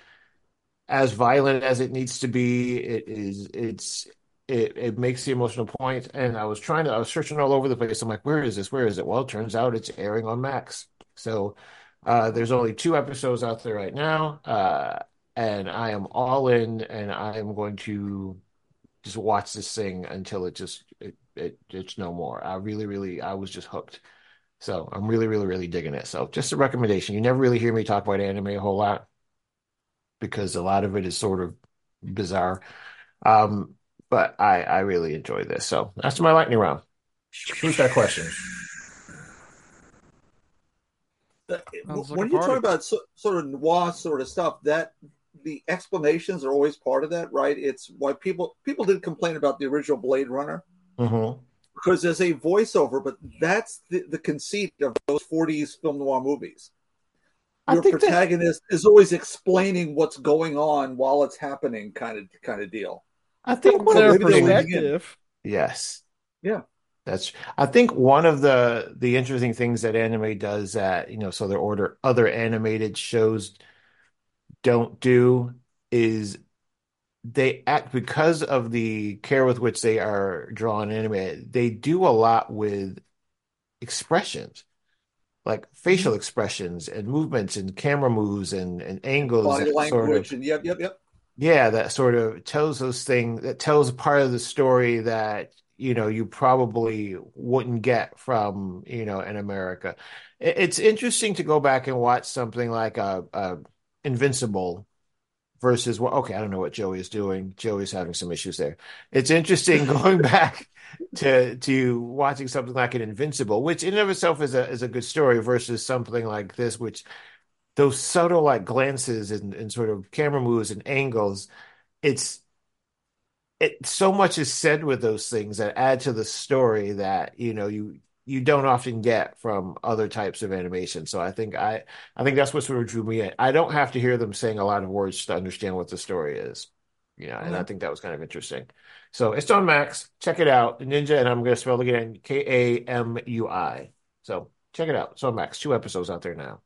[SPEAKER 4] as violent as it needs to be. It is it's it, it makes the emotional point. And i was trying to i was searching all over the place. I'm like where is this? Where is it? Well it turns out it's airing on max. So uh there's only two episodes out there right now uh and i am all in and i am going to just watch this thing until it just it, it it's no more. I really really i was just hooked so I'm really, really, really digging it. So just a recommendation. You never really hear me talk about anime a whole lot. because a lot of it is sort of bizarre. Um, but I I really enjoy this. So that's my lightning round. Who's got questions?
[SPEAKER 2] The-
[SPEAKER 6] like
[SPEAKER 2] when you talk about so, sort of noir sort of stuff, that the explanations are always part of that, right? It's why people people did complain about the original Blade Runner
[SPEAKER 4] hmm
[SPEAKER 2] because there's a voiceover, but that's the, the conceit of those 40s film noir movies. Your protagonist is always explaining what's going on while it's happening, kind of kind of deal.
[SPEAKER 4] I think
[SPEAKER 6] From
[SPEAKER 4] one
[SPEAKER 6] their
[SPEAKER 4] of the
[SPEAKER 2] maybe they're
[SPEAKER 4] things
[SPEAKER 2] leaning in.
[SPEAKER 6] perspective.
[SPEAKER 4] Yes.
[SPEAKER 2] Yeah.
[SPEAKER 4] That's I think one of the the interesting things that anime does that, you know, so their order other animated shows don't do is they act because of the care with which they are drawn anime, they do a lot with expressions, like facial expressions and movements and camera moves and, and angles
[SPEAKER 2] Body
[SPEAKER 4] that sort of
[SPEAKER 2] and yep, yep, yep.
[SPEAKER 4] yeah, that sort of tells those things that tells a part of the story that, you know, you probably wouldn't get from, you know, in America. It's interesting to go back and watch something like uh, uh, Invincible versus what, okay, I don't know what Joey is doing. Joey's having some issues there. It's interesting going back to to watching something like an Invincible, which in and of itself is a is a good story versus something like this, which those subtle like glances and, and sort of camera moves and angles it's it so much is said with those things that add to the story that you know you you don't often get from other types of animation. So i think i i think that's what sort of drew me in. I don't have to hear them saying a lot of words to understand what the story is you know and i
[SPEAKER 2] mm-hmm.
[SPEAKER 4] think that was kind of interesting. So it's on max. Check it out. Ninja and i'm going to spell it again k-a-m-u-i so check it out. It's on max. Two episodes out there now.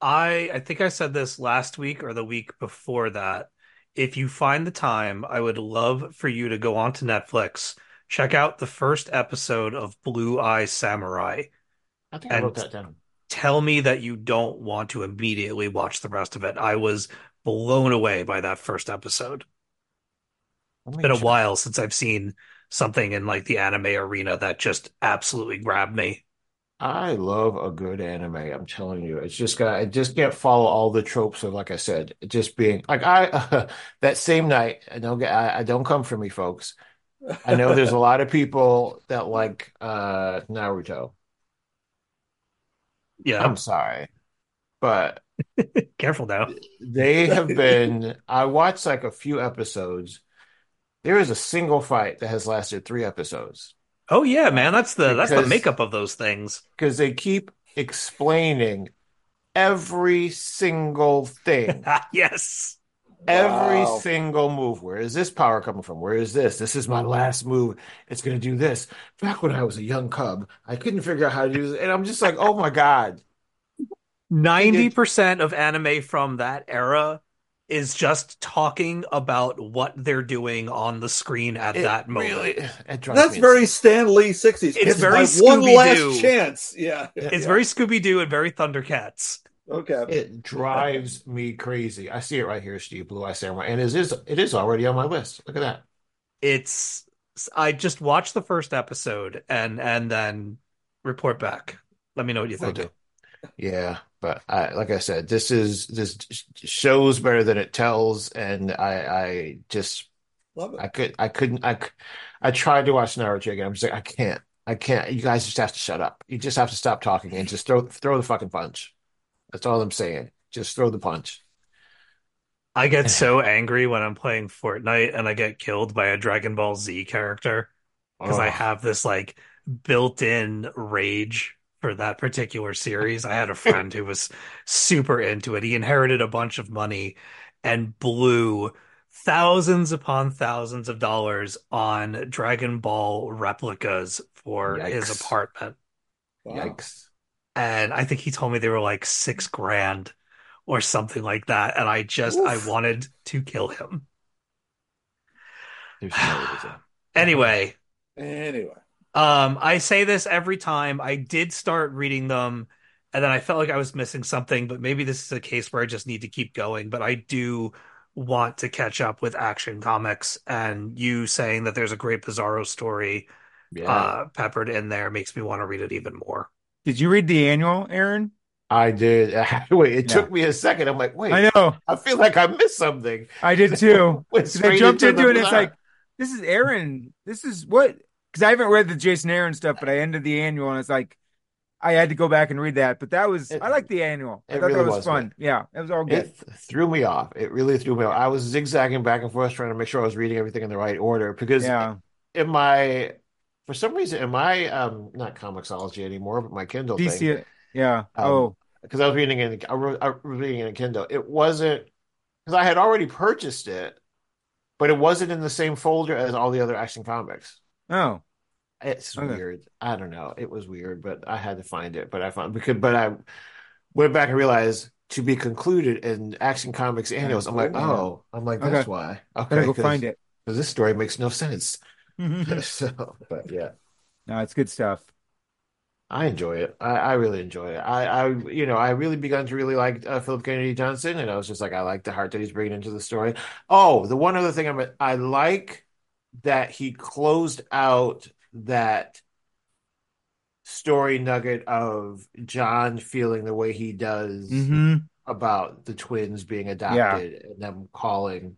[SPEAKER 1] I I think I said this last week or the week before that. If you find the time, I would love for you to go onto Netflix, check out the first episode of Blue Eye Samurai,
[SPEAKER 4] i think i wrote that down
[SPEAKER 1] tell me that you don't want to immediately watch the rest of it. I was blown away by that first episode. It's been a while since I've seen something in like the anime arena that just absolutely grabbed me.
[SPEAKER 4] I love a good anime. I'm telling you, it's just got. I just can't follow all the tropes of, like I said, just being like I that same night. I don't get. I, I don't come for me, folks. I know there's a lot of people that like uh Naruto.
[SPEAKER 1] Yeah,
[SPEAKER 4] I'm sorry, but
[SPEAKER 1] careful now.
[SPEAKER 4] they have been. I watched like a few episodes. There is a single fight that has lasted three episodes.
[SPEAKER 1] Oh yeah, man, that's the that's the makeup of those things.
[SPEAKER 4] because they keep explaining every single thing,
[SPEAKER 1] yes.
[SPEAKER 4] Every
[SPEAKER 2] Wow.
[SPEAKER 4] single move. Where is this power coming from? Where is this? This is my mm-hmm. last move. It's going to do this. Back when I was a young cub, I couldn't figure out how to do this. And I'm just like, oh my God.
[SPEAKER 1] 90% of anime from that era is just talking about what they're doing on the screen at
[SPEAKER 4] It
[SPEAKER 1] that moment.
[SPEAKER 4] really, it
[SPEAKER 2] That's
[SPEAKER 4] me
[SPEAKER 2] very Stan Lee 60s.
[SPEAKER 1] It's very
[SPEAKER 2] one
[SPEAKER 1] Scooby-Doo.
[SPEAKER 2] last chance. Yeah.
[SPEAKER 1] It's
[SPEAKER 4] insane.
[SPEAKER 1] very Scooby Doo and very Thundercats.
[SPEAKER 2] Okay.
[SPEAKER 4] It drives me crazy. I see it right here, Steve Blue Eye Samurai, and it is it is already on my list. Look at that.
[SPEAKER 1] It's I just watched the first episode and and then report back. Let me know what you
[SPEAKER 4] Will
[SPEAKER 1] think.
[SPEAKER 4] do. Yeah, but I, like I said, this is this shows better than it tells, and I I just
[SPEAKER 2] Love it.
[SPEAKER 4] I could I couldn't I I tried to watch Naruto again. I'm just like I can't I can't. You guys just have to shut up. You just have to stop talking and just throw throw the fucking punch. That's all I'm saying. Just throw the punch.
[SPEAKER 1] I get so angry when I'm playing Fortnite and I get killed by a Dragon Ball Z character because I have this like built-in rage for that particular series. I had a friend who was super into it. He inherited a bunch of money and blew thousands upon thousands of dollars on Dragon Ball replicas for his apartment.
[SPEAKER 2] Wow.
[SPEAKER 4] Yikes.
[SPEAKER 1] And I think he told me they were like six grand or something like that. And I just, I wanted to kill him.
[SPEAKER 4] There's no reason.
[SPEAKER 1] Anyway,
[SPEAKER 2] Anyway.
[SPEAKER 1] Um, I say this every time. I did start reading them, and then I felt like I was missing something, but maybe this is a case where I just need to keep going. But I do want to catch up with Action Comics, and you saying that there's a great Bizarro story
[SPEAKER 4] Yeah.
[SPEAKER 1] uh peppered in there makes me want to read it even more.
[SPEAKER 3] Did you read the annual, Aaron?
[SPEAKER 4] I did. Wait, it took me a second. I'm like, wait,
[SPEAKER 3] I know.
[SPEAKER 4] I feel like I missed something.
[SPEAKER 3] I did too. I jumped
[SPEAKER 4] into
[SPEAKER 3] into it and it's like, this is Aaron. This is what? Because I haven't read the Jason Aaron stuff, but I ended the annual and it's like, I had to go back and read that. But that was,
[SPEAKER 4] It-
[SPEAKER 3] I like the annual. I thought
[SPEAKER 4] really
[SPEAKER 3] that was,
[SPEAKER 4] was,
[SPEAKER 3] fun.
[SPEAKER 4] man.
[SPEAKER 3] Yeah, it was all good.
[SPEAKER 4] It th- threw me off. It really threw me off. I was zigzagging back and forth trying to make sure I was reading everything in the right order because
[SPEAKER 3] yeah.
[SPEAKER 4] in my, for some reason, in my, um, not Comixology anymore, but my Kindle thing,
[SPEAKER 3] yeah.
[SPEAKER 4] Um,
[SPEAKER 3] oh,
[SPEAKER 4] because I was reading in, I was I was reading in a Kindle. It wasn't because I had already purchased it, but it wasn't in the same folder as all the other Action Comics.
[SPEAKER 3] oh,
[SPEAKER 4] It's
[SPEAKER 3] Okay.
[SPEAKER 4] weird. I don't know. It was weird, but I had to find it. But I found because, but I went back and realized to be concluded in Action Comics annuals. I'm like,
[SPEAKER 2] Oh.
[SPEAKER 4] oh, I'm like,
[SPEAKER 3] Okay.
[SPEAKER 4] that's why. Okay,
[SPEAKER 3] go find it.
[SPEAKER 4] because this story makes no sense. So, but yeah.
[SPEAKER 3] No, it's good stuff.
[SPEAKER 4] I enjoy it. I, I really enjoy it. I, I, you know, I really begun to really like uh, Philip Kennedy Johnson, and I was just like, I like the heart that he's bringing into the story. Oh, the one other thing I'm, I like that he closed out that story nugget of John feeling the way he does
[SPEAKER 3] hmm
[SPEAKER 4] about the twins being adopted and them calling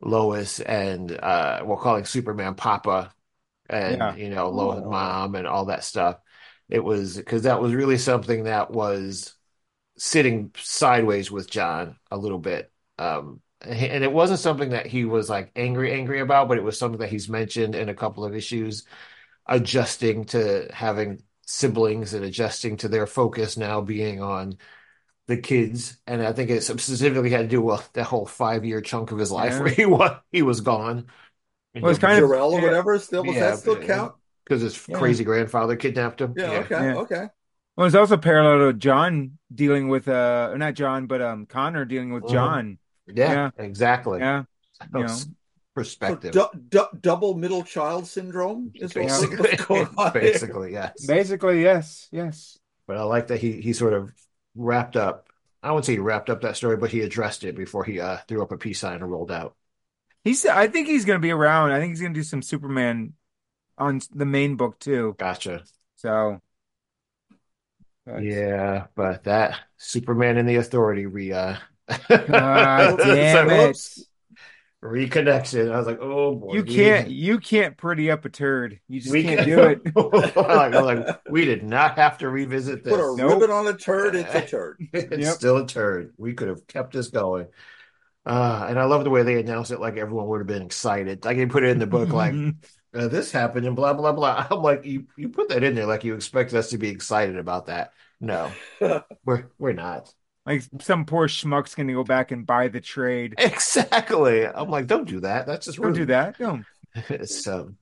[SPEAKER 4] Lois and uh well calling Superman Papa and
[SPEAKER 3] Yeah.
[SPEAKER 4] you know Lois
[SPEAKER 2] Oh.
[SPEAKER 4] mom and all that stuff. It was because that was really something that was sitting sideways with John a little bit. Um and it wasn't something that he was like angry angry about, but it was something that he's mentioned in a couple of issues adjusting to having siblings and adjusting to their focus now being on the kids, and I think it specifically had to do with that whole five year chunk of his life
[SPEAKER 3] Yeah.
[SPEAKER 4] where he was he was gone.
[SPEAKER 3] Well, it's kind of-
[SPEAKER 2] Jor-El or
[SPEAKER 3] yeah.
[SPEAKER 2] whatever. Still, does
[SPEAKER 4] Yeah,
[SPEAKER 2] that still count?
[SPEAKER 4] because his
[SPEAKER 3] Yeah.
[SPEAKER 4] crazy grandfather kidnapped him.
[SPEAKER 2] Yeah. Okay.
[SPEAKER 3] Yeah.
[SPEAKER 2] Okay.
[SPEAKER 3] Well, it's also parallel to John dealing with uh not John, but um Connor dealing with
[SPEAKER 4] Mhm.
[SPEAKER 3] John.
[SPEAKER 4] yeah, exactly.
[SPEAKER 3] Yeah.
[SPEAKER 4] That
[SPEAKER 3] you know.
[SPEAKER 4] perspective.
[SPEAKER 2] So du- du- double middle child syndrome is
[SPEAKER 4] basically,
[SPEAKER 2] what's going on
[SPEAKER 4] basically, yes.
[SPEAKER 3] Basically, yes, yes.
[SPEAKER 4] But I like that he he sort of wrapped up. I wouldn't say he wrapped up that story, but he addressed it before he uh, threw up a peace sign and rolled out.
[SPEAKER 3] He's I think he's gonna be around. I think he's gonna do some Superman on the main book too.
[SPEAKER 4] Gotcha.
[SPEAKER 3] So but-
[SPEAKER 4] Yeah, but that Superman and the Authority re uh
[SPEAKER 3] God damn it.
[SPEAKER 2] Whoops.
[SPEAKER 4] Reconnection. I was like, oh boy,
[SPEAKER 3] You can't you can't pretty up a turd. You just
[SPEAKER 4] we
[SPEAKER 3] can't
[SPEAKER 4] can-
[SPEAKER 3] do it.
[SPEAKER 4] I was like, we did not have to revisit this.
[SPEAKER 2] Put a
[SPEAKER 3] Nope.
[SPEAKER 2] ribbon on a turd. It's a turd.
[SPEAKER 4] It's
[SPEAKER 3] Yep.
[SPEAKER 4] still a turd. We could have kept this going. Uh, and I love the way they announced it, like everyone would have been excited. Like they put it in the book, like uh, this happened and blah blah blah. I'm like, you you put that in there like you expect us to be excited about that. No, we're we're not.
[SPEAKER 3] Like some poor schmuck's gonna go back and buy the trade.
[SPEAKER 4] Exactly. I'm like, don't do that. That's just
[SPEAKER 3] Don't do
[SPEAKER 4] rude.
[SPEAKER 3] that. No.
[SPEAKER 4] so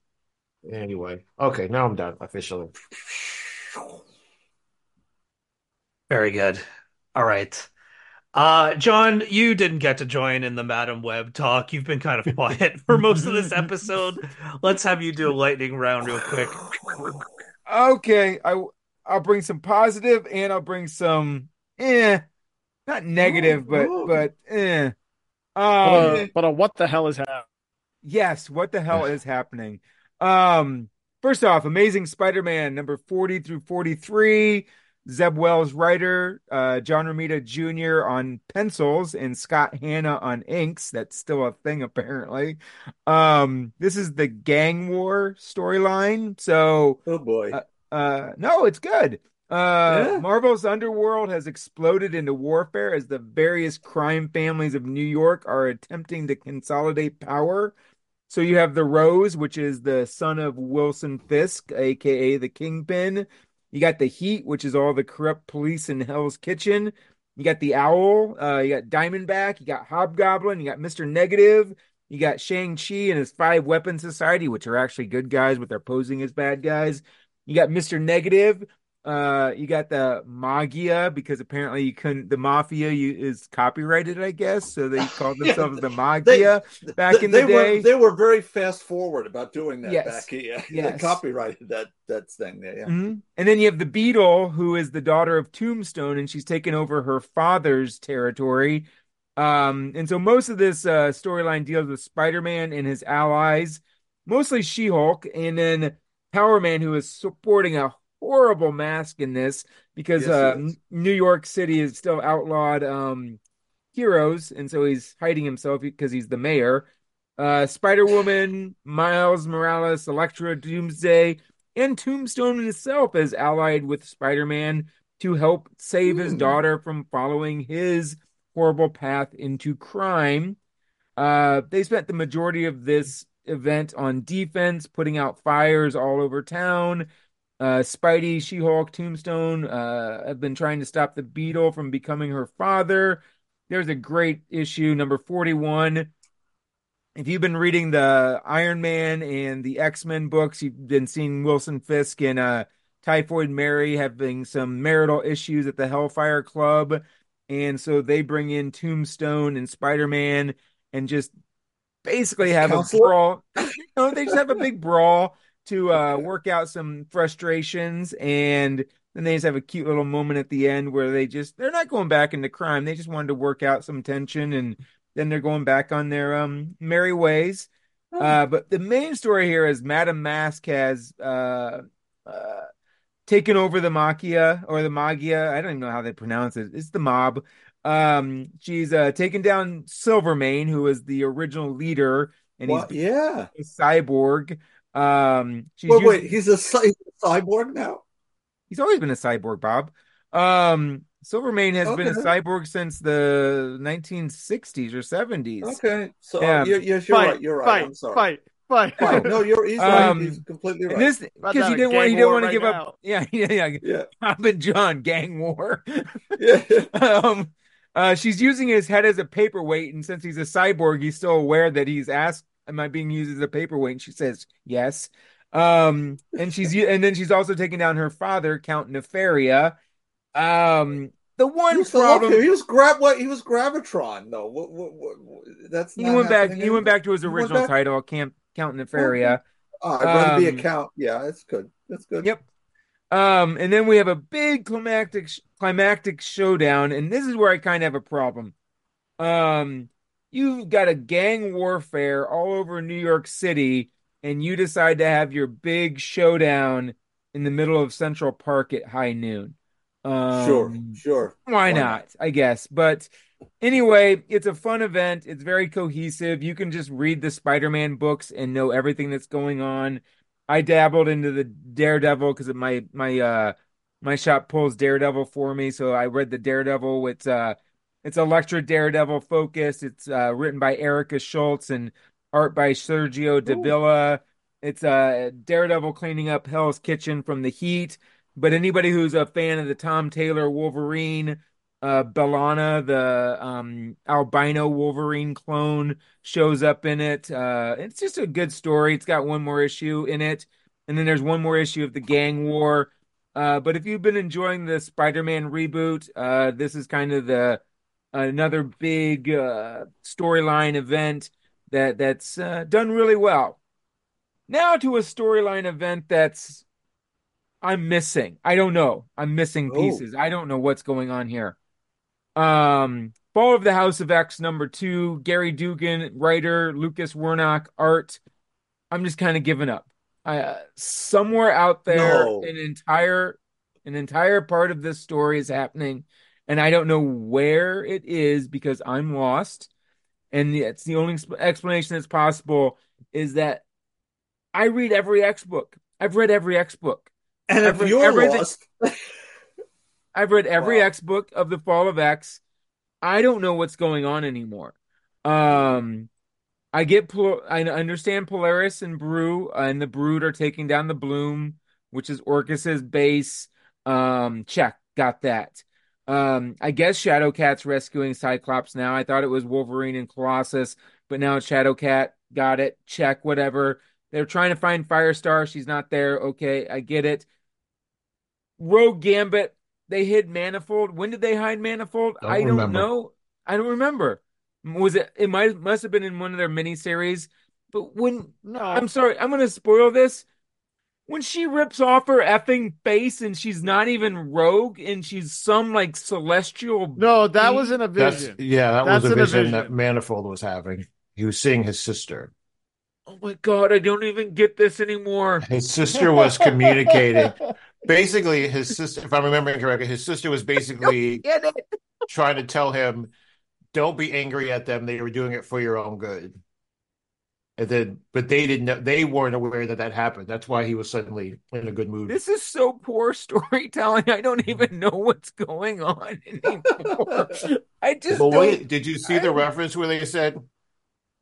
[SPEAKER 4] anyway, okay, now I'm done officially.
[SPEAKER 1] Very good. All right. Uh, John, you didn't get to join in the Madame Web talk. You've been kind of quiet for most of this episode. Let's have you do a lightning round real quick.
[SPEAKER 3] Okay, I I'll bring some positive and I'll bring some eh, not negative, but
[SPEAKER 2] Ooh.
[SPEAKER 3] but eh.
[SPEAKER 6] But,
[SPEAKER 3] Um,
[SPEAKER 6] uh, but uh, what the hell is happening?
[SPEAKER 3] yes, what the hell is happening? Um, first off, Amazing Spider-Man number 40 through 43. Zeb Wells writer, uh, John Romita Jr. on pencils, and Scott Hanna on inks. That's still a thing, apparently. Um, this is the gang war storyline. So,
[SPEAKER 2] Oh boy.
[SPEAKER 3] Uh, uh, no, it's good. Uh,
[SPEAKER 2] Yeah.
[SPEAKER 3] Marvel's underworld has exploded into warfare as the various crime families of New York are attempting to consolidate power. So you have the Rose, which is the son of Wilson Fisk, aka the Kingpin. You got the Heat, which is all the corrupt police in Hell's Kitchen. You got the Owl. Uh, you got Diamondback. You got Hobgoblin. You got Mister Negative. You got Shang Chi and his Five Weapon Society, which are actually good guys, but they're posing as bad guys. You got Mr. Negative. Uh, you got the Maggia because apparently you couldn't. The Mafia you, is copyrighted, I guess, so they called
[SPEAKER 2] Yeah,
[SPEAKER 3] themselves the Maggia back
[SPEAKER 2] They-
[SPEAKER 3] in the
[SPEAKER 2] they
[SPEAKER 3] day.
[SPEAKER 2] were they were very fast forward about doing that
[SPEAKER 3] Yes.
[SPEAKER 2] back. Yeah,
[SPEAKER 3] Yes.
[SPEAKER 2] they copyrighted that that thing there. Yeah.
[SPEAKER 3] Mhm. And then you have the Beetle, who is the daughter of Tombstone, and she's taken over her father's territory. Um, and so most of this uh, storyline deals with Spider-Man and his allies, mostly She-Hulk, and then Power Man, who is supporting a horrible mask in this because
[SPEAKER 2] Yes,
[SPEAKER 3] uh. New York City is still outlawed um, heroes, and so he's hiding himself because he's the mayor. Uh, Spider Woman, Miles Morales, Elektra, Doomsday, and Tombstone himself is allied with Spider Man to help save his
[SPEAKER 2] Hmm.
[SPEAKER 3] daughter from following his horrible path into crime. Uh, they spent the majority of this event on defense, putting out fires all over town. Uh, Spidey, She Hulk, Tombstone uh, have been trying to stop the Beetle from becoming her father. There's a great issue, number 41. If you've been reading the Iron Man and the X Men books, you've been seeing Wilson Fisk and uh, Typhoid Mary having some marital issues at the Hellfire Club. And so they bring in Tombstone and Spider Man and just basically have
[SPEAKER 2] Counselor?
[SPEAKER 3] a brawl. No, they just have a big brawl to uh, work out some frustrations, and then they just have a cute little moment at the end where they just they're not going back into crime. They just wanted to work out some tension, and then they're going back on their um merry ways. Uh, but the main story here is Madame Mask has uh, uh, taken over the Maggia or the Maggia. I don't even know how they pronounce it. It's the mob. Um, she's uh, taken down Silvermane, who is the original leader, and he's
[SPEAKER 2] Yeah.
[SPEAKER 3] a cyborg. Um, she's
[SPEAKER 2] Wait,
[SPEAKER 3] using-
[SPEAKER 2] wait. He's a, cy- he's a cyborg now.
[SPEAKER 3] he's always been a cyborg, Bob. Um, Silvermane has been a cyborg since the 1960s or 70s.
[SPEAKER 2] Okay. So
[SPEAKER 3] Yeah.
[SPEAKER 2] you're, yes, you're
[SPEAKER 6] Fight,
[SPEAKER 2] right. You're right.
[SPEAKER 6] fight,
[SPEAKER 2] I'm sorry.
[SPEAKER 6] fight, fight.
[SPEAKER 2] No, no, you're he's right.
[SPEAKER 3] Um,
[SPEAKER 2] He's completely right.
[SPEAKER 3] This because he didn't want he didn't want to
[SPEAKER 6] right
[SPEAKER 3] give
[SPEAKER 6] now.
[SPEAKER 3] up. Yeah, yeah, yeah.
[SPEAKER 2] yeah.
[SPEAKER 3] Bob and John gang war.
[SPEAKER 2] Yeah.
[SPEAKER 3] um, uh, she's using his head as a paperweight, and since he's a cyborg, he's still aware that he's asked, "Am I being used as a paperweight?" And she says, "Yes." Um, and she's and then she's also taking down her father, Count Nefaria. Um, the one
[SPEAKER 2] up
[SPEAKER 3] problem.
[SPEAKER 2] He was grab what he was Gravitron though. What, what, what, that's
[SPEAKER 3] he went back. He went back to his original title, Camp Count Nefaria.
[SPEAKER 2] Oh, I'd rather be a
[SPEAKER 3] Um,
[SPEAKER 2] count. Yeah, that's good. That's good.
[SPEAKER 3] Yep. Um, and then we have a big climactic climactic showdown, and this is where I kind of have a problem. Um, you've got a gang warfare all over New York City, and you decide to have your big showdown in the middle of Central Park at high noon. Um,
[SPEAKER 2] Sure, sure.
[SPEAKER 3] why
[SPEAKER 2] Why
[SPEAKER 3] not?
[SPEAKER 2] not?
[SPEAKER 3] I guess. But anyway, it's a fun event. It's very cohesive. You can just read the Spider-Man books and know everything that's going on. I dabbled into the Daredevil because my my uh my shop pulls Daredevil for me, so I read the Daredevil. with uh it's Elektra Daredevil focused. It's uh written by Erica Schultz and art by Sergio Davila. It's uh Daredevil cleaning up Hell's Kitchen from the heat. But anybody who's a fan of the Tom Taylor Wolverine, uh, Bellona, the um, albino Wolverine clone, shows up in it. Uh, it's just a good story. It's got one more issue in it, and then there's one more issue of the gang war. Uh, but if you've been enjoying the Spider-Man reboot, uh, this is kind of the another big uh, storyline event that that's uh, done really well. Now to a storyline event that's I'm missing. I don't know. I'm missing
[SPEAKER 2] Oh.
[SPEAKER 3] pieces. I don't know what's going on here. Um, Fall of the House of X number two, Gerry Duggan, writer, Lucas Werneck, art. I'm just kind of giving up. I, uh, somewhere out there,
[SPEAKER 2] No.
[SPEAKER 3] an entire, an entire part of this story is happening, and I don't know where it is because I'm lost. And it's the only explanation that's possible is that I read every X book. I've read every X book.
[SPEAKER 2] And if
[SPEAKER 3] Every-
[SPEAKER 2] you're
[SPEAKER 3] everything-
[SPEAKER 2] lost,
[SPEAKER 3] I've read every
[SPEAKER 2] Wow.
[SPEAKER 3] X book of the Fall of X. I don't know what's going on anymore. Um, I get I understand Polaris and Brew uh, and the Brood are taking down the Bloom, which is Orchis's base. Um, check, got that. Um, I guess Shadowcat's rescuing Cyclops now. I thought it was Wolverine and Colossus, but now it's Shadowcat. Got it. Check, whatever. They're trying to find Firestar. She's not there. Okay, I get it. Rogue Gambit. They hid Manifold. When did they hide Manifold?
[SPEAKER 4] Don't
[SPEAKER 3] I don't
[SPEAKER 4] remember.
[SPEAKER 3] know. I don't remember. Was it? It might must have been in one of their miniseries. But when
[SPEAKER 6] No,
[SPEAKER 3] I'm sorry, I'm gonna spoil this. When she rips off her effing face and she's not even Rogue and she's some like celestial.
[SPEAKER 6] no, that was in a
[SPEAKER 4] That's
[SPEAKER 6] vision.
[SPEAKER 4] yeah, that
[SPEAKER 6] That's
[SPEAKER 4] was a
[SPEAKER 6] in a
[SPEAKER 4] vision that. Manifold was having. He was seeing his sister.
[SPEAKER 3] Oh my god, I don't even get this anymore.
[SPEAKER 4] His sister was communicating. basically his sister, if I'm remembering correctly, his sister was basically trying to tell him, "Don't be angry at them. They were doing it for your own good." And then, but they didn't know, they weren't aware that that happened. That's why he was suddenly in a good mood.
[SPEAKER 3] This is so poor storytelling. I don't even know what's going on anymore. I just
[SPEAKER 4] But wait, did you see the reference where they said,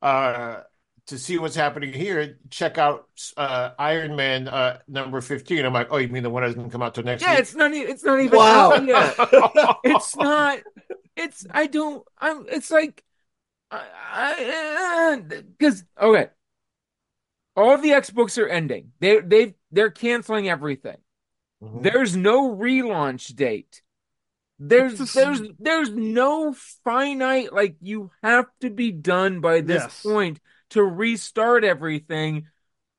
[SPEAKER 4] uh, to see what's happening here, check out uh, Iron Man uh, number 15. I'm like, oh, you mean the one that doesn't come out till next
[SPEAKER 3] Yeah,
[SPEAKER 4] week?
[SPEAKER 3] it's not. It's not even
[SPEAKER 2] Wow.
[SPEAKER 3] out yet. It's not. It's. I don't. I'm. It's like. I because okay. All the X books are ending. They they they're canceling everything.
[SPEAKER 4] Mhm.
[SPEAKER 3] There's no relaunch date. There's there's there's no finite like you have to be done by this
[SPEAKER 6] Yes.
[SPEAKER 3] point to restart everything.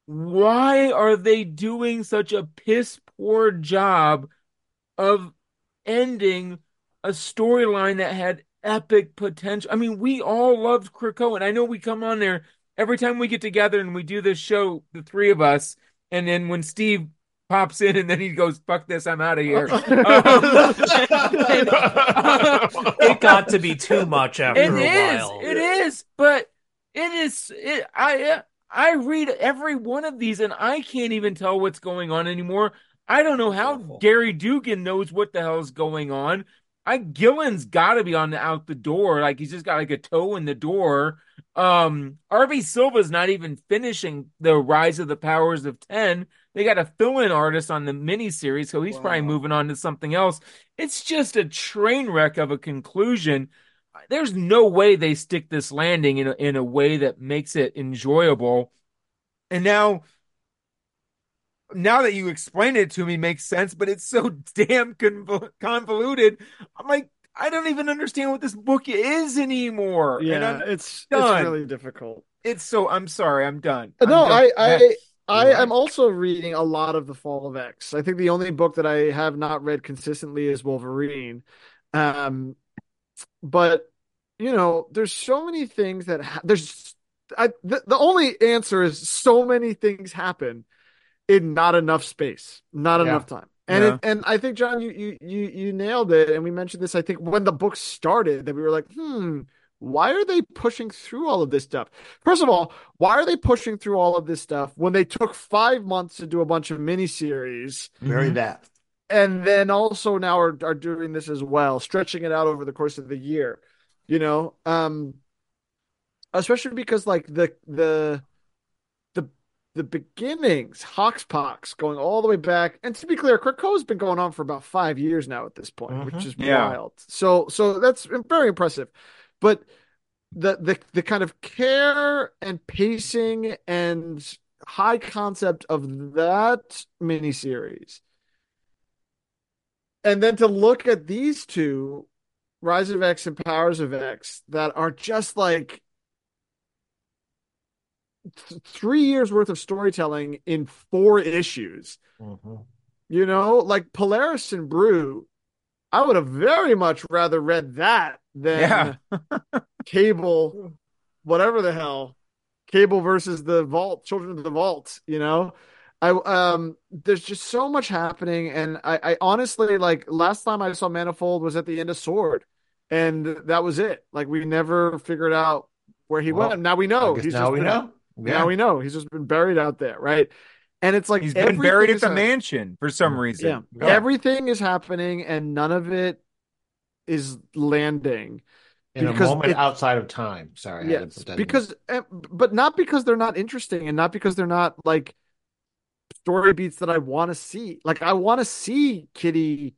[SPEAKER 3] Why are they doing such a piss poor job of ending a storyline that had epic potential? I mean, we all loved Krakoa, and I know we come on there every time we get together and we do this show, the three of us, and then when Steve pops in and then he goes, "Fuck this, I'm out of here." Um, and-
[SPEAKER 1] It got to be too much after
[SPEAKER 3] it
[SPEAKER 1] a
[SPEAKER 3] is.
[SPEAKER 1] while.
[SPEAKER 3] It is. But it is. It, I I read every one of these and I can't even tell what's going on anymore. I don't know how Gerry Duggan knows what the hell's going on. I Gillen's got to be on the out the door. Like he's just got like a toe in the door. Um, RB Silva's not even finishing the Rise of the Powers of Ten. They got a fill-in artist on the miniseries, so he's probably moving on to something else. It's just a train wreck of a conclusion. There's no way they stick this landing in a, in a way that makes it enjoyable. And now, now that you explain it to me, makes sense. But it's so damn convol- convoluted. I'm like, I don't even understand what this book is anymore.
[SPEAKER 6] Yeah,
[SPEAKER 3] I'm,
[SPEAKER 6] it's
[SPEAKER 3] done.
[SPEAKER 6] it's really difficult.
[SPEAKER 3] it's so. I'm sorry. I'm done. I'm
[SPEAKER 6] No,
[SPEAKER 3] done.
[SPEAKER 6] I I
[SPEAKER 3] Next.
[SPEAKER 6] I
[SPEAKER 3] Right.
[SPEAKER 6] am also reading a lot of the Fall of X. I think the only book that I have not read consistently is Wolverine. Um, but you know, there's so many things that ha there's I the, the only answer is so many things happen in not enough space, not
[SPEAKER 4] Yeah.
[SPEAKER 6] enough time. And
[SPEAKER 3] Yeah.
[SPEAKER 6] it, and I think John, you you you you nailed it. And we mentioned this. I think when the book started, that we were like, hmm, why are they pushing through all of this stuff? First of all, why are they pushing through all of this stuff when they took five months to do a bunch of miniseries?
[SPEAKER 4] Very that.
[SPEAKER 6] and then also now are, are doing this as well, stretching it out over the course of the year, you know, um, especially because like the the the beginnings, Hoxpox going all the way back, and to be clear, Krakoa's been going on for about five years now at this point, which
[SPEAKER 4] Mhm.
[SPEAKER 6] is
[SPEAKER 3] Yeah.
[SPEAKER 6] wild. So so that's very impressive, but the the the kind of care and pacing and high concept of that miniseries and then to look at these two, Rise of X and Powers of X, that are just like th- three years worth of storytelling in four issues.
[SPEAKER 4] Mhm.
[SPEAKER 6] You know, like Polaris and Brew, I would have very much rather read that than
[SPEAKER 3] Yeah.
[SPEAKER 6] Cable, whatever the hell, Cable versus the Vault, Children of the Vault. You know, I um, there's just so much happening, and I, I honestly like last time I saw Manifold was at the end of Sword, and that was it. Like we never figured out where he
[SPEAKER 4] Well,
[SPEAKER 6] went. Now we know. He's
[SPEAKER 4] now we know.
[SPEAKER 6] Now
[SPEAKER 4] Yeah.
[SPEAKER 6] we know. He's just been buried out there, right? And it's like
[SPEAKER 3] He's been buried at the
[SPEAKER 6] hap-
[SPEAKER 3] mansion for some reason.
[SPEAKER 6] Yeah.
[SPEAKER 4] Yeah.
[SPEAKER 6] Everything is happening, and none of it is landing.
[SPEAKER 4] In a
[SPEAKER 6] because
[SPEAKER 4] moment
[SPEAKER 6] it-
[SPEAKER 4] outside of time. Sorry. I had to
[SPEAKER 6] Yes,
[SPEAKER 4] put in.
[SPEAKER 6] because, eh, but not because they're not interesting, and not because they're not like story beats that I want to see. Like I want to see Kitty,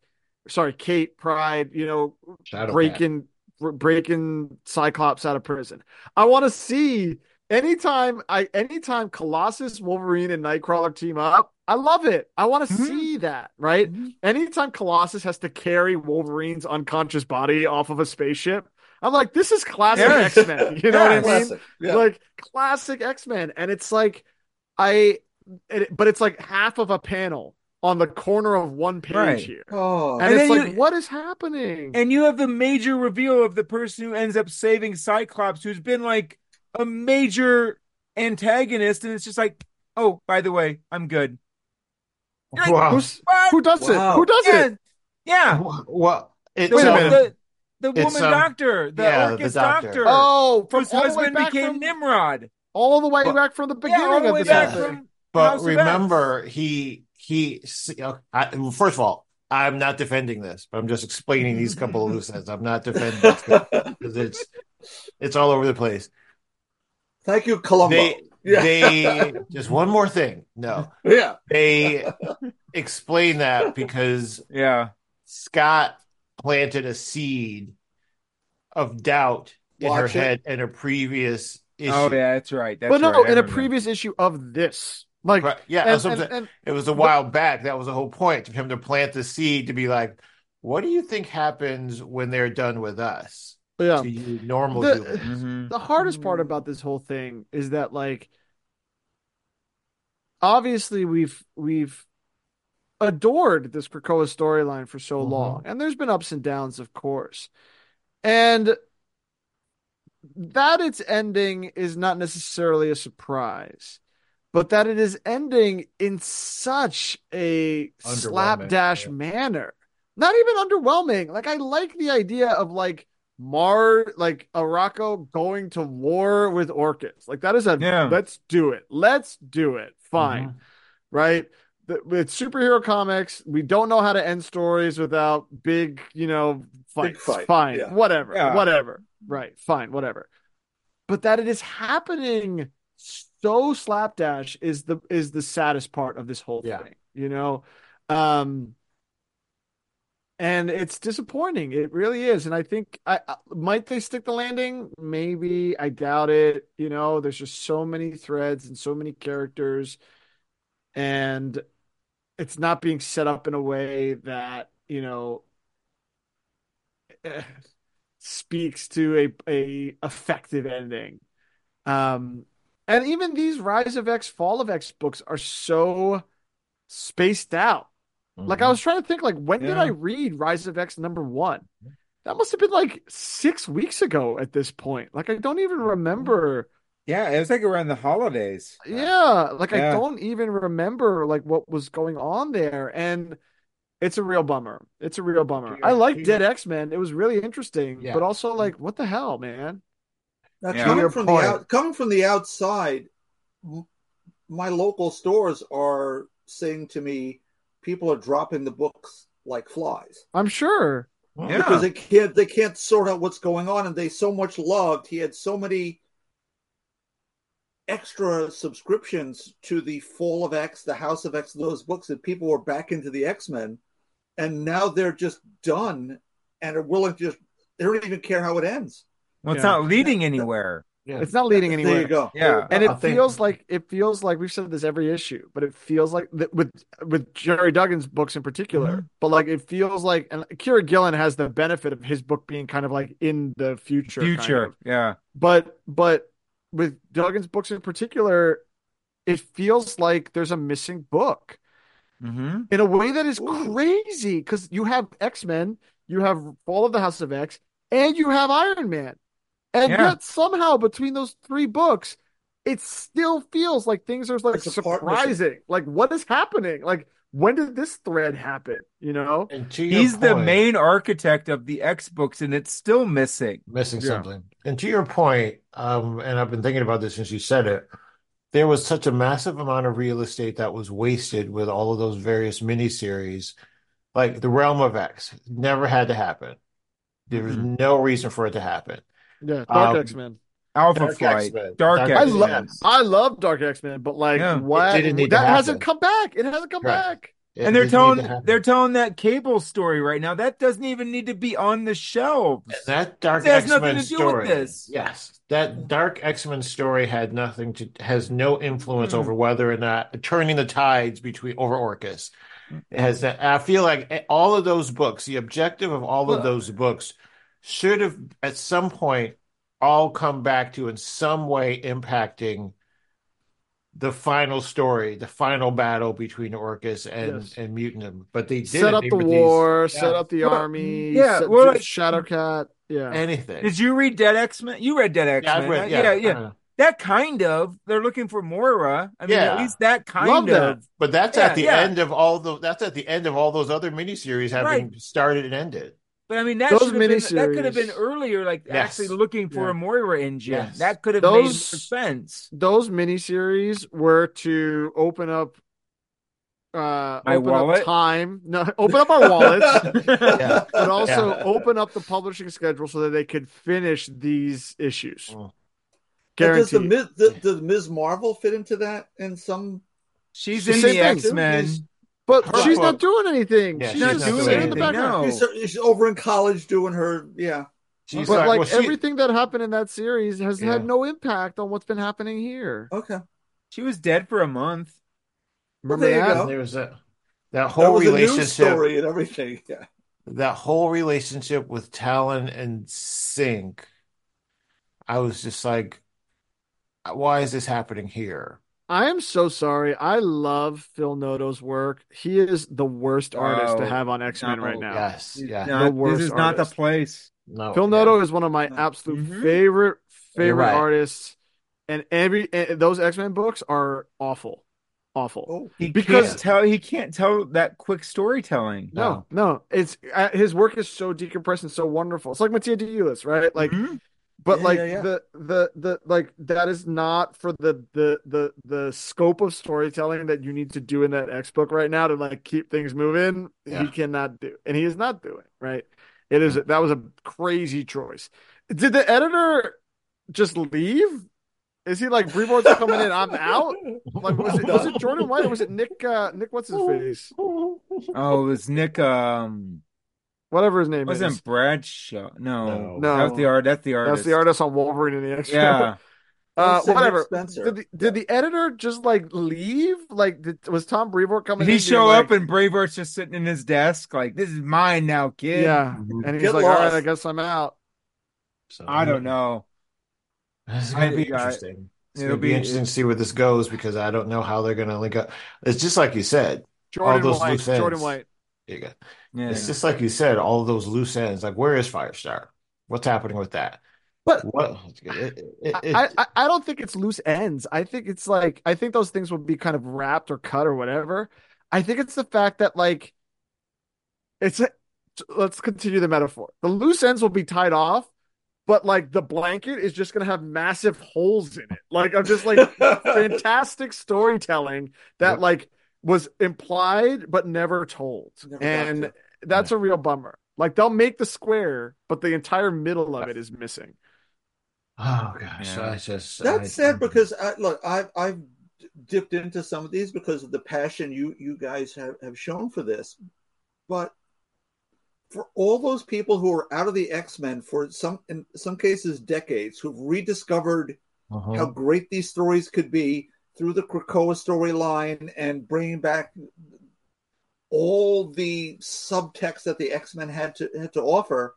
[SPEAKER 6] sorry, Kate Pryde, you know,
[SPEAKER 4] Shadowcat.
[SPEAKER 6] breaking br- breaking Cyclops out of prison. I want to see anytime I anytime Colossus, Wolverine, and Nightcrawler team up. I love it. I want to
[SPEAKER 3] Mhm.
[SPEAKER 6] see that, right?
[SPEAKER 3] Mhm.
[SPEAKER 6] Anytime Colossus has to carry Wolverine's unconscious body off of a spaceship, I'm like, this is classic
[SPEAKER 3] Yes.
[SPEAKER 6] X Men. You know what I mean?
[SPEAKER 2] Yeah.
[SPEAKER 6] Like classic X Men, and it's like I, it, but it's like half of a panel on the corner of one page
[SPEAKER 3] Right.
[SPEAKER 6] here,
[SPEAKER 2] oh,
[SPEAKER 6] and,
[SPEAKER 3] And
[SPEAKER 6] it's like,
[SPEAKER 3] you-
[SPEAKER 6] what is happening?
[SPEAKER 3] And you have the major reveal of the person who ends up saving Cyclops, who's been like a major antagonist, and it's just like, oh, by the way, I'm good. Like,
[SPEAKER 4] Wow.
[SPEAKER 6] Who's, who does
[SPEAKER 2] Wow.
[SPEAKER 6] it? Who does
[SPEAKER 3] yeah,
[SPEAKER 6] it?
[SPEAKER 3] yeah.
[SPEAKER 4] Well, it's
[SPEAKER 3] The,
[SPEAKER 6] Wait a minute.
[SPEAKER 3] the, the
[SPEAKER 4] It's,
[SPEAKER 3] woman
[SPEAKER 4] um,
[SPEAKER 3] doctor, the
[SPEAKER 4] yeah,
[SPEAKER 3] Orchis
[SPEAKER 4] doctor.
[SPEAKER 3] doctor,
[SPEAKER 6] Oh, from
[SPEAKER 3] whose
[SPEAKER 6] all the way
[SPEAKER 3] husband became
[SPEAKER 6] from
[SPEAKER 3] Nimrod.
[SPEAKER 6] all the way
[SPEAKER 4] But-
[SPEAKER 6] back from the beginning
[SPEAKER 3] Yeah, all the
[SPEAKER 6] of the
[SPEAKER 3] back from
[SPEAKER 4] But
[SPEAKER 3] House
[SPEAKER 4] remember, he he. see, uh, I, first of all, I'm not defending this, but I'm just explaining these couple of loose ends. I'm not defending this because it's it's all over the place.
[SPEAKER 2] Thank you, Columbo.
[SPEAKER 4] They
[SPEAKER 2] yeah.
[SPEAKER 4] they just one more thing. No,
[SPEAKER 2] yeah.
[SPEAKER 4] they explain that because
[SPEAKER 3] Yeah.
[SPEAKER 4] Scott planted a seed of doubt in her
[SPEAKER 2] it.
[SPEAKER 4] head in a previous issue.
[SPEAKER 3] Oh yeah, that's right. That's
[SPEAKER 6] but no,
[SPEAKER 3] right.
[SPEAKER 6] In a previous issue of this, like,
[SPEAKER 4] Right. Yeah,
[SPEAKER 6] and,
[SPEAKER 4] that's what I'm
[SPEAKER 6] and- and-
[SPEAKER 4] It was a while back. That was the whole point of him to plant the seed to be like, what do you think happens when they're done with us?
[SPEAKER 6] Yeah.
[SPEAKER 4] To you normal
[SPEAKER 6] The-
[SPEAKER 4] humans.
[SPEAKER 3] Mhm.
[SPEAKER 6] The hardest part about this whole thing is that, like, obviously we've we've adored this Krakoa storyline for so
[SPEAKER 4] Mhm.
[SPEAKER 6] long, and there's been ups and downs, of course, and that it's ending is not necessarily a surprise. But that it is ending in such a slapdash
[SPEAKER 4] yeah.
[SPEAKER 6] manner. Not even underwhelming. Like I like the idea of like Mar like Arakko going to war with Orchis. Like that is a
[SPEAKER 3] Yeah.
[SPEAKER 6] let's do it. Let's do it. Fine.
[SPEAKER 4] Mm-hmm.
[SPEAKER 6] Right? The- With superhero comics, we don't know how to end stories without big, you know, fights.
[SPEAKER 2] fight,
[SPEAKER 6] Fine.
[SPEAKER 2] yeah.
[SPEAKER 6] Whatever.
[SPEAKER 3] Yeah.
[SPEAKER 6] Whatever. Right. Fine. Whatever. But that it is happening so slapdash is the is the saddest part of this whole
[SPEAKER 4] Yeah.
[SPEAKER 6] thing. You know? Um and it's disappointing. It really is. And I think I, I might they stick the landing? Maybe. I doubt it. You know, there's just so many threads and so many characters, and it's not being set up in a way that you know eh, speaks to a a effective ending. Um, and even these Rise of X, Fall of X books are so spaced out. Like I mm-hmm. was trying to think, like when did I read Rise of X number one? That must have been like six weeks ago at this point. Like I don't even remember.
[SPEAKER 3] Yeah, it was like around the holidays.
[SPEAKER 6] Yeah, like I don't even remember like what was going on there, and it's a real bummer. It's a real bummer. I like Dead X Men. It was really interesting,
[SPEAKER 4] Yeah.
[SPEAKER 6] but also like, what the hell, man?
[SPEAKER 2] Now,
[SPEAKER 3] Yeah.
[SPEAKER 2] coming from
[SPEAKER 4] point.
[SPEAKER 2] the out, coming from the outside, my local stores are saying to me, people are dropping the books like flies
[SPEAKER 6] I'm sure.
[SPEAKER 3] Yeah.
[SPEAKER 2] because they can't they can't sort out what's going on, and they so much loved. He had so many extra subscriptions to the Fall of X, the House of X, those books that people were back into the X Men, and now they're just done and are willing to just they don't even care how it ends.
[SPEAKER 3] Well, it's
[SPEAKER 6] Yeah.
[SPEAKER 3] not leading anywhere.
[SPEAKER 4] Yeah.
[SPEAKER 6] It's not leading anywhere.
[SPEAKER 2] There
[SPEAKER 6] anywhere.
[SPEAKER 2] you go.
[SPEAKER 3] Yeah.
[SPEAKER 6] And
[SPEAKER 4] I
[SPEAKER 6] it
[SPEAKER 4] think-
[SPEAKER 6] feels like it feels like we've said this every issue, but it feels like that with with Gerry Duggan's books in particular.
[SPEAKER 4] Mm-hmm.
[SPEAKER 6] But like it feels like, and Kieron Gillen has the benefit of his book being kind of like in the future. kind
[SPEAKER 3] Future.
[SPEAKER 6] of.
[SPEAKER 3] Yeah.
[SPEAKER 6] But but with Duggan's books in particular, it feels like there's a missing book
[SPEAKER 3] Mm-hmm.
[SPEAKER 6] in a way that is
[SPEAKER 2] Ooh.
[SPEAKER 6] crazy because you have X Men, you have Fall of the House of X, and you have Iron Man, and
[SPEAKER 3] Yeah.
[SPEAKER 6] yet somehow between those three books, it still feels like things are like
[SPEAKER 2] It's
[SPEAKER 6] surprising. Like what is happening? Like when did this thread happen? You know?
[SPEAKER 4] And to your
[SPEAKER 3] He's the main architect of the X books, and it's still missing.
[SPEAKER 4] missing
[SPEAKER 6] Yeah.
[SPEAKER 4] something. And to your point, um, and I've been thinking about this since you said it, there was such a massive amount of real estate that was wasted with all of those various miniseries. Like the Realm of X never had to happen. There was
[SPEAKER 3] Mhm.
[SPEAKER 4] no reason for it to happen.
[SPEAKER 6] Yeah, Dark
[SPEAKER 4] Um,
[SPEAKER 6] X Men.
[SPEAKER 3] Alpha
[SPEAKER 4] Dark
[SPEAKER 3] Flight,
[SPEAKER 4] X-Men.
[SPEAKER 3] Dark
[SPEAKER 4] Dark
[SPEAKER 6] I
[SPEAKER 3] X-Men.
[SPEAKER 6] love I love Dark X Men, but like
[SPEAKER 3] Yeah.
[SPEAKER 6] what
[SPEAKER 4] It didn't need to
[SPEAKER 6] that hasn't come back. It hasn't come
[SPEAKER 4] Right.
[SPEAKER 6] back.
[SPEAKER 4] It
[SPEAKER 3] and they're telling they're telling that cable story right now. That doesn't even need to be on the shelves.
[SPEAKER 4] And that Dark
[SPEAKER 3] It has nothing
[SPEAKER 4] X-Men
[SPEAKER 3] to do with
[SPEAKER 4] story.
[SPEAKER 3] this.
[SPEAKER 4] Yes, that Dark X-Men story had nothing to has no influence
[SPEAKER 3] Hmm.
[SPEAKER 4] over whether or not turning the tides between over Orchis. It has that. I feel like all of those books, the objective of all
[SPEAKER 3] Well-
[SPEAKER 4] of those books, should have at some point all come back to in some way impacting the final story, the final battle between Orchis and
[SPEAKER 6] Yes.
[SPEAKER 4] and Mutinum. But they didn't.
[SPEAKER 6] Set up
[SPEAKER 4] They
[SPEAKER 6] the
[SPEAKER 4] were these-
[SPEAKER 6] war,
[SPEAKER 4] yeah.
[SPEAKER 6] set up the
[SPEAKER 3] Well,
[SPEAKER 6] army,
[SPEAKER 3] yeah,
[SPEAKER 6] set-
[SPEAKER 3] well,
[SPEAKER 6] Shadowcat. Yeah.
[SPEAKER 4] anything.
[SPEAKER 3] Did you read Dead X Men? You read Dead X
[SPEAKER 4] Yeah,
[SPEAKER 3] Men?
[SPEAKER 4] I've
[SPEAKER 3] yeah,
[SPEAKER 4] Yeah,
[SPEAKER 3] yeah.
[SPEAKER 4] uh,
[SPEAKER 3] that kind of they're looking for Moira. I mean,
[SPEAKER 4] Yeah.
[SPEAKER 3] at least that kind
[SPEAKER 6] Love that.
[SPEAKER 3] of.
[SPEAKER 4] But that's
[SPEAKER 3] Yeah,
[SPEAKER 4] at the
[SPEAKER 3] yeah.
[SPEAKER 4] end of all the that's at the end of all those other miniseries having started and ended.
[SPEAKER 3] But I mean, that
[SPEAKER 6] Those
[SPEAKER 3] should have been that could have been earlier, like
[SPEAKER 4] Yes.
[SPEAKER 3] actually looking for
[SPEAKER 6] Yeah.
[SPEAKER 3] a Moira engine.
[SPEAKER 4] Yes.
[SPEAKER 3] That could have made more
[SPEAKER 6] Those-
[SPEAKER 3] sense.
[SPEAKER 6] Those miniseries were to open up uh
[SPEAKER 3] My
[SPEAKER 6] open
[SPEAKER 3] wallet?
[SPEAKER 6] up time. No, open up our wallets.
[SPEAKER 4] Yeah.
[SPEAKER 6] but also
[SPEAKER 4] Yeah.
[SPEAKER 6] open up the publishing schedule so that they could finish these issues.
[SPEAKER 2] But Does the,
[SPEAKER 6] Guaranteed.
[SPEAKER 2] Ms, the, does Ms. Marvel fit into that in some?
[SPEAKER 3] She's
[SPEAKER 6] The
[SPEAKER 3] in the. X Men.
[SPEAKER 2] Is-
[SPEAKER 6] But
[SPEAKER 4] Her
[SPEAKER 6] she's
[SPEAKER 4] book-
[SPEAKER 6] not doing anything.
[SPEAKER 4] Yeah,
[SPEAKER 6] she's
[SPEAKER 4] she's
[SPEAKER 6] just
[SPEAKER 4] not
[SPEAKER 6] sitting in the background.
[SPEAKER 3] no.
[SPEAKER 2] She's, she's over in college doing her. Yeah.
[SPEAKER 4] She's
[SPEAKER 6] But like
[SPEAKER 4] well, she-
[SPEAKER 6] everything that happened in that series has
[SPEAKER 4] Yeah.
[SPEAKER 6] had no impact on what's been happening here.
[SPEAKER 2] Okay.
[SPEAKER 3] She was dead for a month.
[SPEAKER 2] Well,
[SPEAKER 6] Remember
[SPEAKER 2] there you
[SPEAKER 6] that?
[SPEAKER 2] go.
[SPEAKER 4] there was that that
[SPEAKER 2] That
[SPEAKER 4] whole
[SPEAKER 2] was a
[SPEAKER 4] relationship
[SPEAKER 2] story and everything. Yeah.
[SPEAKER 4] that whole relationship with Talon and Synch. I was just like, why is this happening here?
[SPEAKER 6] I am so sorry. I love Phil Noto's work. He is the worst artist to
[SPEAKER 3] Oh,
[SPEAKER 6] have on X Men
[SPEAKER 3] no.
[SPEAKER 6] right now.
[SPEAKER 4] Yes,
[SPEAKER 3] He's
[SPEAKER 4] yeah,
[SPEAKER 3] not-
[SPEAKER 6] worst
[SPEAKER 3] this is not the place.
[SPEAKER 4] no,
[SPEAKER 6] Phil
[SPEAKER 4] yeah.
[SPEAKER 6] Noto is one of my
[SPEAKER 2] No.
[SPEAKER 6] absolute
[SPEAKER 3] Mhm.
[SPEAKER 6] favorite favorite
[SPEAKER 4] right.
[SPEAKER 6] artists, and every and those X Men books are awful, awful.
[SPEAKER 2] Oh,
[SPEAKER 3] He
[SPEAKER 6] Because-
[SPEAKER 3] can't tell. He can't tell that quick storytelling.
[SPEAKER 6] No, no, it's uh, his work is so decompressed and so wonderful. It's like Mattia De Iulis, right? Like,
[SPEAKER 3] Mhm.
[SPEAKER 6] But
[SPEAKER 2] Yeah,
[SPEAKER 6] like
[SPEAKER 2] yeah, yeah.
[SPEAKER 6] the the the like that is not for the the the the scope of storytelling that you need to do in that X book right now to like keep things moving.
[SPEAKER 4] Yeah.
[SPEAKER 6] He cannot do, and he is not doing right. It is that was a crazy choice. Did the editor just leave? Is he like Brevoort's coming in? I'm out. Like was it was it Jordan White or was it Nick? Uh, Nick, what's his face?
[SPEAKER 3] Oh, it was Nick. Um,
[SPEAKER 6] Whatever his name
[SPEAKER 3] it wasn't
[SPEAKER 6] is.
[SPEAKER 3] Bradshaw. No,
[SPEAKER 6] No.
[SPEAKER 3] that was the art. That's the artist.
[SPEAKER 6] That's the artist on Wolverine and the X.
[SPEAKER 3] Yeah.
[SPEAKER 6] Uh,
[SPEAKER 2] Don't say Nick
[SPEAKER 6] whatever. Did the, did the editor just like leave? Like, did, was Tom Brevoort coming
[SPEAKER 3] Did he
[SPEAKER 6] in?
[SPEAKER 3] show
[SPEAKER 6] being
[SPEAKER 3] up and Braveheart's just sitting in his desk like this is mine now, kid?
[SPEAKER 6] yeah,
[SPEAKER 4] Mhm.
[SPEAKER 6] and he's
[SPEAKER 2] Get
[SPEAKER 6] like, all right. I guess I'm out.
[SPEAKER 4] So,
[SPEAKER 3] I don't know.
[SPEAKER 4] It's going to be
[SPEAKER 3] I- I-
[SPEAKER 4] interesting. It's
[SPEAKER 3] it'll
[SPEAKER 4] going to be
[SPEAKER 3] be-
[SPEAKER 4] interesting to see where this goes because I don't know how they're going to link up. It's just like you said.
[SPEAKER 6] Jordan
[SPEAKER 4] those
[SPEAKER 6] White.
[SPEAKER 4] loose
[SPEAKER 6] Jordan
[SPEAKER 4] ends.
[SPEAKER 6] White.
[SPEAKER 4] You go.
[SPEAKER 3] Yeah.
[SPEAKER 4] It's just like you said, all of those loose ends. Like, where is Firestar? What's happening with that?
[SPEAKER 6] But
[SPEAKER 4] What? It, it, it,
[SPEAKER 6] I, I I don't think it's loose ends. I think it's like I think those things will be kind of wrapped or cut or whatever. I think it's the fact that like it's a, let's continue the metaphor. The loose ends will be tied off, but like the blanket is just gonna have massive holes in it. Like I'm just like fantastic storytelling that
[SPEAKER 4] Yep.
[SPEAKER 6] like was implied but never told.
[SPEAKER 2] Never
[SPEAKER 6] and
[SPEAKER 2] to.
[SPEAKER 6] that's a real bummer. Like they'll make the square, but the entire middle of it is missing.
[SPEAKER 4] oh gosh,
[SPEAKER 3] Yeah.
[SPEAKER 4] I just
[SPEAKER 2] That's
[SPEAKER 4] I-
[SPEAKER 2] sad because I, look, I've I've dipped into some of these because of the passion you you guys have, have shown for this, but for all those people who are out of the X Men for some in some cases decades who've rediscovered
[SPEAKER 4] Uh-huh.
[SPEAKER 2] how great these stories could be through the Krakoa storyline and bringing back all the subtext that the X Men had to had to offer,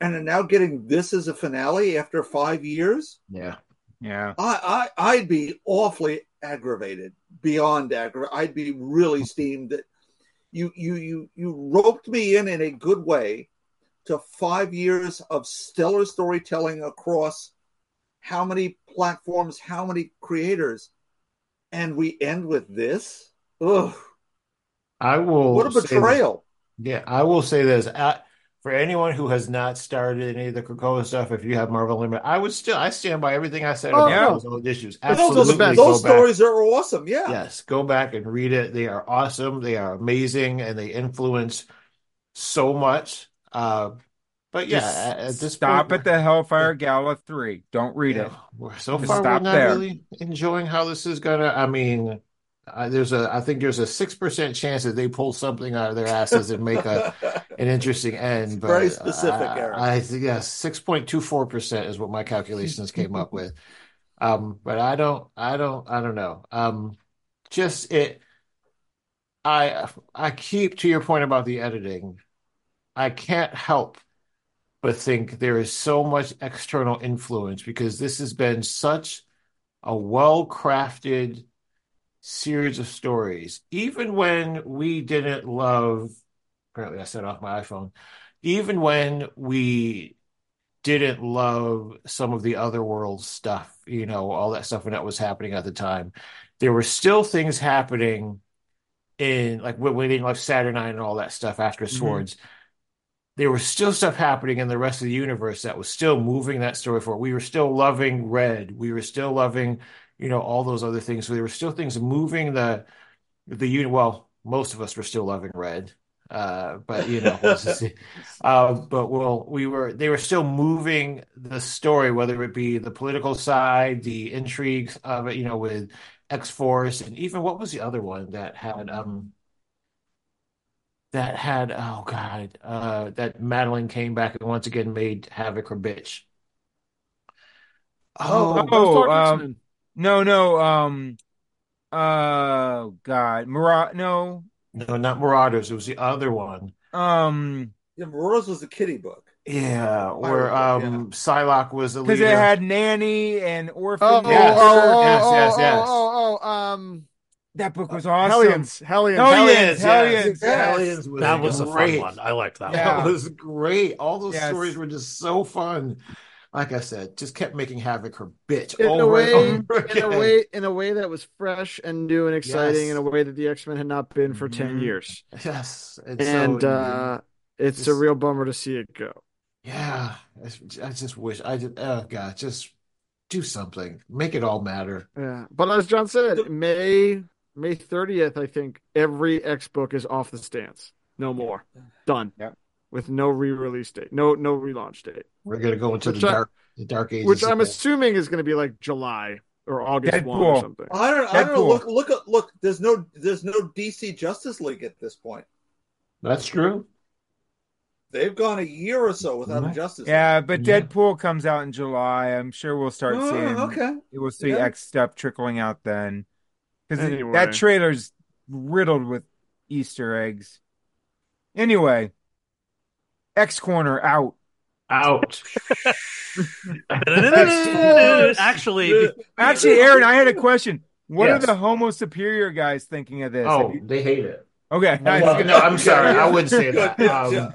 [SPEAKER 2] and are now getting this as a finale after five years.
[SPEAKER 4] yeah.
[SPEAKER 3] yeah.
[SPEAKER 2] I, I I'd be awfully aggravated, beyond aggravated. I'd be really steamed that you you you you roped me in in a good way to five years of stellar storytelling across how many platforms, how many creators, and we end with this. Ugh,
[SPEAKER 4] I will
[SPEAKER 2] what a
[SPEAKER 4] say this-
[SPEAKER 2] betrayal!
[SPEAKER 4] Yeah, I will say this. Uh, for anyone who has not started any of the Krakoa stuff, if you have Marvel Unlimited, I would still I stand by everything I said
[SPEAKER 6] Oh,
[SPEAKER 4] about
[SPEAKER 3] yeah.
[SPEAKER 4] those old issues.
[SPEAKER 2] But
[SPEAKER 6] those are
[SPEAKER 2] those
[SPEAKER 6] the
[SPEAKER 4] Absolutely
[SPEAKER 2] those
[SPEAKER 4] back.
[SPEAKER 2] stories are awesome. Yeah,
[SPEAKER 4] Yes, go back and read it. They are awesome. They are amazing, and they influence so much. Uh, but yeah,
[SPEAKER 3] Just
[SPEAKER 4] at, at this
[SPEAKER 3] stop
[SPEAKER 4] point,
[SPEAKER 3] at the Hellfire Gala 3. Don't read
[SPEAKER 4] yeah,
[SPEAKER 3] it.
[SPEAKER 4] we're so
[SPEAKER 3] Just
[SPEAKER 4] far we're not
[SPEAKER 3] there.
[SPEAKER 4] really enjoying how this is gonna. I mean, uh, there's a I think there's a six percent chance that they pull something out of their asses and make a an interesting end. But
[SPEAKER 2] Very specific,
[SPEAKER 4] uh,
[SPEAKER 2] Eric.
[SPEAKER 4] I think yes, six point two four percent is what my calculations came up with. Um, but I don't, I don't, I don't know. Um, just it. I I keep to your point about the editing. I can't help but think there is so much external influence because this has been such a well-crafted series of stories. Even when we didn't love, apparently I set off my iPhone. Even when we didn't love some of the other world stuff, you know, all that stuff when that was happening at the time. There were still things happening in like when we love Saturnine and all that stuff after
[SPEAKER 3] Mhm.
[SPEAKER 4] Swords. There was still stuff happening in the rest of the universe that was still moving that story forward. We were still loving Red. We were still loving, you know, all those other things. So there were still things moving the the unit. Well, most of us were still loving Red. Uh, but you know, we'll just see. Uh, but well, we were they were still moving the story, whether it be the political side, the intrigues of it, you know, with X-Force, and even what was the other one that had um that had oh God, uh that Madelyne came back and once again made Havoc her bitch.
[SPEAKER 6] Oh,
[SPEAKER 4] Oh,
[SPEAKER 3] Oh, um,
[SPEAKER 6] X-Men.
[SPEAKER 3] No, no. Um. Uh. God. Mara. No.
[SPEAKER 4] no, not Marauders. It was the other one.
[SPEAKER 3] Um.
[SPEAKER 2] Yeah, Rose was a kitty book.
[SPEAKER 4] Yeah, where
[SPEAKER 2] Pirate book,
[SPEAKER 4] um Psylocke was the
[SPEAKER 3] Because it had nanny and orphan.
[SPEAKER 6] Oh, oh,
[SPEAKER 4] Yes.
[SPEAKER 6] oh, oh,
[SPEAKER 4] Yes,
[SPEAKER 6] oh,
[SPEAKER 4] yes,
[SPEAKER 6] oh,
[SPEAKER 4] yes.
[SPEAKER 6] oh, oh, um,
[SPEAKER 3] That book was awesome.
[SPEAKER 6] Hellions, Hellions,
[SPEAKER 3] Hellions,
[SPEAKER 4] Hellions,
[SPEAKER 3] Hellions,
[SPEAKER 4] yes.
[SPEAKER 3] yes.
[SPEAKER 4] Hellions was
[SPEAKER 1] That was a fun
[SPEAKER 4] great.
[SPEAKER 1] one. I liked that
[SPEAKER 3] Yeah.
[SPEAKER 1] one.
[SPEAKER 4] That was great. All those
[SPEAKER 3] Yes.
[SPEAKER 4] stories were just so fun. Like I said, just kept making Havoc her bitch
[SPEAKER 6] in a way,
[SPEAKER 4] and over
[SPEAKER 6] in a way, in a way that was fresh and new and exciting,
[SPEAKER 4] Yes.
[SPEAKER 6] in a way that the X Men had not been for ten
[SPEAKER 3] Mhm.
[SPEAKER 6] years,
[SPEAKER 4] Yes, and,
[SPEAKER 6] and
[SPEAKER 4] so
[SPEAKER 6] uh, it's a real bummer to see it go.
[SPEAKER 4] yeah, I, I just wish I just oh god, just do something, make it all matter.
[SPEAKER 6] Yeah, but as John said, May May thirtieth, I think every X book is off the stands. No more, done.
[SPEAKER 3] Yep.
[SPEAKER 6] With no re-release date, no no relaunch date,
[SPEAKER 4] We're gonna go into
[SPEAKER 6] Which
[SPEAKER 4] the
[SPEAKER 6] I-
[SPEAKER 4] dark, the dark ages.
[SPEAKER 6] which I'm assuming is going to be like July or August one or
[SPEAKER 3] Deadpool.
[SPEAKER 6] something.
[SPEAKER 2] I don't. I don't know. Look, look, at- look. There's no. There's no DC Justice League at this point.
[SPEAKER 4] That's true.
[SPEAKER 2] They've gone a year or so without a
[SPEAKER 4] Right.
[SPEAKER 2] Justice.
[SPEAKER 3] Yeah, but
[SPEAKER 4] Yeah.
[SPEAKER 3] Deadpool comes out in July. I'm sure we'll start
[SPEAKER 2] League.
[SPEAKER 3] seeing.
[SPEAKER 2] Oh, okay.
[SPEAKER 3] We'll see
[SPEAKER 2] Yeah.
[SPEAKER 3] X stuff trickling out then, because
[SPEAKER 6] Anyway.
[SPEAKER 3] that trailer's riddled with Easter eggs. Anyway, X Corner out.
[SPEAKER 4] Out.
[SPEAKER 1] Actually,
[SPEAKER 3] Actually, Aaron, I had a question. What
[SPEAKER 4] Yes.
[SPEAKER 3] are the Homo Superior guys thinking of this?
[SPEAKER 4] Oh,
[SPEAKER 3] you-
[SPEAKER 4] they hate it.
[SPEAKER 3] okay.
[SPEAKER 4] Well, no, I'm sorry. I wouldn't say that.
[SPEAKER 2] Yeah,
[SPEAKER 4] Um,
[SPEAKER 2] yeah.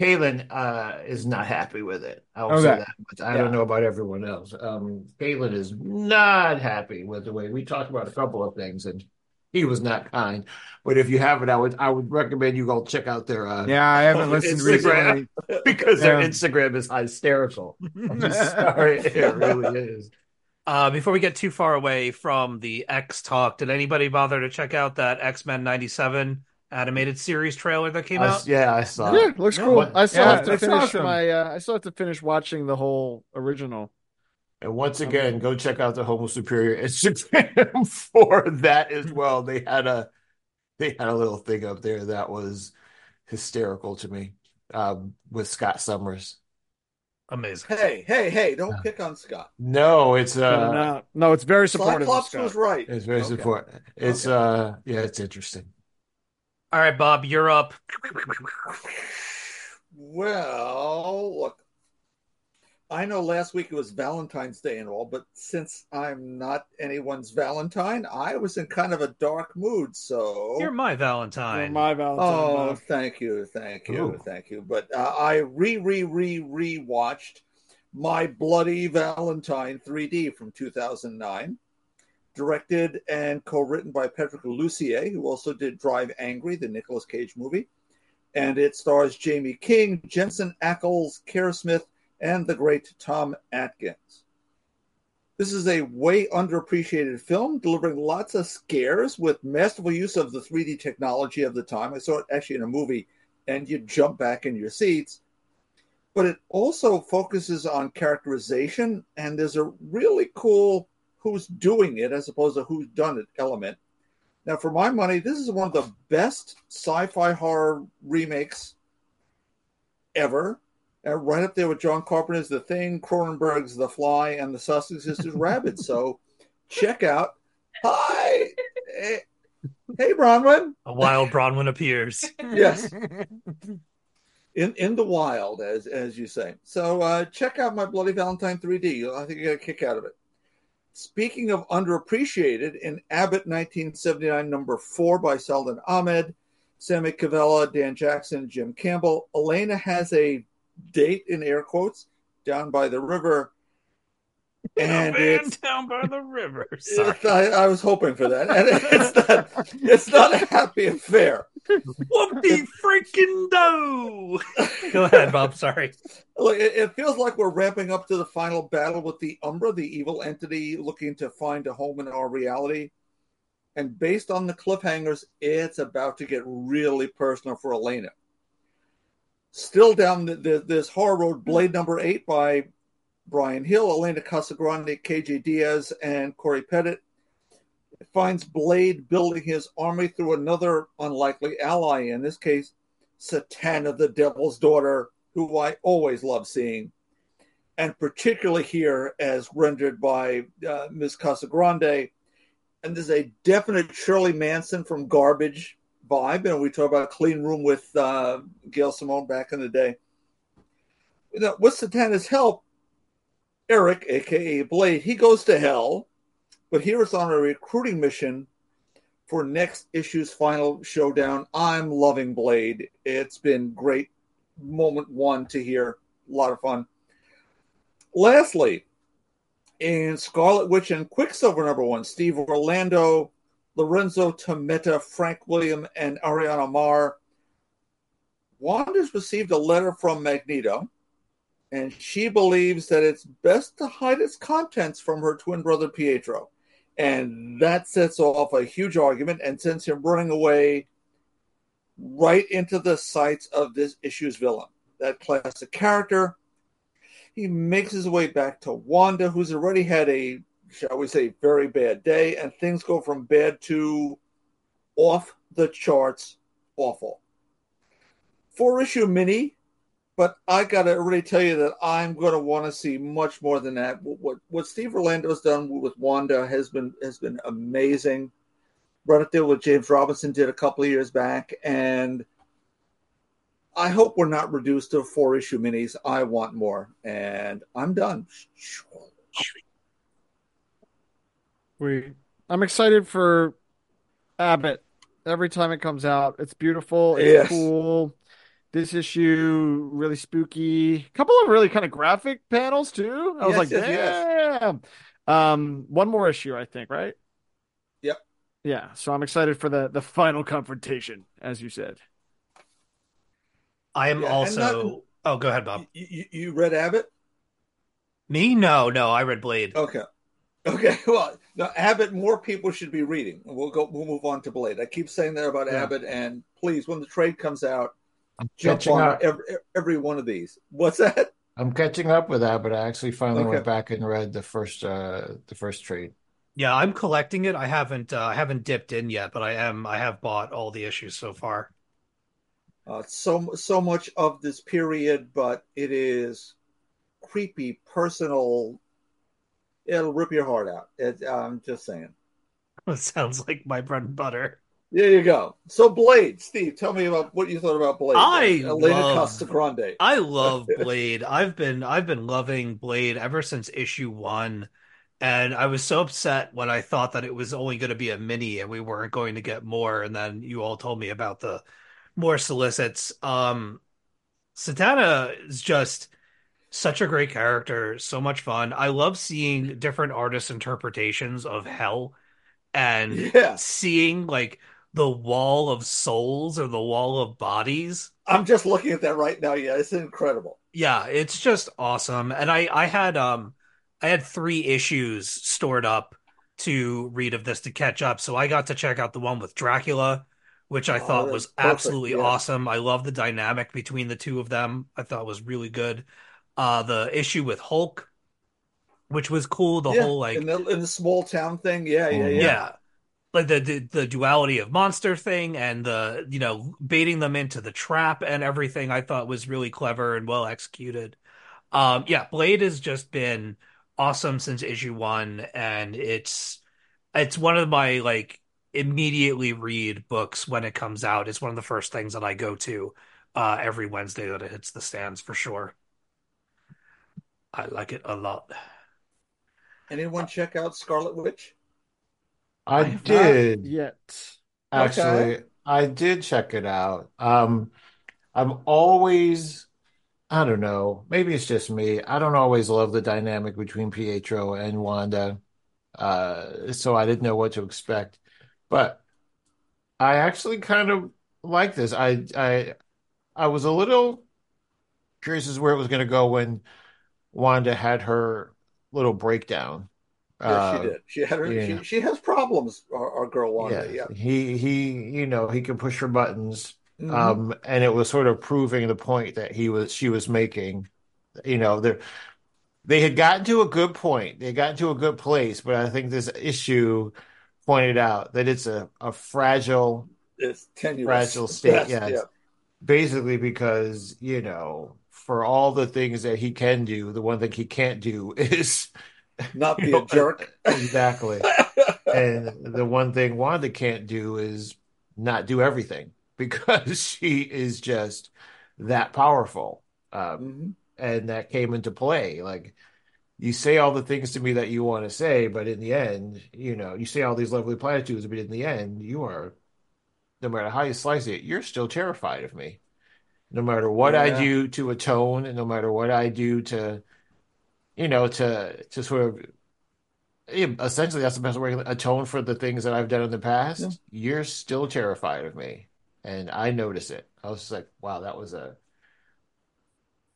[SPEAKER 4] Kaylin uh, is not happy with it. I will
[SPEAKER 3] Okay.
[SPEAKER 4] say that much. I
[SPEAKER 3] Yeah.
[SPEAKER 4] don't know about everyone else. Um, Kaylin is not happy with the way we talked about a couple of things, and he was not kind. But if you haven't, I would I would recommend you go check out their uh,
[SPEAKER 3] Yeah, I haven't listened
[SPEAKER 4] Instagram.
[SPEAKER 3] recently.
[SPEAKER 4] because their Instagram is hysterical. I'm sorry, it really is.
[SPEAKER 1] uh, before we get too far away from the X talk, did anybody bother to check out that X Men '97 animated series trailer that came
[SPEAKER 4] I-
[SPEAKER 1] out?
[SPEAKER 4] yeah, I saw.
[SPEAKER 6] Yeah,
[SPEAKER 4] it.
[SPEAKER 6] looks
[SPEAKER 4] No,
[SPEAKER 6] cool.
[SPEAKER 4] what-
[SPEAKER 6] I still
[SPEAKER 3] Yeah,
[SPEAKER 6] have to finish
[SPEAKER 3] awesome.
[SPEAKER 6] my. Uh, I still have to finish watching the whole original.
[SPEAKER 4] And once again, go check out the Homo Superior Instagram for that as well. They had a they had a little thing up there that was hysterical to me um, with Scott Summers.
[SPEAKER 1] Amazing.
[SPEAKER 2] Hey, hey, hey! Don't
[SPEAKER 4] Yeah.
[SPEAKER 2] pick on Scott.
[SPEAKER 4] No, it's
[SPEAKER 6] But
[SPEAKER 4] uh,
[SPEAKER 6] no, no, it's very supportive. of
[SPEAKER 2] Cyclops
[SPEAKER 6] Scott.
[SPEAKER 2] was right.
[SPEAKER 4] it's very
[SPEAKER 2] Okay.
[SPEAKER 4] important. It's
[SPEAKER 2] Okay.
[SPEAKER 4] uh, yeah, it's interesting.
[SPEAKER 1] All right, Bob, you're up.
[SPEAKER 2] Well, look, I know last week it was Valentine's Day and all, but since I'm not anyone's Valentine, I was in kind of a dark mood. So,
[SPEAKER 1] You're my Valentine.
[SPEAKER 6] You're
[SPEAKER 1] Valentine.
[SPEAKER 6] my Valentine.
[SPEAKER 2] oh,
[SPEAKER 6] Bob.
[SPEAKER 2] thank you, thank you,
[SPEAKER 4] Ooh.
[SPEAKER 2] thank you. But uh, I re re re re watched My Bloody Valentine 3D from 2009, directed and co-written by Patrick Lussier, who also did Drive Angry, the Nicolas Cage movie, and it stars Jaime King, Jensen Ackles, Kerr Smith, and the great Tom Atkins. This is a way underappreciated film, delivering lots of scares with masterful use of the 3D technology of the time. I saw it actually in a movie, and you jump back in your seats. But it also focuses on characterization, and there's a really cool who's doing it as opposed to who's done it element. Now, for my money, this is one of the best sci fi horror remakes ever. And right up there with John Carpenter's The Thing, Cronenberg's The Fly, and the Soska Sisters' Rabid. So check out. Hi. Hey, hey Bronwyn.
[SPEAKER 1] A wild Bronwyn appears.
[SPEAKER 2] Yes. In in the wild, as as you say. So uh, check out my Bloody Valentine 3D. I think you get a kick out of it. Speaking of underappreciated, in Abbott 1979, number four by Saladin Ahmed, Sami Kivelä, Dan Jackson, Jim Campbell, Elena has a date in air quotes down by the river. And
[SPEAKER 1] Man
[SPEAKER 2] it's,
[SPEAKER 1] down by the river. Sorry.
[SPEAKER 2] I, I was hoping for that. And it's not it's not a happy affair.
[SPEAKER 1] Whoopty freaking do. Go ahead, Bob. Sorry.
[SPEAKER 2] Look, it, it feels like we're ramping up to the final battle with the Umbra, the evil entity looking to find a home in our reality. And based on the cliffhangers, it's about to get really personal for Elena. Still down the, the, this horror road, Blade number eight by Bryan Hill, Elena Casagrande, KJ Diaz, and Cory Petit finds Blade building his army through another unlikely ally, in this case, Satana, the Devil's daughter, who I always love seeing, and particularly here as rendered by uh, Ms. Casagrande. And there's a definite Shirley Manson from Garbage vibe, and we talk about Clean Room with uh, Gail Simone back in the day. You know, with Satana's help, Eric, aka Blade, he goes to hell, but here it's on a recruiting mission for next issue's final showdown. I'm loving Blade. It's been great moment one to hear. A lot of fun. Lastly, in Scarlet Witch and Quicksilver number one, Steve Orlando, Lorenzo Tammetta, Frank William, and Ariana Maher. Wanda's received a letter from Magneto, and she believes that it's best to hide its contents from her twin brother Pietro. And that sets off a huge argument and sends him running away right into the sights of this issue's villain. That classic character. He makes his way back to Wanda, who's already had a, shall we say, very bad day, and things go from bad to off the charts awful. Four issue mini, but I gotta really tell you that I'm gonna want to see much more than that. What what Steve Orlando's done with Wanda has been has been amazing. Right up there what James Robinson did a couple of years back, and I hope we're not reduced to four issue minis. I want more, and I'm done.
[SPEAKER 6] We, I'm excited for Abbott. Every time it comes out, it's beautiful. It's
[SPEAKER 2] Yes.
[SPEAKER 6] cool. This issue really spooky. A couple of really kind of graphic panels too. I was
[SPEAKER 2] Yes,
[SPEAKER 6] like,
[SPEAKER 2] yes, yes.
[SPEAKER 6] damn. Um, one more issue, I think, right?
[SPEAKER 2] Yep.
[SPEAKER 6] Yeah. So I'm excited for the the final confrontation, as you said.
[SPEAKER 1] I am
[SPEAKER 2] Yeah,
[SPEAKER 1] also.
[SPEAKER 2] not-
[SPEAKER 1] Oh, go ahead, Bob.
[SPEAKER 2] You, you, you read Abbott?
[SPEAKER 1] Me? No, no. I read Blade.
[SPEAKER 2] Okay. Okay. Well, now Abbott, more people should be reading. We'll go. We'll move on to Blade. I keep saying that about
[SPEAKER 6] Yeah.
[SPEAKER 2] Abbott, and please, when the trade comes out,
[SPEAKER 4] I'm
[SPEAKER 2] jump
[SPEAKER 4] catching
[SPEAKER 2] on
[SPEAKER 4] up.
[SPEAKER 2] every, every one of these. What's that?
[SPEAKER 4] I'm catching up with that, but I actually finally
[SPEAKER 2] Okay.
[SPEAKER 4] went back and read the first uh the first trade.
[SPEAKER 1] Yeah, I'm collecting it. I haven't. Uh, I haven't dipped in yet, but I am. I have bought all the issues so far.
[SPEAKER 2] Uh, so so much of this period, but it is creepy, personal. It'll rip your heart out. It, I'm just saying.
[SPEAKER 1] It sounds like my bread and butter.
[SPEAKER 2] There you go. So Blade, Steve, tell me about what you thought about Blade.
[SPEAKER 1] I
[SPEAKER 2] Elena
[SPEAKER 1] love-
[SPEAKER 2] Casagrande.
[SPEAKER 1] I love Blade. I've been I've been loving Blade ever since issue one, and I was so upset when I thought that it was only going to be a mini and we weren't going to get more. And then you all told me about the more solicits. Um, Satana is just such a great character, so much fun. I love seeing different artists' interpretations of hell and
[SPEAKER 2] Yeah.
[SPEAKER 1] seeing like the wall of souls or the wall of bodies.
[SPEAKER 2] I'm just looking at that right now. Yeah, it's incredible.
[SPEAKER 1] Yeah, it's just awesome. And I I had um I had three issues stored up to read of this to catch up. So I got to check out the one with Dracula, which I
[SPEAKER 2] Oh,
[SPEAKER 1] thought was
[SPEAKER 2] perfect,
[SPEAKER 1] absolutely
[SPEAKER 2] yeah.
[SPEAKER 1] awesome. I love the dynamic between the two of them. I thought was really good. Uh the issue with Hulk, which was cool, the
[SPEAKER 2] yeah,
[SPEAKER 1] whole like
[SPEAKER 2] in the in the small town thing. Yeah, yeah, yeah.
[SPEAKER 1] yeah. Like the, the the duality of monster thing and the you know baiting them into the trap and everything I thought was really clever and well executed. Um yeah, Blade has just been awesome since issue 1 and it's it's one of my like immediately read books when it comes out. It's one of the first things that I go to uh every Wednesday that it hits the stands for sure. I like it a lot.
[SPEAKER 2] Anyone check out Scarlet Witch?
[SPEAKER 4] I
[SPEAKER 6] have not
[SPEAKER 4] did
[SPEAKER 6] yet.
[SPEAKER 4] actually. I did check it out. Um, I'm always I don't know. Maybe it's just me. I don't always love the dynamic between Pietro and Wanda. Uh, so I didn't know what to expect. But I actually kind of like this. I I I was a little curious as where it was going to go when Wanda had her little breakdown.
[SPEAKER 2] Yeah, she
[SPEAKER 4] Uh,
[SPEAKER 2] did. She had her.
[SPEAKER 4] yeah,
[SPEAKER 2] She she has problems. Our, our girl Wanda.
[SPEAKER 4] yeah.
[SPEAKER 2] Yeah.
[SPEAKER 4] He he, you know, he can push her buttons.
[SPEAKER 2] hmm
[SPEAKER 4] Um, and it was sort of proving the point that he was she was making. You know, they they had gotten to a good point. They got to a good place, but I think this issue pointed out that it's a, a fragile,
[SPEAKER 2] It's tenuous
[SPEAKER 4] fragile state. Yeah,
[SPEAKER 2] Yeah.
[SPEAKER 4] basically because, you know, for all the things that he can do, the one thing he can't do is,
[SPEAKER 2] Not be a
[SPEAKER 4] know,
[SPEAKER 2] jerk.
[SPEAKER 4] exactly. And the one thing Wanda can't do is not do everything because she is just that powerful. Um,
[SPEAKER 2] hmm
[SPEAKER 4] and that came into play. Like you say all the things to me that you want to say, but in the end, you know, you say all these lovely platitudes, but in the end, you are, no matter how you slice it, you're still terrified of me. No matter what I do to atone, and no matter what I do to, you know, to to sort of essentially that's the best way to atone for the things that I've done in the
[SPEAKER 2] Yeah.
[SPEAKER 4] past. You're still terrified of me, and I notice it. I was just like, wow, that was a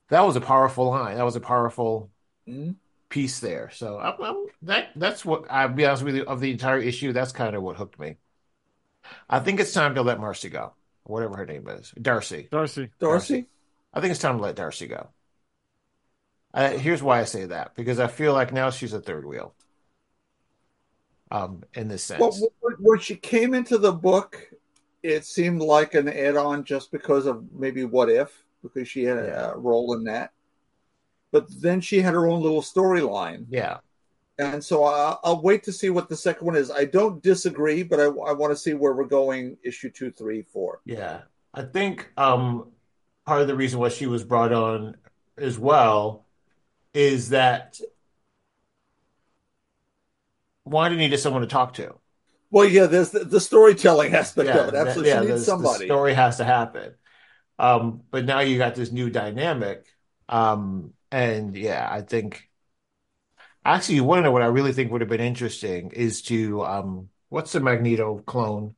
[SPEAKER 4] that was a powerful line. That was a powerful
[SPEAKER 2] Mhm.
[SPEAKER 4] piece there. So I'm, I'm, that that's what I'll be honest with you of the entire issue. That's kind of what hooked me. I think it's time to let Marcy go, whatever her name is, Darcy.
[SPEAKER 6] Darcy.
[SPEAKER 2] Darcy.
[SPEAKER 4] I think it's time to let Darcy go. Uh, here's why I say that because I feel like now she's a third wheel. Um, in this sense,
[SPEAKER 2] when when she came into the book, it seemed like an add-on just because of maybe what if, because she had
[SPEAKER 4] yeah,
[SPEAKER 2] a role in that. But then she had her own little storyline,
[SPEAKER 4] yeah,
[SPEAKER 2] and so I, I'll wait to see what the second one is. I don't disagree, but I, I want to see where we're going. Issue two, three, four.
[SPEAKER 4] yeah. I think um, part of the reason why she was brought on as well is that Wanda needed someone to talk to.
[SPEAKER 2] Well, yeah, there's the, the storytelling aspect of
[SPEAKER 4] Yeah,
[SPEAKER 2] it.
[SPEAKER 4] that,
[SPEAKER 2] Absolutely,
[SPEAKER 4] yeah,
[SPEAKER 2] she needs
[SPEAKER 4] the
[SPEAKER 2] somebody.
[SPEAKER 4] story has to happen. Um, but now you got this new dynamic. Um, and yeah, I think actually you want to know what I really think would have been interesting is to um, what's the Magneto clone?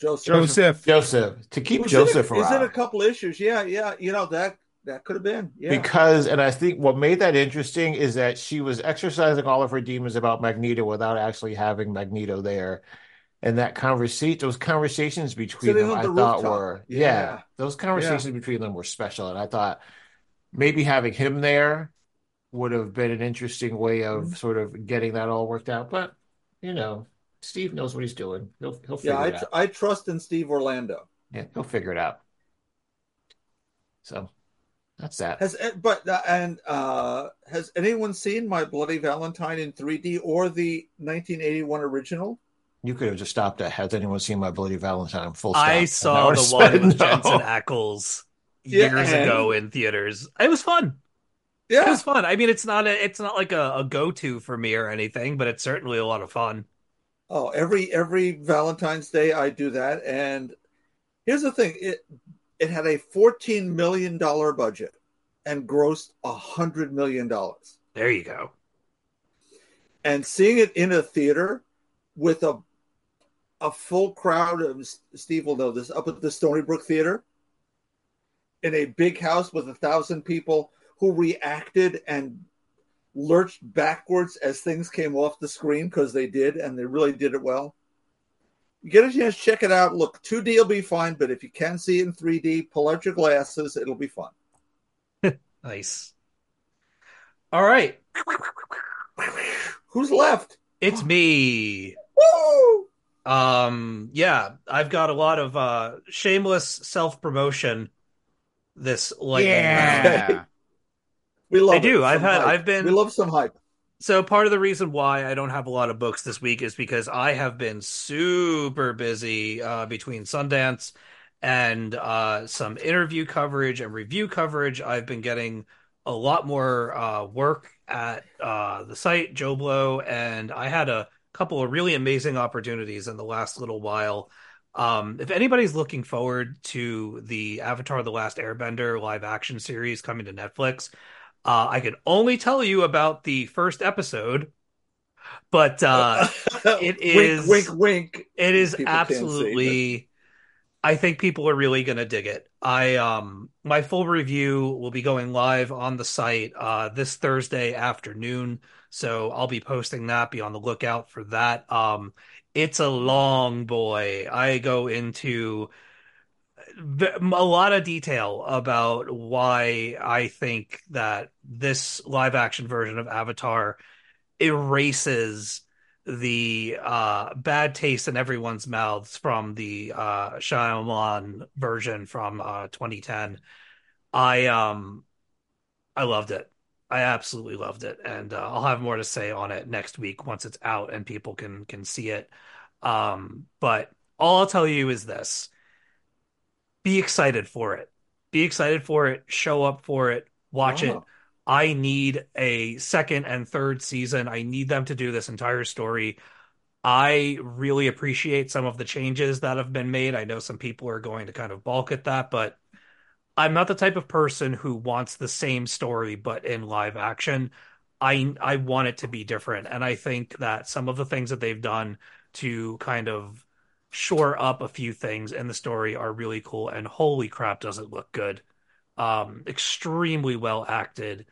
[SPEAKER 2] Joseph,
[SPEAKER 6] Joseph.
[SPEAKER 4] Joseph. To keep
[SPEAKER 2] who's in a,
[SPEAKER 4] Joseph
[SPEAKER 2] is it a couple issues. Yeah, yeah, you know that that could have been. Yeah,
[SPEAKER 4] Because, and I think what made that interesting is that she was exercising all of her demons about Magneto without actually having Magneto there. And that conversation, those conversations between
[SPEAKER 2] sitting
[SPEAKER 4] them,
[SPEAKER 2] on
[SPEAKER 4] I
[SPEAKER 2] the
[SPEAKER 4] thought
[SPEAKER 2] rooftop.
[SPEAKER 4] were, yeah,
[SPEAKER 2] Yeah,
[SPEAKER 4] those
[SPEAKER 2] yeah.
[SPEAKER 4] conversations between them were special. And I thought maybe having him there would have been an interesting way of
[SPEAKER 2] Mhm.
[SPEAKER 4] sort of getting that all worked out. But, you know, Steve knows what he's doing. He'll he'll
[SPEAKER 2] Yeah,
[SPEAKER 4] figure
[SPEAKER 2] I
[SPEAKER 4] it
[SPEAKER 2] tr-
[SPEAKER 4] out.
[SPEAKER 2] I trust in Steve Orlando.
[SPEAKER 4] Yeah, he'll figure it out. So that's that.
[SPEAKER 2] Has eh, but uh, and uh, has anyone seen My Bloody Valentine in 3D or the 1981 original?
[SPEAKER 4] You could have just stopped at, has anyone seen My Bloody Valentine? Full stop. I
[SPEAKER 1] saw
[SPEAKER 4] would
[SPEAKER 1] the one
[SPEAKER 4] said
[SPEAKER 1] with Jensen
[SPEAKER 4] no.
[SPEAKER 1] Ackles
[SPEAKER 2] Yeah,
[SPEAKER 1] years
[SPEAKER 2] and
[SPEAKER 1] ago in theaters. It was fun. It was fun. I mean, it's not a, it's not like a, a go-to for me or anything, but it's certainly a lot of fun.
[SPEAKER 2] Oh, every every Valentine's Day I do that. And here's the thing: it it had a 14 million dollar budget and grossed a hundred million dollars.
[SPEAKER 1] There you go.
[SPEAKER 2] And seeing it in a theater with a a full crowd of Steve will know this up at the Stony Brook Theater in a big house with a thousand people who reacted and lurched backwards as things came off the screen because they did and they really did it well. You get a chance, check it out. Look, 2D will be fine, but if you can see it in 3D, pull out your glasses, it'll be fun.
[SPEAKER 1] Nice. All right.
[SPEAKER 2] Who's left?
[SPEAKER 1] It's me.
[SPEAKER 2] Woo!
[SPEAKER 1] Um, yeah, I've got a lot of uh shameless self-promotion this lightning round.
[SPEAKER 6] Yeah.
[SPEAKER 2] We love
[SPEAKER 1] I do.
[SPEAKER 2] it.
[SPEAKER 1] I've
[SPEAKER 2] Some
[SPEAKER 1] had
[SPEAKER 2] hype.
[SPEAKER 1] I've been
[SPEAKER 2] We love some hype.
[SPEAKER 1] So part of the reason why I don't have a lot of books this week is because I have been super busy uh, between Sundance and uh, some interview coverage and review coverage. I've been getting a lot more uh, work at uh, the site, JoBlo, and I had a couple of really amazing opportunities in the last little while Um, if anybody's looking forward to the Avatar: The Last Airbender live action series coming to Netflix, uh, I can only tell you about the first episode, but uh, it is
[SPEAKER 2] wink, wink, wink.
[SPEAKER 1] it is
[SPEAKER 2] People
[SPEAKER 1] absolutely. I think people are really gonna dig it. I um my full review will be going live on the site uh this Thursday afternoon, so I'll be posting that. Be on the lookout for that. Um, it's a long boy. I go into v- a lot of detail about why I think that this live action version of Avatar erases the uh, bad taste in everyone's mouths from the uh, Shyamalan version from uh, 2010. I um I loved it. I absolutely loved it, and uh, I'll have more to say on it next week once it's out and people can can see it. Um, but all I'll tell you is this: be excited for it. Be excited for it. Show up for it. Watch it. I need a second and third season. I need them to do this entire story. I really appreciate some of the changes that have been made. I know some people are going to kind of balk at that, but I'm not the type of person who wants the same story but in live action. I I want it to be different, and I think that some of the things that they've done to kind of shore up a few things in the story are really cool. And holy crap, does it look good! Um, extremely well acted,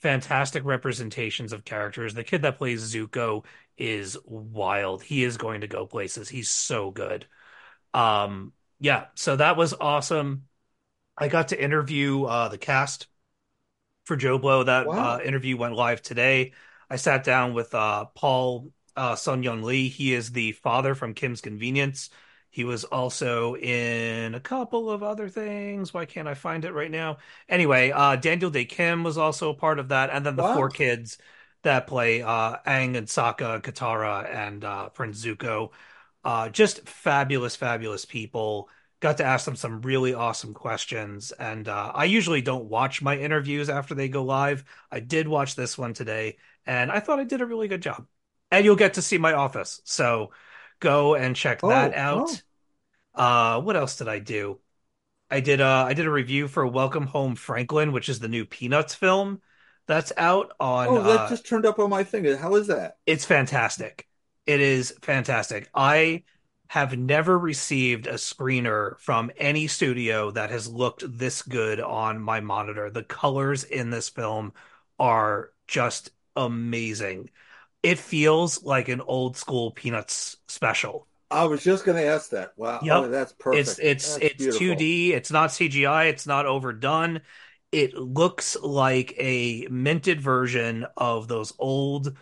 [SPEAKER 1] fantastic representations of characters. The kid that plays Zuko is wild. He is going to go places. He's so good. Um, yeah, so that was awesome. I got to interview uh, the cast for JoBlo. That uh, interview went live today. I sat down with uh, Paul uh, Sun-Hyung Lee. He is the father from Kim's Convenience. He was also in a couple of other things. Why can't I find it right now? Anyway, uh, Daniel Dae Kim was also a part of that, and then the four kids that play uh, Aang and Sokka, Katara, and uh, Prince Zuko. Uh, just fabulous, fabulous people. Got to ask them some really awesome questions. And uh, I usually don't watch my interviews after they go live. I did watch this one today, and I thought I did a really good job. And you'll get to see my office. So go and check that
[SPEAKER 2] Oh,
[SPEAKER 1] out. Uh, what else did I do? I did uh I did a review for Welcome Home Franklin, which is the new Peanuts film that's out on
[SPEAKER 2] Oh, that
[SPEAKER 1] uh
[SPEAKER 2] just turned up on my thing. How is that?
[SPEAKER 1] it's fantastic. It is fantastic. I have never received a screener from any studio that has looked this good on my monitor. The colors in this film are just amazing. It feels like an old school Peanuts special.
[SPEAKER 2] I was just going to ask that. Wow.
[SPEAKER 1] Yep.
[SPEAKER 2] Oh, that's perfect.
[SPEAKER 1] It's it's
[SPEAKER 2] That's
[SPEAKER 1] it's
[SPEAKER 2] beautiful.
[SPEAKER 1] 2D. It's not CGI. It's not overdone. It looks like a minted version of those old,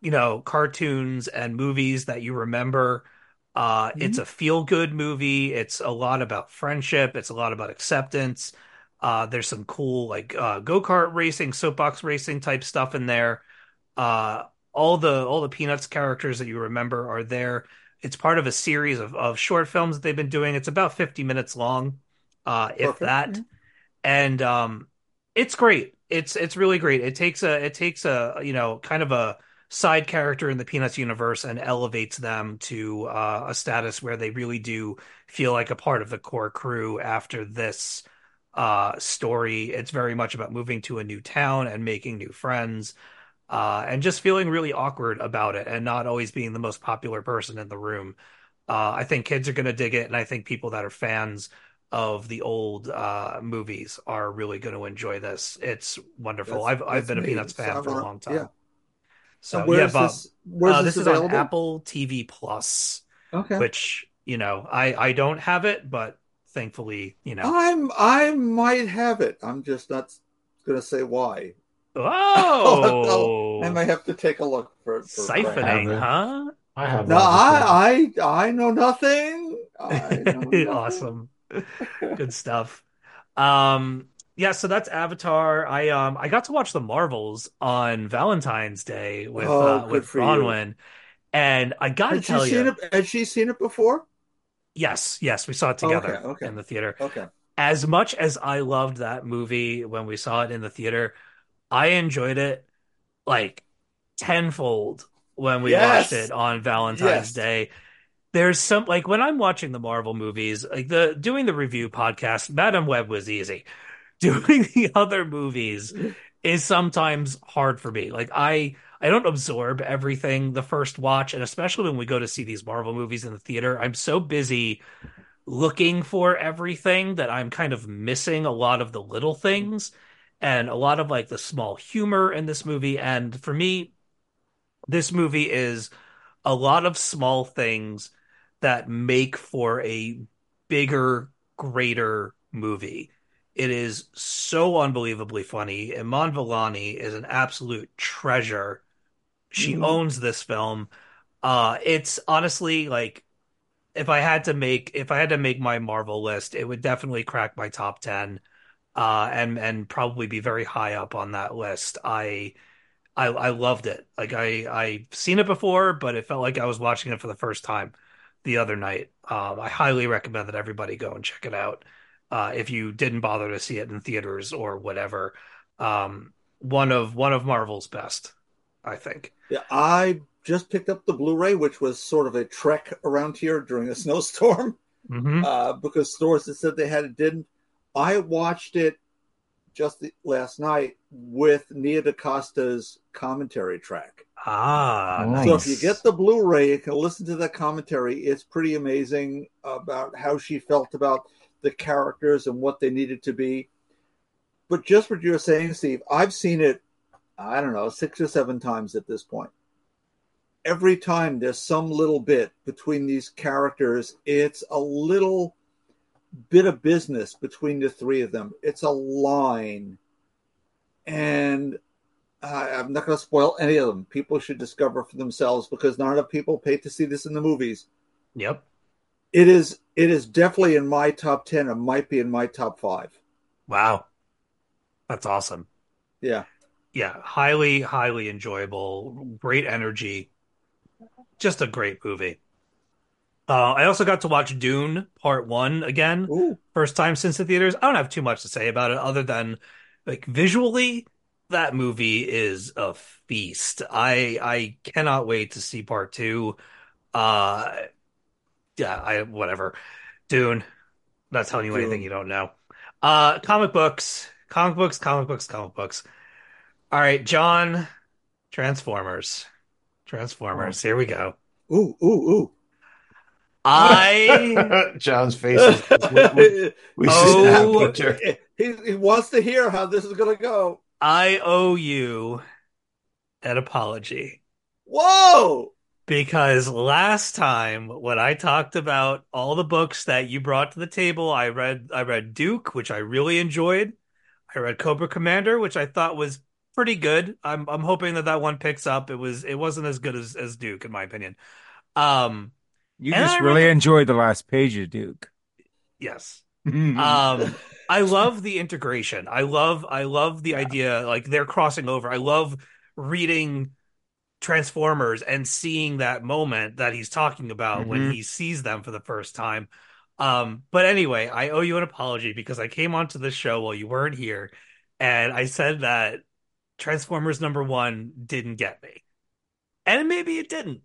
[SPEAKER 1] you know, cartoons and movies that you remember. Uh, it's
[SPEAKER 2] Mhm.
[SPEAKER 1] a feel-good movie. It's a lot about friendship. It's a lot about acceptance. Uh, there's some cool like uh, go-kart racing, soapbox racing type stuff in there. Uh, all the all the Peanuts characters that you remember are there. It's part of a series of, of short films that they've been doing. It's about 50 minutes long, uh, if
[SPEAKER 2] Perfect.
[SPEAKER 1] that. And um, it's great. It's it's really great. It takes a it takes a you know kind of a side character in the Peanuts universe and elevates them to uh, a status where they really do feel like a part of the core crew after this uh, story. It's very much about moving to a new town and making new friends uh, and just feeling really awkward about it and not always being the most popular person in the room. Uh, I think kids are going to dig it, and I think people that are fans of the old uh, movies are really going to enjoy this. It's wonderful.
[SPEAKER 2] That's-
[SPEAKER 1] I've I've
[SPEAKER 2] that's
[SPEAKER 1] been a. Peanuts fan for a long time.
[SPEAKER 2] yeah.
[SPEAKER 1] So
[SPEAKER 2] And where's
[SPEAKER 1] yeah, Bob.
[SPEAKER 2] this? Where's
[SPEAKER 1] Uh,
[SPEAKER 2] this,
[SPEAKER 1] this is on? Apple TV Plus,
[SPEAKER 2] Okay.
[SPEAKER 1] which you know I I don't have it, but thankfully you know.
[SPEAKER 2] I'm I might have it. I'm just not going to say why.
[SPEAKER 1] Oh,
[SPEAKER 2] I might have to take a look for, for
[SPEAKER 1] siphoning, huh?
[SPEAKER 4] I have
[SPEAKER 2] No. I I I know nothing. I know nothing.
[SPEAKER 1] Awesome. Good stuff. Um yeah, so that's Avatar. I um I got to watch the Marvels on Valentine's Day with
[SPEAKER 2] Oh,
[SPEAKER 1] uh with
[SPEAKER 2] for.
[SPEAKER 1] Bronwyn. And I gotta tell
[SPEAKER 2] seen
[SPEAKER 1] you,
[SPEAKER 2] it? Had she seen it before?
[SPEAKER 1] yes, yes, we saw it together
[SPEAKER 2] okay, okay.
[SPEAKER 1] in the theater.
[SPEAKER 2] Okay.
[SPEAKER 1] As much as I loved that movie when we saw it in the theater, I enjoyed it like tenfold when we
[SPEAKER 2] Yes.
[SPEAKER 1] watched it on Valentine's
[SPEAKER 2] Yes.
[SPEAKER 1] Day. there's some like when I'm watching the Marvel movies, like the doing the review podcast, Madame Web was easy. Doing the other movies is sometimes hard for me. Like I I don't absorb everything the first watch, and especially when we go to see these Marvel movies in the theater, I'm so busy looking for everything that I'm kind of missing a lot of the little things and a lot of like the small humor in this movie. And for me, this movie is a lot of small things that make for a bigger, greater movie. It is so unbelievably funny. Iman Vellani is an absolute treasure. She
[SPEAKER 2] Mhm.
[SPEAKER 1] owns this film. Uh, it's honestly like if I had to make if I had to make my Marvel list, it would definitely crack my top 10 uh and and probably be very high up on that list. I I I loved it. Like I I've seen it before, but it felt like I was watching it for the first time the other night. Um, I highly recommend that everybody go and check it out. Uh, if you didn't bother to see it in theaters or whatever. Um, one of one of Marvel's best, I think.
[SPEAKER 2] Yeah, I just picked up the Blu-ray, which was sort of a trek around here during a snowstorm
[SPEAKER 1] hmm
[SPEAKER 2] uh, because stores that said they had it didn't. I watched it just the, last night with Nia DaCosta's commentary track.
[SPEAKER 1] Ah,
[SPEAKER 4] Nice.
[SPEAKER 2] So if you get the Blu-ray, you can listen to the commentary. It's pretty amazing about how she felt about the characters and what they needed to be. But just what you were saying, Steve, I've seen it, I don't know, six or seven times at this point. Every time there's some little bit between these characters, it's a little bit of business between the three of them. It's a line. And I, I'm not going to spoil any of them. People should discover for themselves because not enough people pay to see this in the movies.
[SPEAKER 1] Yep.
[SPEAKER 2] It is it is definitely in my top ten. It might be in my top five.
[SPEAKER 1] Wow. That's awesome.
[SPEAKER 2] Yeah.
[SPEAKER 1] Yeah, highly, highly enjoyable. Great energy. Just a great movie. Uh, I also got to watch Dune Part One again.
[SPEAKER 2] Ooh.
[SPEAKER 1] First time since the theaters. I don't have too much to say about it other than like visually, that movie is a feast. I I cannot wait to see part two. Uh yeah, I whatever. Dune. Not telling you
[SPEAKER 2] Dune.
[SPEAKER 1] anything you don't know. Uh comic books. Comic books, comic books, comic books. All right, John, Transformers. Transformers. Here we go.
[SPEAKER 2] Ooh. Ooh. Ooh.
[SPEAKER 1] I
[SPEAKER 4] John's face. Is, we, we, we see
[SPEAKER 1] Oh.
[SPEAKER 4] picture.
[SPEAKER 2] he, he wants to hear how this is going to go.
[SPEAKER 1] I owe you an apology.
[SPEAKER 2] Whoa!
[SPEAKER 1] Because last time when I talked about all the books that you brought to the table, I read I read Duke, which I really enjoyed. I read Cobra Commander, which I thought was pretty good. I'm I'm hoping that that one picks up. It was it wasn't as good as as Duke in my opinion. Um
[SPEAKER 3] You
[SPEAKER 1] And
[SPEAKER 3] just
[SPEAKER 1] I
[SPEAKER 3] really
[SPEAKER 1] read-
[SPEAKER 3] enjoyed the last page of Duke.
[SPEAKER 1] yes.
[SPEAKER 3] Um,
[SPEAKER 1] Um I love the integration. I love I love the idea like they're crossing over. I love reading Transformers and seeing that moment that he's talking about when
[SPEAKER 3] Mhm.
[SPEAKER 1] he sees them for the first time. Um, but anyway, I owe you an apology because I came onto the show while you weren't here, and I said that Transformers number one didn't get me. And maybe it didn't.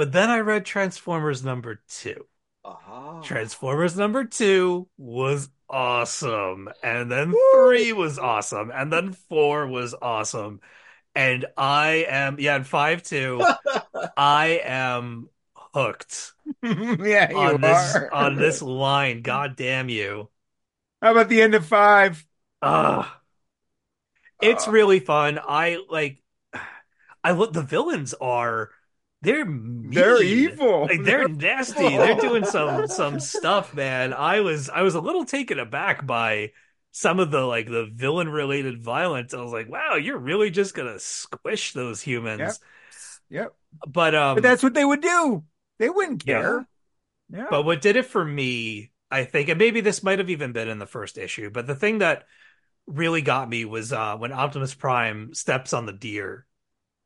[SPEAKER 1] But then I read Transformers number two.
[SPEAKER 2] Aha.
[SPEAKER 1] Transformers number two was awesome. And then
[SPEAKER 2] Woo!
[SPEAKER 1] three was awesome. And then four was awesome. And I am, yeah, and five too. I am hooked
[SPEAKER 3] yeah, you
[SPEAKER 1] on this
[SPEAKER 3] are.
[SPEAKER 1] on this line. God damn you.
[SPEAKER 3] How about the end of five?
[SPEAKER 1] Ugh. It's
[SPEAKER 2] Uh,
[SPEAKER 1] really fun. I like I look the villains are they're
[SPEAKER 3] They're evil.
[SPEAKER 1] Like they're nasty. They're doing some some stuff, man. I was I was a little taken aback by some of the like the villain related violence. I was like, wow, you're really just gonna squish those humans.
[SPEAKER 3] Yep.
[SPEAKER 1] But um
[SPEAKER 3] But that's what they would do. They wouldn't
[SPEAKER 1] Yeah.
[SPEAKER 3] care. Yeah.
[SPEAKER 1] But what did it for me, I think, and maybe this might have even been in the first issue, but the thing that really got me was uh when Optimus Prime steps on the deer.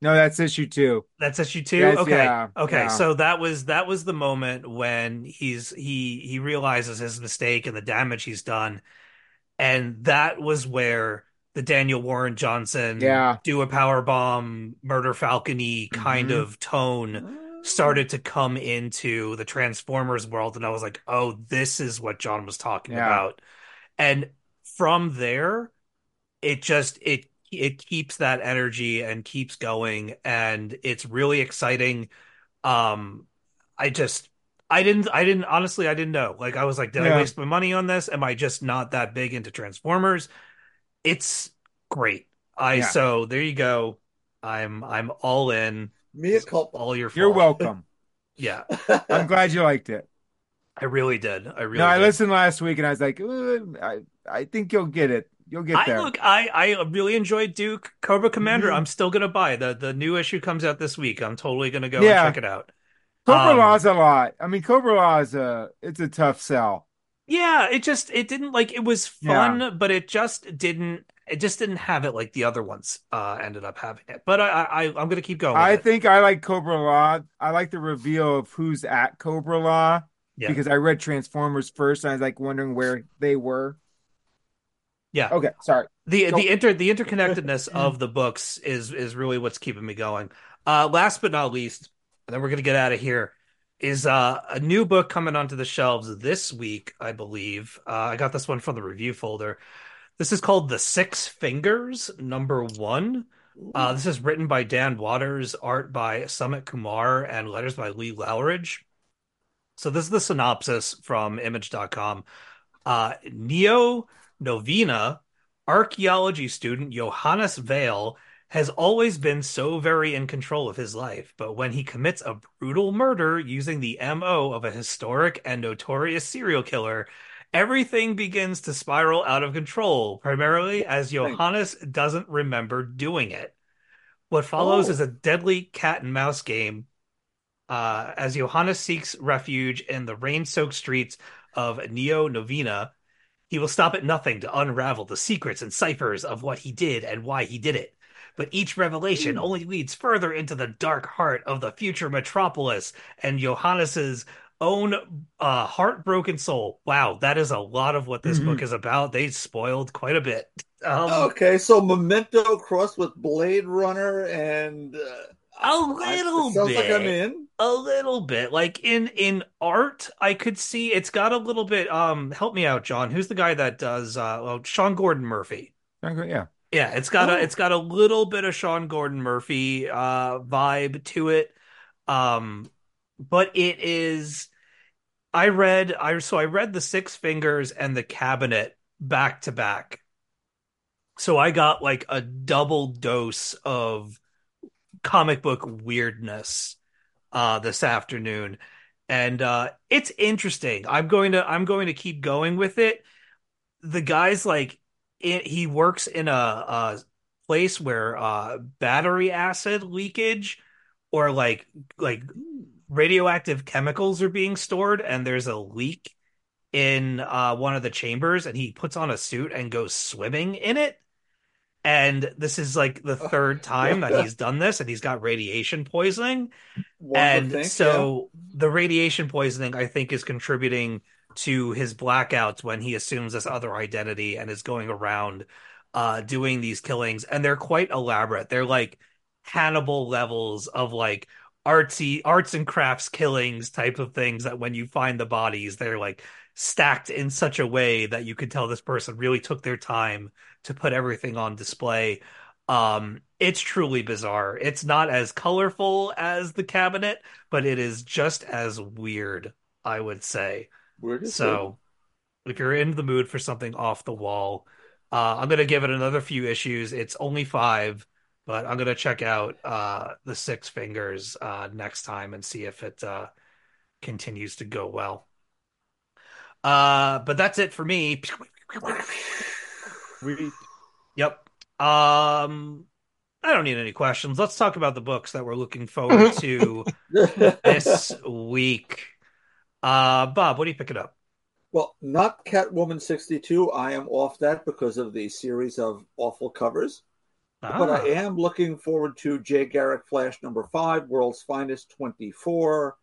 [SPEAKER 3] No, that's issue two.
[SPEAKER 1] That's issue two.
[SPEAKER 3] Yes,
[SPEAKER 1] okay.
[SPEAKER 3] yeah,
[SPEAKER 1] okay.
[SPEAKER 3] yeah.
[SPEAKER 1] So that was that was the moment when he's he he realizes his mistake and the damage he's done. And that was where the Daniel Warren Johnson
[SPEAKER 3] Yeah.
[SPEAKER 1] do a power bomb, murder falcony kind
[SPEAKER 3] Mhm.
[SPEAKER 1] of tone started to come into the Transformers world, and I was like, oh, this is what John was talking
[SPEAKER 3] Yeah.
[SPEAKER 1] about. And from there, it just it it keeps that energy and keeps going, and it's really exciting. Um, I just I didn't I didn't honestly I didn't know. Like I was like, did I waste my money on this? Am I just not that big into Transformers? It's great. I
[SPEAKER 3] Yeah.
[SPEAKER 1] so there you go. I'm I'm all in.
[SPEAKER 2] Mea culpa.
[SPEAKER 1] All your
[SPEAKER 3] You're welcome.
[SPEAKER 1] Yeah,
[SPEAKER 3] I'm glad you liked it.
[SPEAKER 1] I really did. I really
[SPEAKER 3] no, I
[SPEAKER 1] did.
[SPEAKER 3] listened last week and I was like, "Uh, I I think you'll get it. You'll get
[SPEAKER 1] I
[SPEAKER 3] there.
[SPEAKER 1] look, I I really enjoyed Duke Cobra Commander.
[SPEAKER 3] Mhm.
[SPEAKER 1] I'm still gonna buy the the new issue comes out this week. I'm totally gonna go
[SPEAKER 3] Yeah.
[SPEAKER 1] and check it out.
[SPEAKER 3] Cobra
[SPEAKER 1] Um,
[SPEAKER 3] Law's a lot. I mean, Cobra-La is a it's a tough sell.
[SPEAKER 1] Yeah, it just it didn't like it was fun, but it just didn't it just didn't have it like the other ones uh ended up having it. But I I I'm gonna keep going.
[SPEAKER 3] I
[SPEAKER 1] it.
[SPEAKER 3] think I like Cobra-La. I like the reveal of who's at Cobra-La
[SPEAKER 1] Yeah.
[SPEAKER 3] because I read Transformers first and I was like wondering where they were.
[SPEAKER 1] Yeah.
[SPEAKER 3] Okay, sorry.
[SPEAKER 1] the the inter the interconnectedness of the books is is really what's keeping me going. Uh last but not least, and then we're gonna get out of here, is uh a new book coming onto the shelves this week, I believe. Uh I got this one from the review folder. This is called The Six Fingers, number one. Uh this is written by Dan Watters, art by Sumit Kumar, and letters by Lee Loughridge. So this is the synopsis from image.com. Uh Neo Novena archaeology student Johannes Vale has always been so very in control of his life, but when he commits a brutal murder using the MO of a historic and notorious serial killer, everything begins to spiral out of control, primarily as Johannes doesn't remember doing it. What follows
[SPEAKER 2] Oh.
[SPEAKER 1] is a deadly cat and mouse game uh, as Johannes seeks refuge in the rain-soaked streets of Neo Novena. He will stop at nothing to unravel the secrets and ciphers of what he did and why he did it. But each revelation only leads further into the dark heart of the future metropolis and Johannes's own uh, heartbroken soul. Wow, that is a lot of what this
[SPEAKER 3] Mhm.
[SPEAKER 1] book is about. They spoiled quite a bit. Um,
[SPEAKER 2] Okay, so Memento crossed with Blade Runner and uh,
[SPEAKER 1] A
[SPEAKER 2] I-
[SPEAKER 1] little
[SPEAKER 2] it sounds
[SPEAKER 1] bit.
[SPEAKER 2] like I'm in.
[SPEAKER 1] A little bit. Like in in art, I could see it's got a little bit um help me out, John. Who's the guy that does uh well, Sean Gordon Murphy.
[SPEAKER 3] Yeah.
[SPEAKER 1] Yeah, it's got
[SPEAKER 2] Oh.
[SPEAKER 1] a it's got a little bit of Sean Gordon Murphy uh vibe to it. Um but it is I read I so I read The Six Fingers and The Cabinet back to back. So I got like a double dose of comic book weirdness uh this afternoon. And uh it's interesting. I'm going to I'm going to keep going with it. The guy's like it, he works in a, a place where uh battery acid leakage or like like radioactive chemicals are being stored and there's a leak in uh one of the chambers and he puts on a suit and goes swimming in it and this is like the third time that he's done this and he's got radiation poisoning.
[SPEAKER 2] One
[SPEAKER 1] and
[SPEAKER 2] think,
[SPEAKER 1] so the radiation poisoning i think is contributing to his blackouts when he assumes this other identity and is going around uh doing these killings. And they're quite elaborate. They're like hannibal levels of like artsy arts and crafts killings type of things that when you find the bodies they're like stacked in such a way that you could tell this person really took their time to put everything on display. Um it's truly bizarre. It's not as colorful as the cabinet but it is just as weird i would say.
[SPEAKER 2] Yeah. Weird as
[SPEAKER 1] so if you're in the mood for something off the wall uh i'm gonna give it another few issues. It's only five but i'm gonna check out uh the six fingers uh next time and see if it uh continues to go well uh but that's it for me
[SPEAKER 3] We
[SPEAKER 1] Yep. Um, I don't need any questions. Let's talk about the books that we're looking forward to this week. Uh, Bob, what are you picking up?
[SPEAKER 2] well, not Catwoman 62. I am off that because of the series of awful covers. But I
[SPEAKER 1] Ah,
[SPEAKER 2] am looking forward to Jay Garrick Flash number five, World's Finest 24.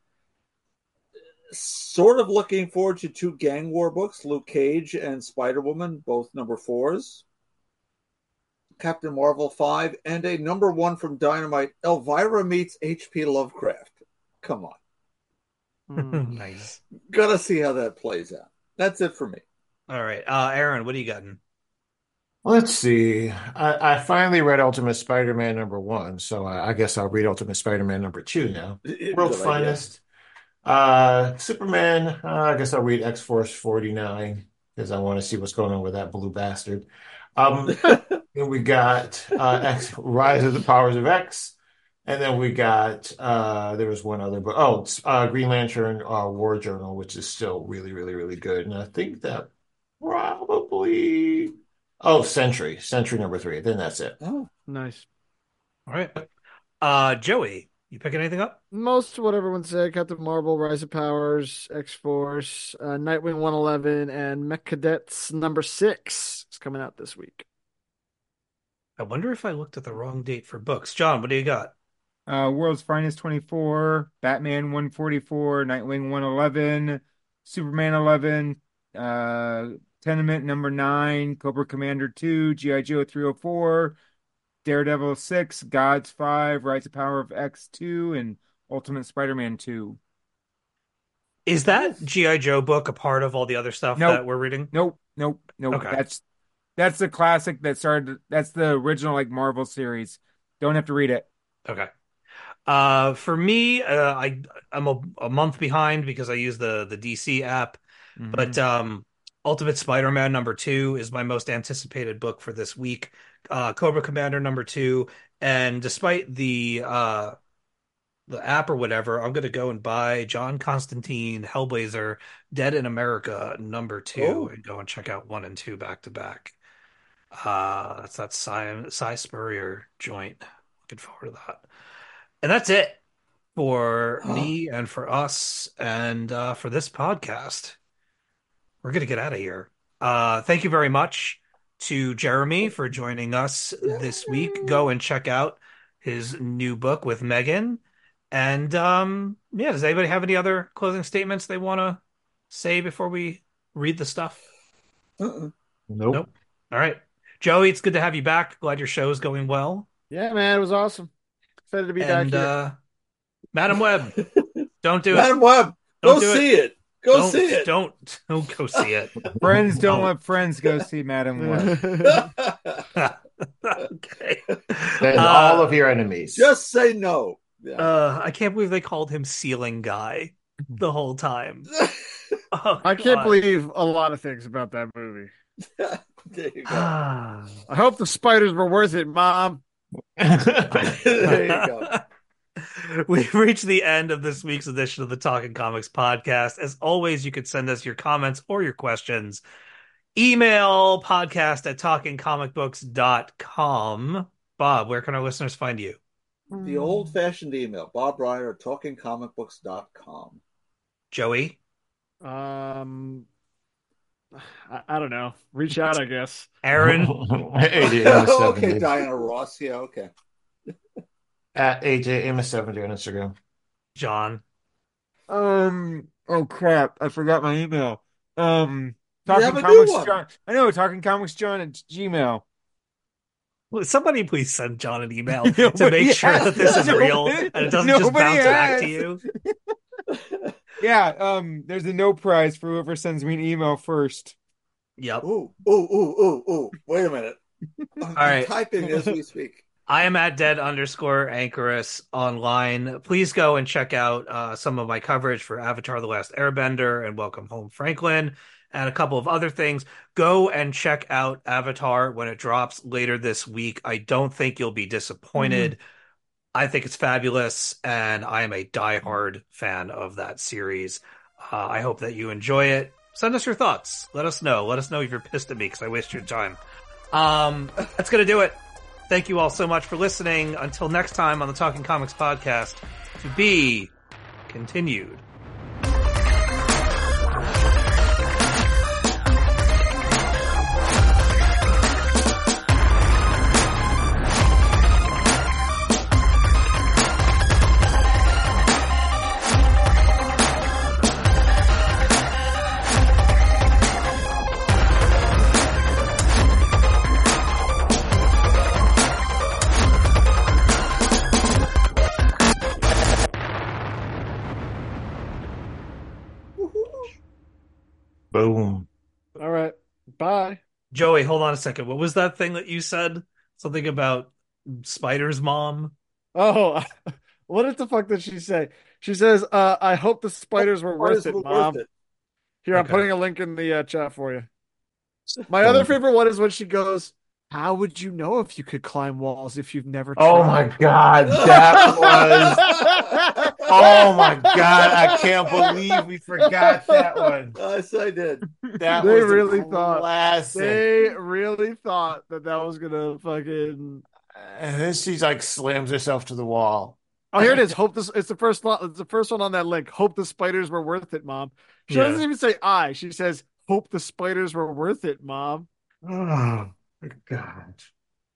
[SPEAKER 2] Sort of looking forward to two gang war books, Luke Cage and Spider Woman, both number fours. Captain Marvel 5, and a number one from Dynamite, Elvira meets H.P. Lovecraft. come on.
[SPEAKER 6] Mm.
[SPEAKER 1] nice.
[SPEAKER 2] Gotta see how that plays out. That's it for me.
[SPEAKER 1] All right. Uh, Aaron, what do you got?
[SPEAKER 4] Let's see. I, I finally read Ultimate Spider-Man number one, so I, I guess I'll read Ultimate Spider-Man number two now. World's
[SPEAKER 2] Good idea.
[SPEAKER 4] Finest. Uh, Superman. Uh, I guess I'll read X-Force 49 because I want to see what's going on with that blue bastard. Um, then we got uh, X Rise of the Powers of X, and then we got uh, there was one other, but oh, it's, uh, Green Lantern uh, War Journal, which is still really, really, really good, and I think that probably oh, Sentry, Sentry number three. Then that's it.
[SPEAKER 2] Oh,
[SPEAKER 6] Nice.
[SPEAKER 1] All right. Uh, Joey, you picking anything up?
[SPEAKER 6] Most of what everyone said, Captain Marvel, Rise of Powers, X-Force, uh, Nightwing 111, and Mech Cadets number six is coming out this week.
[SPEAKER 1] I wonder if I looked at the wrong date for books. John, what do you got?
[SPEAKER 3] Uh, World's Finest 24, Batman 144, Nightwing 111, Superman 11, uh, Tenement number 9, Cobra Commander 2, G.I. Joe 304, Daredevil 6, Gods 5, Rise of Power of X 2, and Ultimate Spider-Man 2.
[SPEAKER 1] Is that G.I. Joe book a part of all the other stuff
[SPEAKER 3] Nope.
[SPEAKER 1] that we're reading?
[SPEAKER 3] Nope, nope, nope.
[SPEAKER 1] Okay.
[SPEAKER 3] That's that's the classic that started. That's the original like Marvel series. Don't have to read it.
[SPEAKER 1] Okay. Uh, for me, uh, I I'm a, a month behind because I use the the DC app, but um, Ultimate Spider-Man number two is my most anticipated book for this week. Uh, Cobra Commander number two, and despite the uh the app or whatever, I'm gonna go and buy John Constantine Hellblazer Dead in America number two
[SPEAKER 2] Oh.
[SPEAKER 1] and go and check out one and two back to back. Uh, that's that Si, Si Spurrier joint. Looking forward to that. And that's it for me and for us and uh, for this podcast. We're going to get out of here. Uh, thank you very much to Jeremy for joining us this week. Go and check out his new book with Megan. And um, yeah, does anybody have any other closing statements they want to say before we read the stuff?
[SPEAKER 2] uh-uh.
[SPEAKER 4] Nope.
[SPEAKER 1] Nope. All right. Joey, it's good to have you back. Glad your show is going well.
[SPEAKER 6] Yeah, man, it was awesome. Excited to be back
[SPEAKER 1] And
[SPEAKER 6] here.
[SPEAKER 1] uh, Madame Web, don't do it.
[SPEAKER 2] Madame Web,
[SPEAKER 1] Don't
[SPEAKER 2] go
[SPEAKER 1] do it.
[SPEAKER 2] see it. Go
[SPEAKER 1] don't,
[SPEAKER 2] see it.
[SPEAKER 1] Don't don't go see it.
[SPEAKER 3] friends don't
[SPEAKER 1] No.
[SPEAKER 3] let friends go see Madam Web.
[SPEAKER 1] okay.
[SPEAKER 4] Then
[SPEAKER 1] Uh,
[SPEAKER 4] all of your enemies.
[SPEAKER 2] Just say no. Yeah.
[SPEAKER 1] Uh, I can't believe they called him Ceiling Guy the whole time. Oh,
[SPEAKER 6] I can't believe a lot of things about that movie.
[SPEAKER 2] there you go.
[SPEAKER 6] I hope the spiders were worth it, Mom.
[SPEAKER 2] there you go.
[SPEAKER 1] We've reached the end of this week's edition of the Talking Comics podcast. As always, you could send us your comments or your questions. Email podcast at talkingcomicbooks.com. Bob, where can our listeners find you?
[SPEAKER 2] The old fashioned email, Bob Reyer at talkingcomicbooks.com.
[SPEAKER 1] Joey?
[SPEAKER 6] Um, I, I don't know. Reach out, I guess.
[SPEAKER 1] Aaron?
[SPEAKER 4] AJ Amos
[SPEAKER 2] okay, Diana Ross. Yeah, okay.
[SPEAKER 4] At AJ Amos 70 on Instagram.
[SPEAKER 1] John?
[SPEAKER 3] Um. Oh crap! I forgot my email. Um. Talking
[SPEAKER 2] have new
[SPEAKER 3] comics,
[SPEAKER 2] one.
[SPEAKER 3] John. I know. Talking comics, John at Gmail.
[SPEAKER 1] Will Somebody please send John an email to
[SPEAKER 3] Nobody
[SPEAKER 1] make sure
[SPEAKER 3] has.
[SPEAKER 1] that this is real and it doesn't just
[SPEAKER 3] nobody
[SPEAKER 1] bounce back to you.
[SPEAKER 3] Yeah. Um. There's a no prize for whoever sends me an email first.
[SPEAKER 1] Yep.
[SPEAKER 2] Ooh, ooh, ooh, ooh, ooh. Wait a minute. I'm
[SPEAKER 1] right.
[SPEAKER 2] typing as we speak.
[SPEAKER 1] I am at dead underscore anchorus online. Please go and check out uh, some of my coverage for Avatar The Last Airbender and Welcome Home Franklin and a couple of other things. Go and check out Avatar when it drops later this week. I don't think you'll be disappointed. I think it's fabulous, and I am a diehard fan of that series. Uh, I hope that you enjoy it. Send us your thoughts. Let us know. Let us know if you're pissed at me because I waste your time. Um, that's gonna do it. Thank you all so much for listening. Until next time on the Talking Comics podcast, to be continued. Joey, hold on a second. What was that thing that you said? Something about Spider's mom?
[SPEAKER 6] Oh, what the fuck did she say? She says, uh, "I hope the spiders were worth it, mom."
[SPEAKER 2] worth it.
[SPEAKER 6] Here, I'm putting a link in the uh, chat for you. My other favorite one is when she goes, "How would you know if you could climb walls if you've never tried?"
[SPEAKER 4] Oh my God, that was. Oh my God, I can't believe we forgot that one.
[SPEAKER 2] Yes, I did.
[SPEAKER 4] That
[SPEAKER 6] They
[SPEAKER 4] was a
[SPEAKER 6] really thought-
[SPEAKER 4] classic.
[SPEAKER 6] They really thought that that was gonna fucking.
[SPEAKER 4] And then she's like slams herself to the wall.
[SPEAKER 6] Oh, here it is. Hope this. It's the first. lo- It's the first one on that link. Hope the spiders were worth it, mom. She
[SPEAKER 1] Yeah.
[SPEAKER 6] doesn't even say I. She says, "Hope the spiders were worth it, mom."
[SPEAKER 4] Oh God.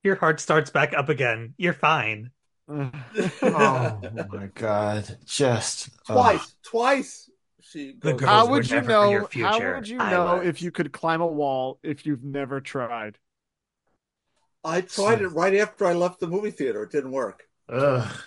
[SPEAKER 1] Your heart starts back up again. You're fine. Mm.
[SPEAKER 4] Oh my God. Just
[SPEAKER 2] Twice, twice. She
[SPEAKER 1] The
[SPEAKER 2] goes,
[SPEAKER 1] girls
[SPEAKER 6] How would you
[SPEAKER 1] never your
[SPEAKER 6] know?
[SPEAKER 1] future.
[SPEAKER 6] How would you
[SPEAKER 1] I
[SPEAKER 6] know
[SPEAKER 1] was.
[SPEAKER 6] if you could climb a wall if you've never tried?
[SPEAKER 2] I tried it right after I left the movie theater. It didn't work.
[SPEAKER 4] ugh.